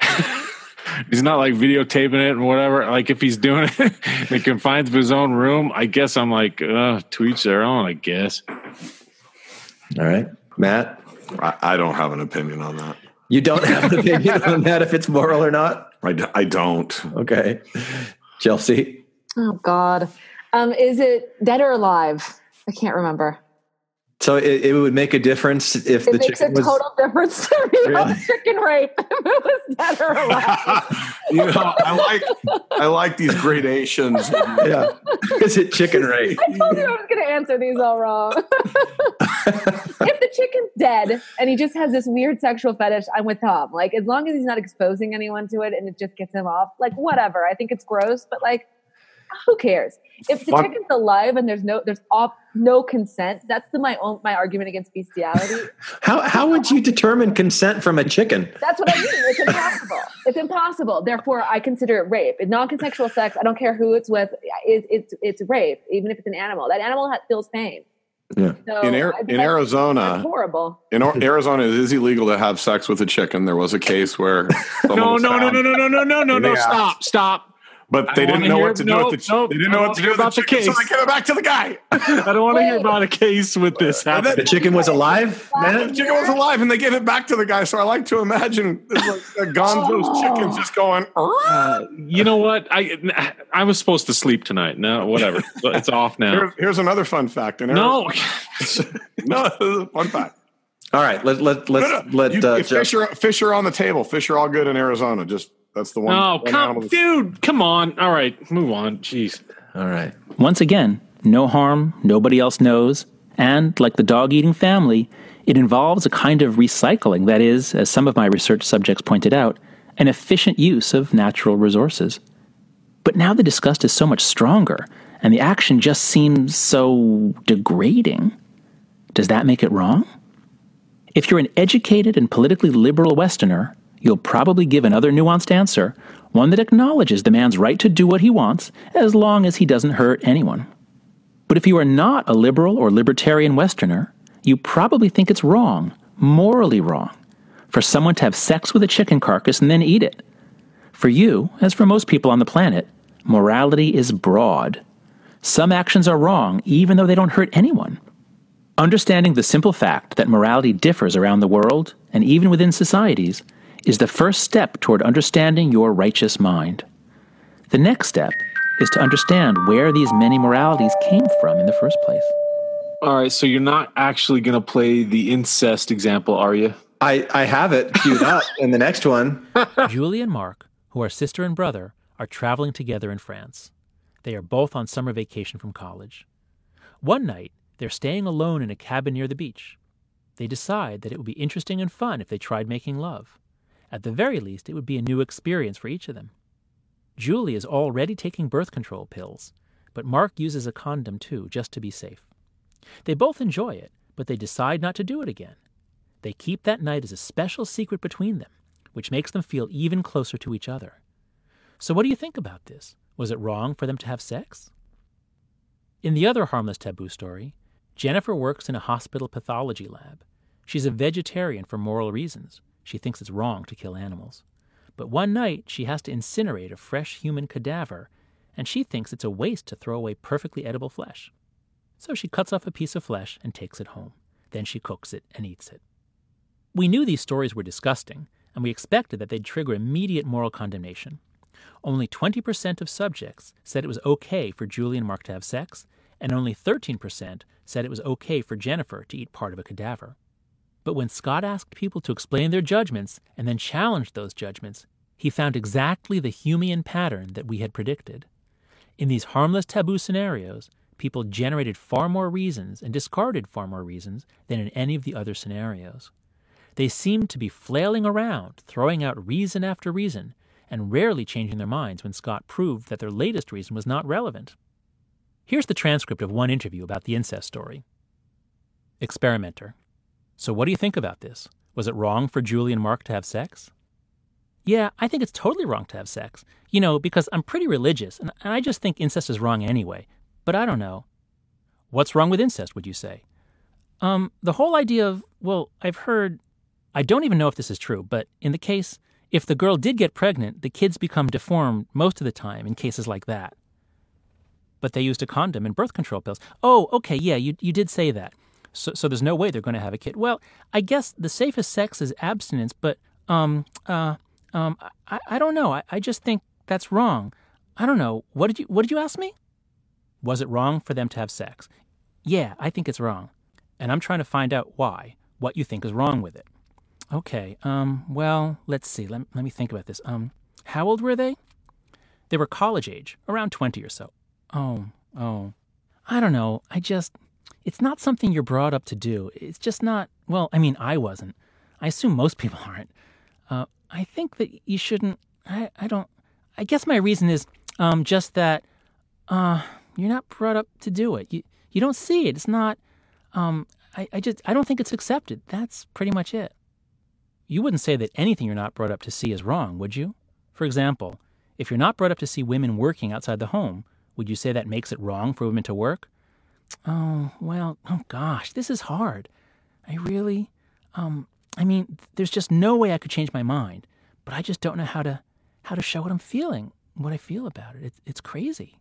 he's not like videotaping it and whatever. Like if he's doing it in the confines of his own room, I guess I'm like, uh, to each their own, I guess. All right. Matt? I, I don't have an opinion on that. You don't have an opinion on that if it's moral or not? I, d- I don't. Okay. Chelsea? Oh, God. Um, is it dead or alive? I can't remember. So it, it would make a difference if it the makes chicken a was total difference to me Really? on chicken rape if it was dead or alive. You know, I like I like these gradations. yeah. Is it chicken rape? I told you I was going to answer these all wrong. if the chicken's dead and he just has this weird sexual fetish, I'm with Tom. Like, as long as he's not exposing anyone to it and it just gets him off, like, whatever. I think it's gross, but like, who cares? If the Fuck. chicken's alive and there's no there's op, no consent, that's the, my own my argument against bestiality. How how would you determine consent from a chicken? That's what I mean. It's impossible. It's impossible. Therefore, I consider it rape. In non-consensual sex, I don't care who it's with. It, it's it's rape, even if it's an animal. That animal ha- feels pain. Yeah. So In, Ar- in Arizona, horrible. in Or- Arizona, it is illegal to have sex with a chicken. There was a case where someone No, no, no, no, no, no, no, no, no, no, stop, stop. But they didn't know hear- what to do with the. nope, they didn't know what to do hear with the about the chicken, so case. they gave it back to the guy. I don't want to hear about a case with this happening. The chicken was alive, man? The chicken was alive, and they gave it back to the guy. So I like to imagine like the Gonzo's chickens just going. Uh, you know what? I I was supposed to sleep tonight. No, whatever. It's off now. Here's, here's another fun fact. In No. Arizona- no, this is a fun fact. All right, let let let's No, no, let you- uh, if Jeff- fish fish are on the table. Fish are all good in Arizona. Just that's the one. Oh, one come, animal- dude, come on. All right, move on. Jeez. All right. Once again, no harm, nobody else knows, and like the dog eating family, it involves a kind of recycling that is, as some of my research subjects pointed out, an efficient use of natural resources. But now the disgust is so much stronger, and the action just seems so degrading. Does that make it wrong? If you're an educated and politically liberal Westerner, you'll probably give another nuanced answer, one that acknowledges the man's right to do what he wants as long as he doesn't hurt anyone. But if you are not a liberal or libertarian Westerner, you probably think it's wrong, morally wrong, for someone to have sex with a chicken carcass and then eat it. For you, as for most people on the planet, morality is broad. Some actions are wrong even though they don't hurt anyone. Understanding the simple fact that morality differs around the world and even within societies is the first step toward understanding your righteous mind. The next step is to understand where these many moralities came from in the first place. All right, so you're not actually going to play the incest example, are you? I, I have it queued up in the next one. Julie and Mark, who are sister and brother, are traveling together in France. They are both on summer vacation from college. One night, they're staying alone in a cabin near the beach. They decide that it would be interesting and fun if they tried making love. At the very least, it would be a new experience for each of them. Julie is already taking birth control pills, but Mark uses a condom too, just to be safe. They both enjoy it, but they decide not to do it again. They keep that night as a special secret between them, which makes them feel even closer to each other. So, what do you think about this? Was it wrong for them to have sex? In the other harmless taboo story, Jennifer works in a hospital pathology lab. She's a vegetarian for moral reasons. She thinks it's wrong to kill animals. But one night, she has to incinerate a fresh human cadaver, and she thinks it's a waste to throw away perfectly edible flesh. So she cuts off a piece of flesh and takes it home. Then she cooks it and eats it. We knew these stories were disgusting, and we expected that they'd trigger immediate moral condemnation. Only 20% of subjects said it was okay for Julie and Mark to have sex, and only 13% said it was okay for Jennifer to eat part of a cadaver. But when Scott asked people to explain their judgments and then challenged those judgments, he found exactly the Humean pattern that we had predicted. In these harmless taboo scenarios, people generated far more reasons and discarded far more reasons than in any of the other scenarios. They seemed to be flailing around, throwing out reason after reason, and rarely changing their minds when Scott proved that their latest reason was not relevant. Here's the transcript of one interview about the incest story. Experimenter. So, what do you think about this? Was it wrong for Julie and Mark to have sex? Yeah, I think it's totally wrong to have sex. You know, because I'm pretty religious, and I just think incest is wrong anyway. But I don't know. What's wrong with incest, would you say? Um, the whole idea of, well, I've heard, I don't even know if this is true, but in the case, if the girl did get pregnant, the kids become deformed most of the time in cases like that. But they used a condom and birth control pills. Oh, okay, yeah, you, you did say that. So, so there's no way they're going to have a kid. Well, I guess the safest sex is abstinence, but um, uh, um, I, I don't know. I, I just think that's wrong. I don't know. What did you What did you ask me? Was it wrong for them to have sex? Yeah, I think it's wrong, and I'm trying to find out why. What you think is wrong with it? Okay. Um. Well, let's see. Let Let me think about this. Um. How old were they? They were college age, around twenty or so. Oh. Oh. I don't know. I just it's not something you're brought up to do. It's just not, well, I mean, I wasn't. I assume most people aren't. Uh, I think that you shouldn't, I, I don't, I guess my reason is um, just that uh, you're not brought up to do it. You, you don't see it. It's not, um, I, I just, I don't think it's accepted. That's pretty much it. You wouldn't say that anything you're not brought up to see is wrong, would you? For example, if you're not brought up to see women working outside the home, would you say that makes it wrong for women to work? Oh, well, oh gosh, this is hard. I really, um, I mean, there's just no way I could change my mind, but I just don't know how to, how to show what I'm feeling, what I feel about it. It's, it's crazy.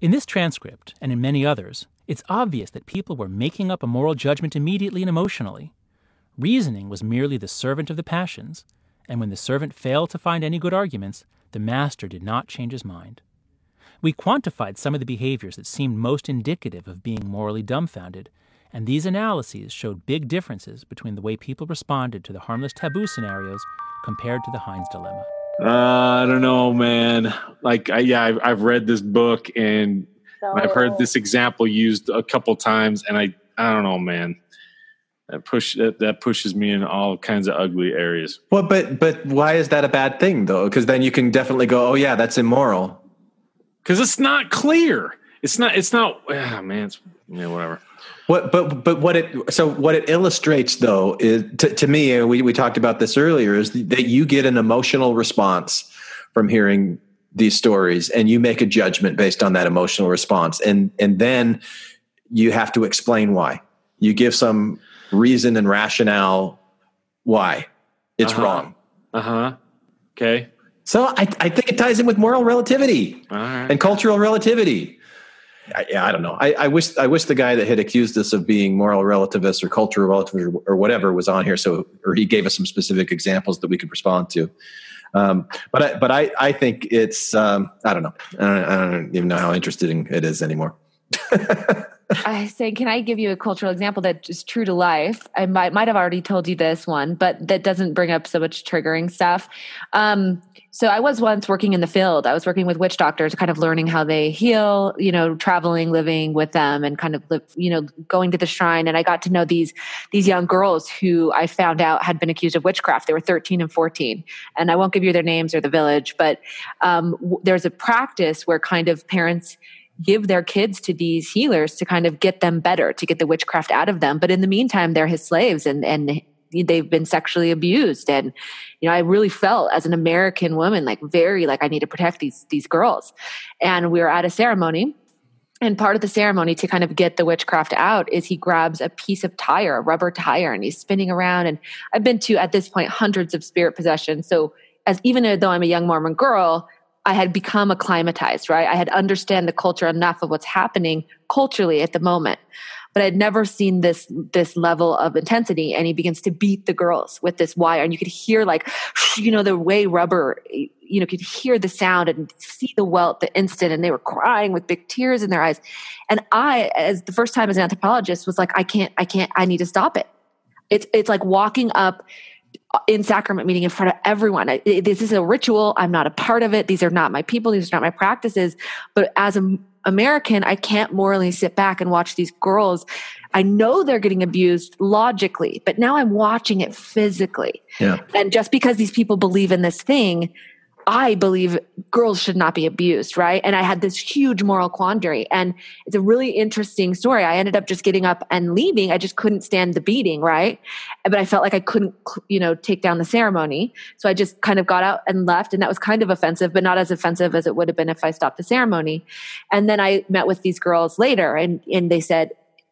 In this transcript, and in many others, it's obvious that people were making up a moral judgment immediately and emotionally. Reasoning was merely the servant of the passions, and when the servant failed to find any good arguments, the master did not change his mind. We quantified some of the behaviors that seemed most indicative of being morally dumbfounded, and these analyses showed big differences between the way people responded to the harmless taboo scenarios compared to the Heinz dilemma. Uh, I don't know, man. Like, I, yeah, I've, I've read this book and I've heard this example used a couple times, and I, I don't know, man. That push that, that pushes me in all kinds of ugly areas. Well, but but why is that a bad thing though? Because then you can definitely go, oh yeah, that's immoral because it's not clear. It's not. It's not. Ah, man. It's yeah, whatever. What, but but what it so what it illustrates though is to, to me, and we we talked about this earlier, is that you get an emotional response from hearing these stories, and you make a judgment based on that emotional response, and and then you have to explain why. You give some reason and rationale why it's uh-huh. wrong. Uh huh. Okay. So I, I think it ties in with moral relativity and cultural relativity. I, yeah, I don't know. I, I, wish I wish the guy that had accused us of being moral relativists or cultural relativists or, or, whatever was on here, so or he gave us some specific examples that we could respond to. Um, but I, but I, I think it's um, I don't know. I don't, I don't even know how interesting it is anymore. I say, can I give you a cultural example that is true to life? I might might have already told you this one, but that doesn't bring up so much triggering stuff. Um, so I was once working in the field. I was working with witch doctors, kind of learning how they heal. You know, traveling, living with them, and kind of live, you know, going to the shrine. And I got to know these these young girls who I found out had been accused of witchcraft. They were thirteen and fourteen, and I won't give you their names or the village, but um, w- there's a practice where kind of parents give their kids to these healers to kind of get them better, to get the witchcraft out of them. But in the meantime, they're his slaves and, and they've been sexually abused. And, you know, I really felt as an American woman, like very like I need to protect these, these girls. And we were at a ceremony and part of the ceremony to kind of get the witchcraft out is he grabs a piece of tire, a rubber tire, and he's spinning around. And I've been to, at this point, hundreds of spirit possessions. So as even though I'm a young Mormon girl, I had become acclimatized, right? I had understand the culture enough of what's happening culturally at the moment. But I'd never seen this this level of intensity. And he begins to beat the girls with this wire. And you could hear like, you know, the way rubber, you know, could hear the sound and see the welt the instant. And they were crying with big tears in their eyes. And I, as the first time as an anthropologist, was like, I can't, I can't, I need to stop it. It's it's like walking up in sacrament meeting in front of everyone. This is a ritual. I'm not a part of it. These are not my people. These are not my practices. But as an American, I can't morally sit back and watch these girls. I know they're getting abused logically, but now I'm watching it physically. Yeah. And just because these people believe in this thing I believe girls should not be abused, right? And I had this huge moral quandary. And it's a really interesting story. I ended up just getting up and leaving. I just couldn't stand the beating, right? But I felt like I couldn't, you know, take down the ceremony. So I just kind of got out and left. And that was kind of offensive, but not as offensive as it would have been if I stopped the ceremony. And then I met with these girls later and, and they said,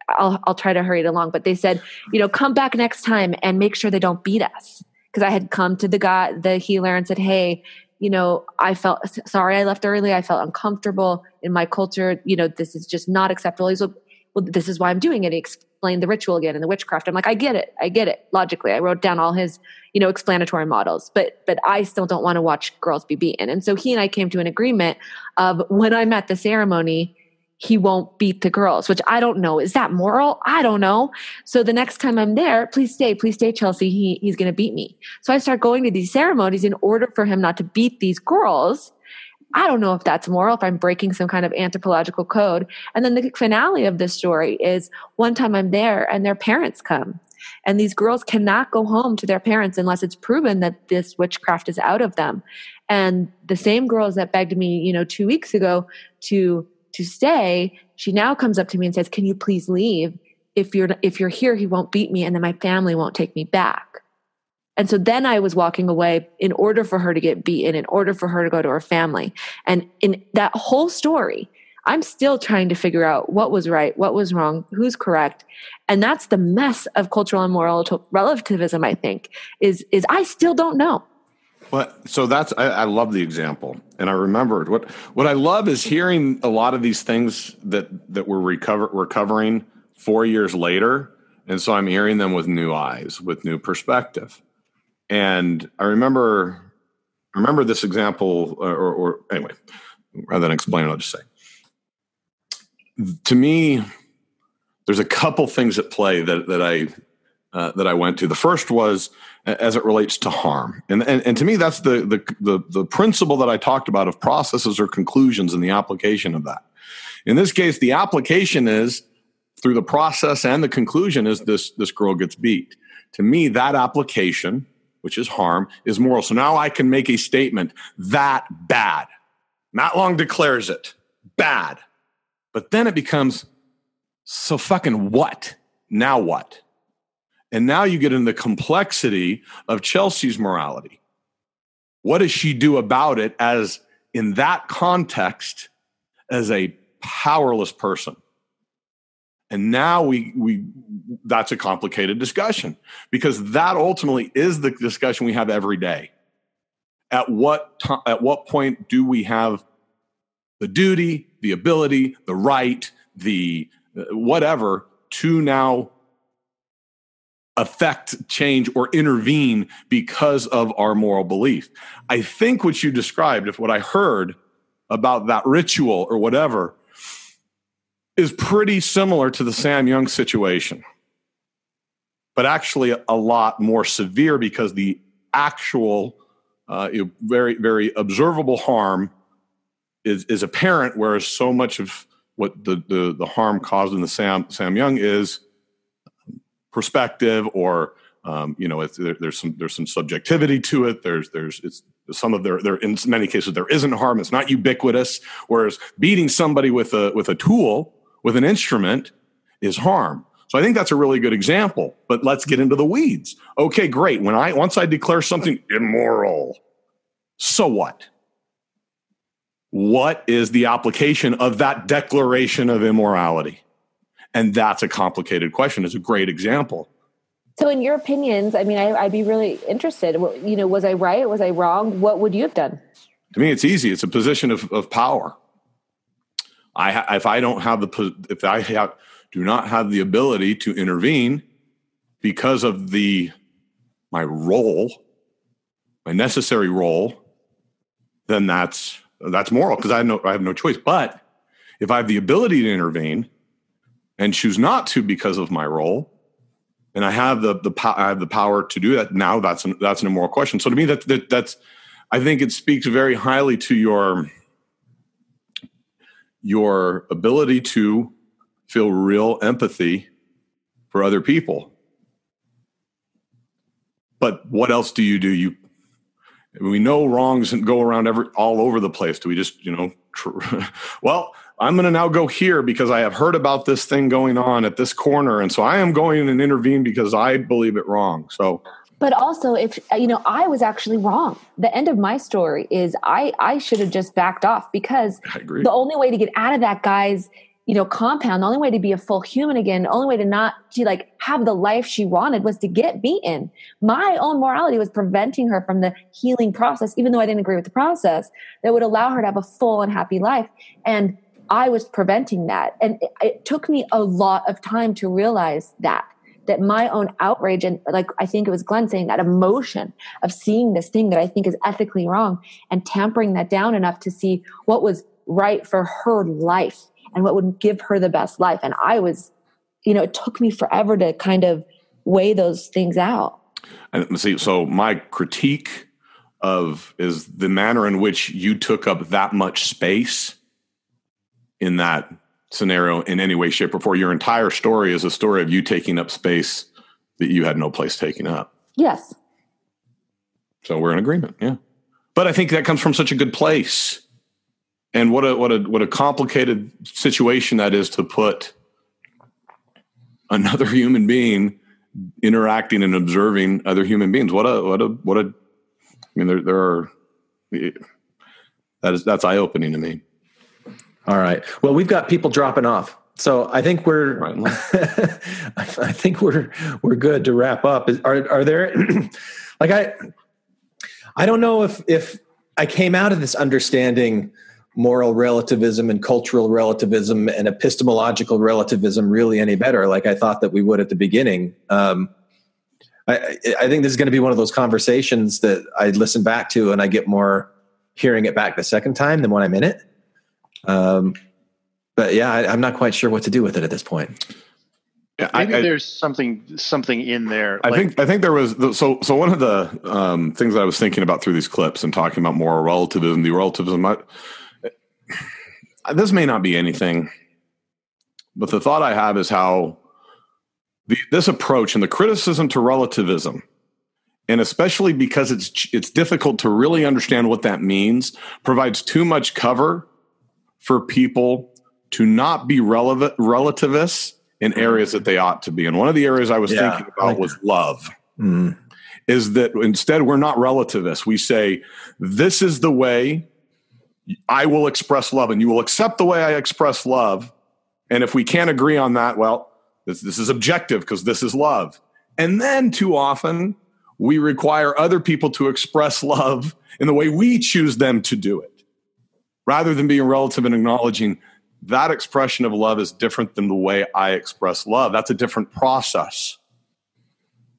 I'll, I'll try to hurry it along, but they said, you know, come back next time and make sure they don't beat us because I had come to the guy, the healer, and said, "Hey, you know, I felt sorry I left early. I felt uncomfortable in my culture. You know, this is just not acceptable. He's like, well, this is why I'm doing it. He explained the ritual again and the witchcraft. I'm like, I get it. I get it logically. I wrote down all his, you know, explanatory models, but, but I still don't want to watch girls be beaten. And so he and I came to an agreement of when I'm at the ceremony, he won't beat the girls, which I don't know. Is that moral? I don't know. So the next time I'm there, please stay, please stay, Chelsea. He, he's going to beat me. So I start going to these ceremonies in order for him not to beat these girls. I don't know if that's moral, if I'm breaking some kind of anthropological code. And then the finale of this story is one time I'm there and their parents come. And these girls cannot go home to their parents unless it's proven that this witchcraft is out of them. And the same girls that begged me, you know, two weeks ago to to stay, she now comes up to me and says, "Can you please leave? If you're if you're here, he won't beat me, and then my family won't take me back." And so then I was walking away in order for her to get beaten, in order for her to go to her family. And in that whole story, I'm still trying to figure out what was right, what was wrong, who's correct. And that's the mess of cultural and moral relativism, I think, is, is I still don't know. Well, so that's I, I, love the example, and I remembered what what I love is hearing a lot of these things that that we're recover recovering four years later, and so I'm hearing them with new eyes, with new perspective. And I remember I remember this example, or, or, or anyway, rather than explain it, I'll just say to me, there's a couple things at play that that I uh, that I went to. The first was as it relates to harm, and, and and to me, that's the, the the the principle that I talked about of processes or conclusions and the application of that. In this case, the application is through the process and the conclusion is this this girl gets beat. To me, that application, which is harm, is moral. So now I can make a statement that bad. Not long declares it bad, but then it becomes so fucking what? Now what? And now you get into the complexity of Chelsea's morality. What does she do about it as in that context as a powerless person? And now we we that's a complicated discussion because that ultimately is the discussion we have every day. At what to, at what point do we have the duty, the ability, the right, the uh, whatever to now affect change or intervene because of our moral belief. I think what you described, if what I heard about that ritual or whatever, is pretty similar to the Sam Young situation, but actually a lot more severe because the actual, uh, very, very observable harm is, is apparent, whereas so much of what the, the, the harm caused in the Sam, Sam Young is perspective or um, you know there, there's some there's some subjectivity to it there's there's it's some of there there in many cases there isn't harm. It's not ubiquitous. Whereas beating somebody with a with a tool with an instrument is harm. So i think that's a really good example but let's get into the weeds. Okay great. When i once i declare something immoral so what? What is the application of that declaration of immorality and that's a complicated question. It's a great example. So, in your opinions, I mean, I, would be really interested. You know, was I right? Was I wrong? What would you have done? To me, it's easy. It's a position of, of power. I if I don't have the if I have, do not have the ability to intervene because of the my role, my necessary role, then that's that's moral because I have no I have no choice. But if I have the ability to intervene, and choose not to because of my role, and I have the the I have the power to do that. Now that's an, that's an immoral question. So to me, that, that that's I think it speaks very highly to your your ability to feel real empathy for other people. But what else do you do? You we know wrongs go around every all over the place. Do we just you know? Tr- well, I'm going to now go here because I have heard about this thing going on at this corner. And so I am going and intervene because I believe it wrong. So, but also if uh, you know i was actually wrong the end of my story is i i should have just backed off because the only way to get out of that guy's you know compound the only way to be a full human again the only way to not to like have the life she wanted was to get beaten my own morality was preventing her from the healing process even though i didn't agree with the process that would allow her to have a full and happy life and I was preventing that. And it, it, took me a lot of time to realize that, that my own outrage and like, I think it was Glenn saying that emotion of seeing this thing that I think is ethically wrong and tampering that down enough to see what was right for her life and what would give her the best life. And I was, you know, it took me forever to kind of weigh those things out. And see, so my critique of is the manner in which you took up that much space in that scenario in any way, shape, or form. Your entire story is a story of you taking up space that you had no place taking up. Yes. So we're in agreement. Yeah. But I think that comes from such a good place. And what a what a what a complicated situation that is to put another human being interacting and observing other human beings. What a what a what a I mean there there are that is that's eye opening to me. All right. Well, we've got people dropping off. So I think we're I think we're we're good to wrap up. Are are there like I I don't know if if I came out of this understanding moral relativism and cultural relativism and epistemological relativism really any better like I thought that we would at the beginning. Um, I, I think this is going to be one of those conversations that I listen back to and I get more hearing it back the second time than when I'm in it. Um, but yeah, I, am not quite sure what to do with it at this point. Yeah, Maybe I, there's something something in there. I like, think I think there was so so one of the um, things I was thinking about through these clips and talking about moral relativism, the relativism. I, this may not be anything, but the thought I have is how the, this approach and the criticism to relativism, and especially because it's it's difficult to really understand what that means, provides too much cover for people to not be relevant relativists in areas that they ought to be. And one of the areas I was yeah, thinking about like was love. Mm. Is that instead we're not relativists. We say, this is the way I will express love, and you will accept the way I express love. And if we can't agree on that, well, this, this is objective because this is love. And then too often we require other people to express love in the way we choose them to do it. Rather than being relative and acknowledging that expression of love is different than the way I express love. That's a different process.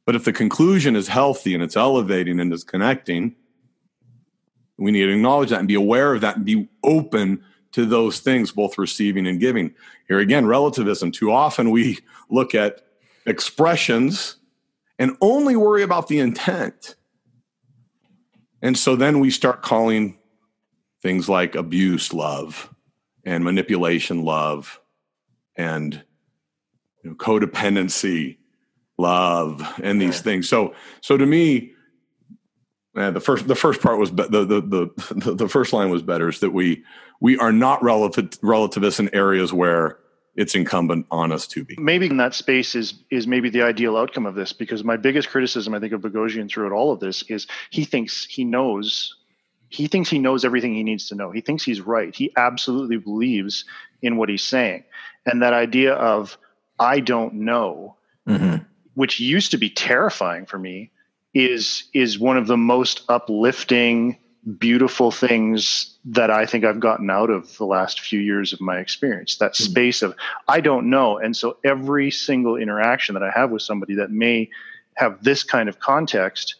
But if the conclusion is healthy and it's elevating and it's connecting, we need to acknowledge that and be aware of that and be open to those things, both receiving and giving. Here again, relativism. Too often we look at expressions and only worry about the intent. And so then we start calling things like abuse love and manipulation love and you know, codependency love and these things. So so to me, man, the first the first part was be- the, the the the first line was better is that we we are not relative relativists in areas where it's incumbent on us to be. Maybe in that space is is maybe the ideal outcome of this because my biggest criticism I think of Boghossian throughout all of this is he thinks he knows he thinks he knows everything he needs to know. He thinks he's right. He absolutely believes in what he's saying. And that idea of I don't know, Mm-hmm. which used to be terrifying for me, is is one of the most uplifting, beautiful things that I think I've gotten out of the last few years of my experience. That space of I don't know. And so every single interaction that I have with somebody that may have this kind of context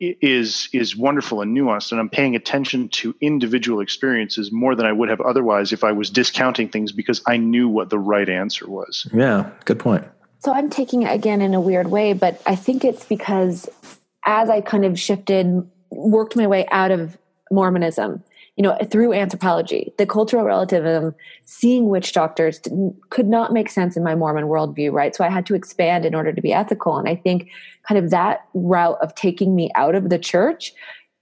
is is wonderful and nuanced and i'm paying attention to individual experiences more than i would have otherwise if i was discounting things because i knew what the right answer was Yeah, good point. So I'm taking it again in a weird way, but I think it's because as I kind of shifted, worked my way out of Mormonism, you know, through anthropology, the cultural relativism, seeing witch doctors could not make sense in my Mormon worldview, right? So I had to expand in order to be ethical. And I think kind of that route of taking me out of the church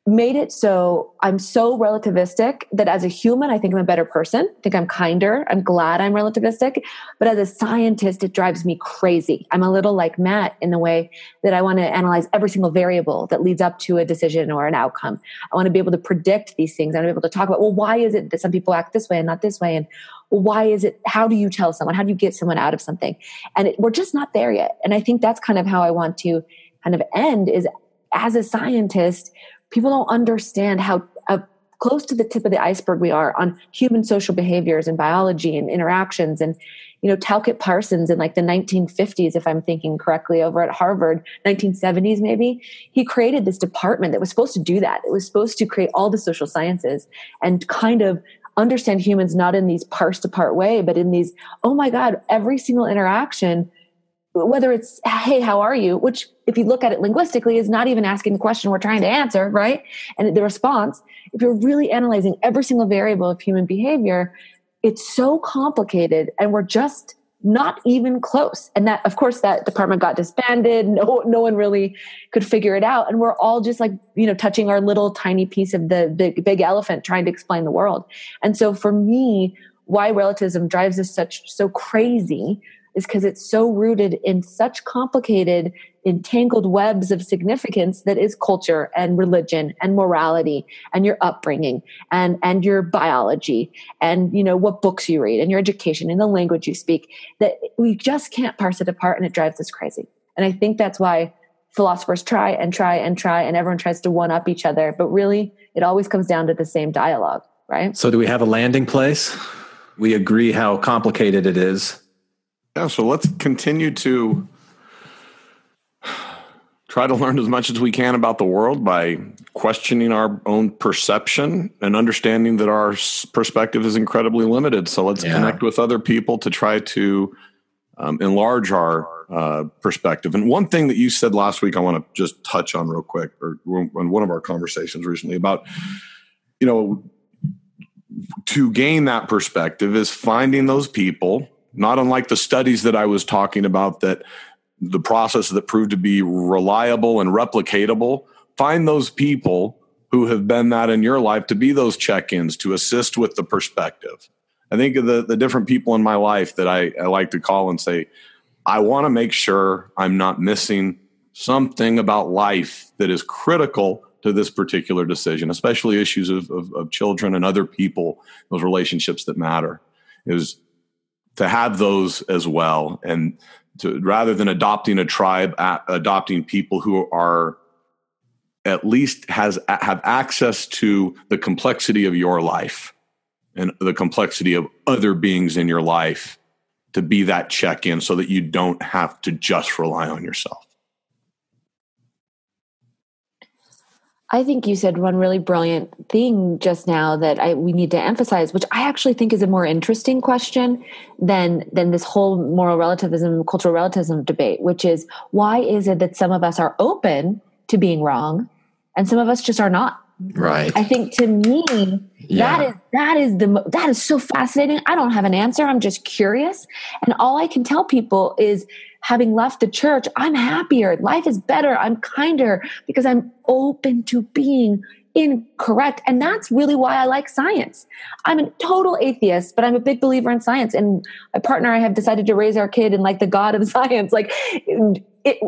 made it so I'm so relativistic that as a human, I think I'm a better person. I think I'm kinder. I'm glad I'm relativistic. But as a scientist, it drives me crazy. I'm a little like Matt in the way that I want to analyze every single variable that leads up to a decision or an outcome. I want to be able to predict these things. I want to be able to talk about, well, why is it that some people act this way and not this way? And why is it, how do you tell someone? How do you get someone out of something? And it, we're just not there yet. And I think that's kind of how I want to kind of end is as a scientist, people don't understand how uh, close to the tip of the iceberg we are on human social behaviors and biology and interactions and you know talcott parsons in like the 1950s if i'm thinking correctly over at harvard 1970s maybe he created this department that was supposed to do that. It was supposed to create all the social sciences and kind of understand humans not in these parsed apart way but in these oh my god every single interaction whether it's hey how are you? which if you look at it linguistically is not even asking the question we're trying to answer right? And the response if you're really analyzing every single variable of human behavior it's so complicated and we're just not even close. And that of course that department got disbanded. No no one really could figure it out. And we're all just like you know touching our little tiny piece of the big big elephant trying to explain the world. And so for me why relativism drives us such so crazy is because it's so rooted in such complicated, entangled webs of significance that is culture and religion and morality and your upbringing and, and your biology and, you know, what books you read and your education and the language you speak that we just can't parse it apart and it drives us crazy. And I think that's why philosophers try and try and try and everyone tries to one up each other. But really, it always comes down to the same dialogue, right? So, do we have a landing place? We agree how complicated it is. Yeah, so let's continue to try to learn as much as we can about the world by questioning our own perception and understanding that our perspective is incredibly limited. So let's Yeah. connect with other people to try to um, enlarge our uh, perspective. And one thing that you said last week, I want to just touch on real quick, or in one of our conversations recently about, you know, to gain that perspective is finding those people, not unlike the studies that I was talking about, that the process that proved to be reliable and replicatable. Find those people who have been that in your life to be those check ins to assist with the perspective. I think of the, the different people in my life that I, I like to call and say, I want to make sure I'm not missing something about life that is critical to this particular decision, especially issues of, of, of children and other people, those relationships that matter, is to have those as well. And to rather than adopting a tribe, adopting people who are at least has have access to the complexity of your life and the complexity of other beings in your life to be that check in so that you don't have to just rely on yourself. I think you said one really brilliant thing just now that I, we need to emphasize, which I actually think is a more interesting question than than this whole moral relativism, cultural relativism debate, which is why is it that some of us are open to being wrong and some of us just are not? Right. I think to me Yeah. that is that is the that is so fascinating. I don't have an answer. I'm just curious, and all I can tell people is having left the church, I'm happier. Life is better. I'm kinder because I'm open to being incorrect. And that's really why I like science. I'm a total atheist, but I'm a big believer in science. And my partner and I have decided to raise our kid in like the God of science. Like it,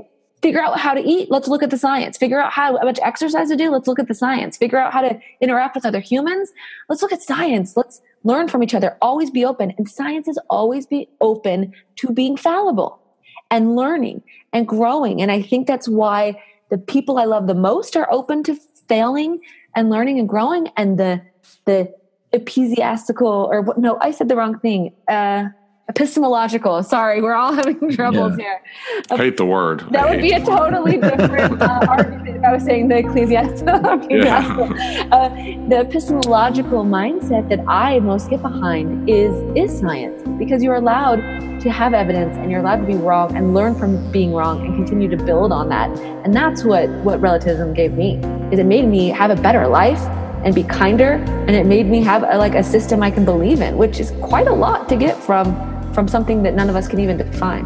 figure out how to eat. Let's look at the science. Figure out how, how much exercise to do. Let's look at the science. Figure out how to interact with other humans. Let's look at science. Let's learn from each other. Always be open. And science is always be open to being fallible and learning and growing. And I think that's why the people I love the most are open to failing and learning and growing. And the the ecclesiastical or? No, I said the wrong thing. Uh, epistemological. Sorry, we're all having troubles here. I hate the word. That I would be a totally different uh, argument if I was saying the ecclesiastical. Yeah. uh, the epistemological mindset that I most get behind is is science because you're allowed to have evidence and you're allowed to be wrong and learn from being wrong and continue to build on that. And that's what what relativism gave me. Is it made me have a better life and be kinder and it made me have a, like a system I can believe in, which is quite a lot to get from from something that none of us can even define.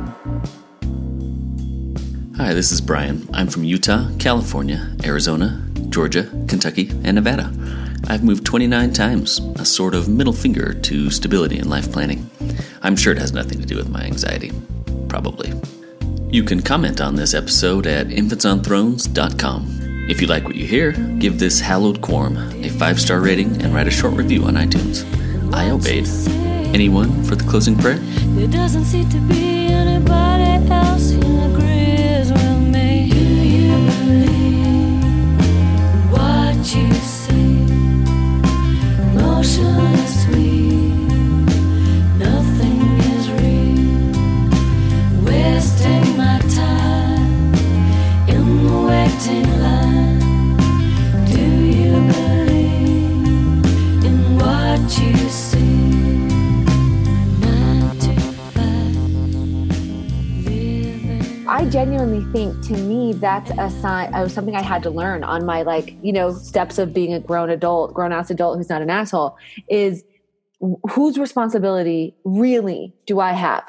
Hi, this is Brian. I'm from Utah, California, Arizona, Georgia, Kentucky, and Nevada. I've moved 29 times, a sort of middle finger to stability in life planning. I'm sure it has nothing to do with my anxiety. Probably. You can comment on this episode at infantsonthrones.com. If you like what you hear, give this hallowed quorum a five star rating and write a short review on iTunes. I obeyed. Anyone for the closing prayer? There doesn't seem to be anybody genuinely think to me that's a sign of something I had to learn on my like, you know, steps of being a grown adult, grown ass adult who's not an asshole is whose responsibility really do I have?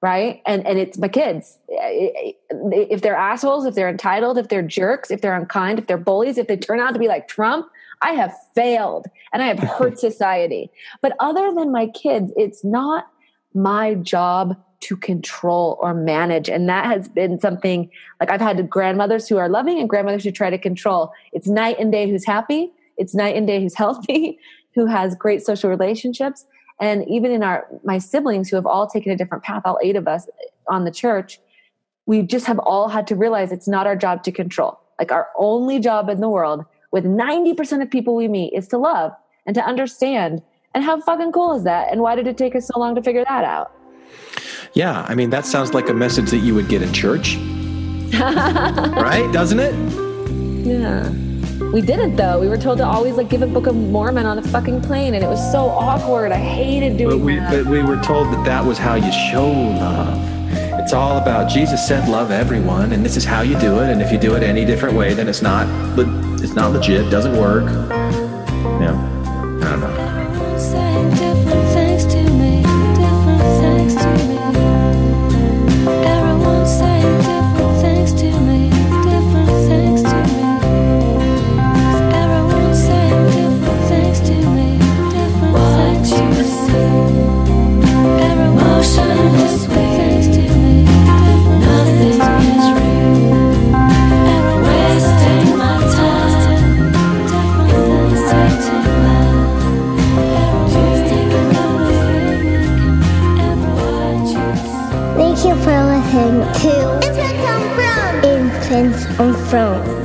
Right. And, and it's my kids. If they're assholes, if they're entitled, if they're jerks, if they're unkind, if they're bullies, if they turn out to be like Trump, I have failed and I have hurt society. But other than my kids, it's not my job to control or manage. And that has been something like I've had grandmothers who are loving and grandmothers who try to control. It's night and day who's happy. It's night and day who's healthy, who has great social relationships. And even in our my siblings who have all taken a different path, all eight of us on the church, we just have all had to realize it's not our job to control. Like our only job in the world with 90% of people we meet is to love and to understand. And how fucking cool is that? And why did it take us so long to figure that out? Yeah, I mean, that sounds like a message that you would get in church, right? Doesn't it? Yeah. We didn't though. We were told to always like give a Book of Mormon on the fucking plane, and it was so awkward. I hated doing But we, that. but we were told that that was how you show love. It's all about Jesus said love everyone, and this is how you do it. And if you do it any different way, then it's not it's not legit. Doesn't work. Yeah, I don't know. Thank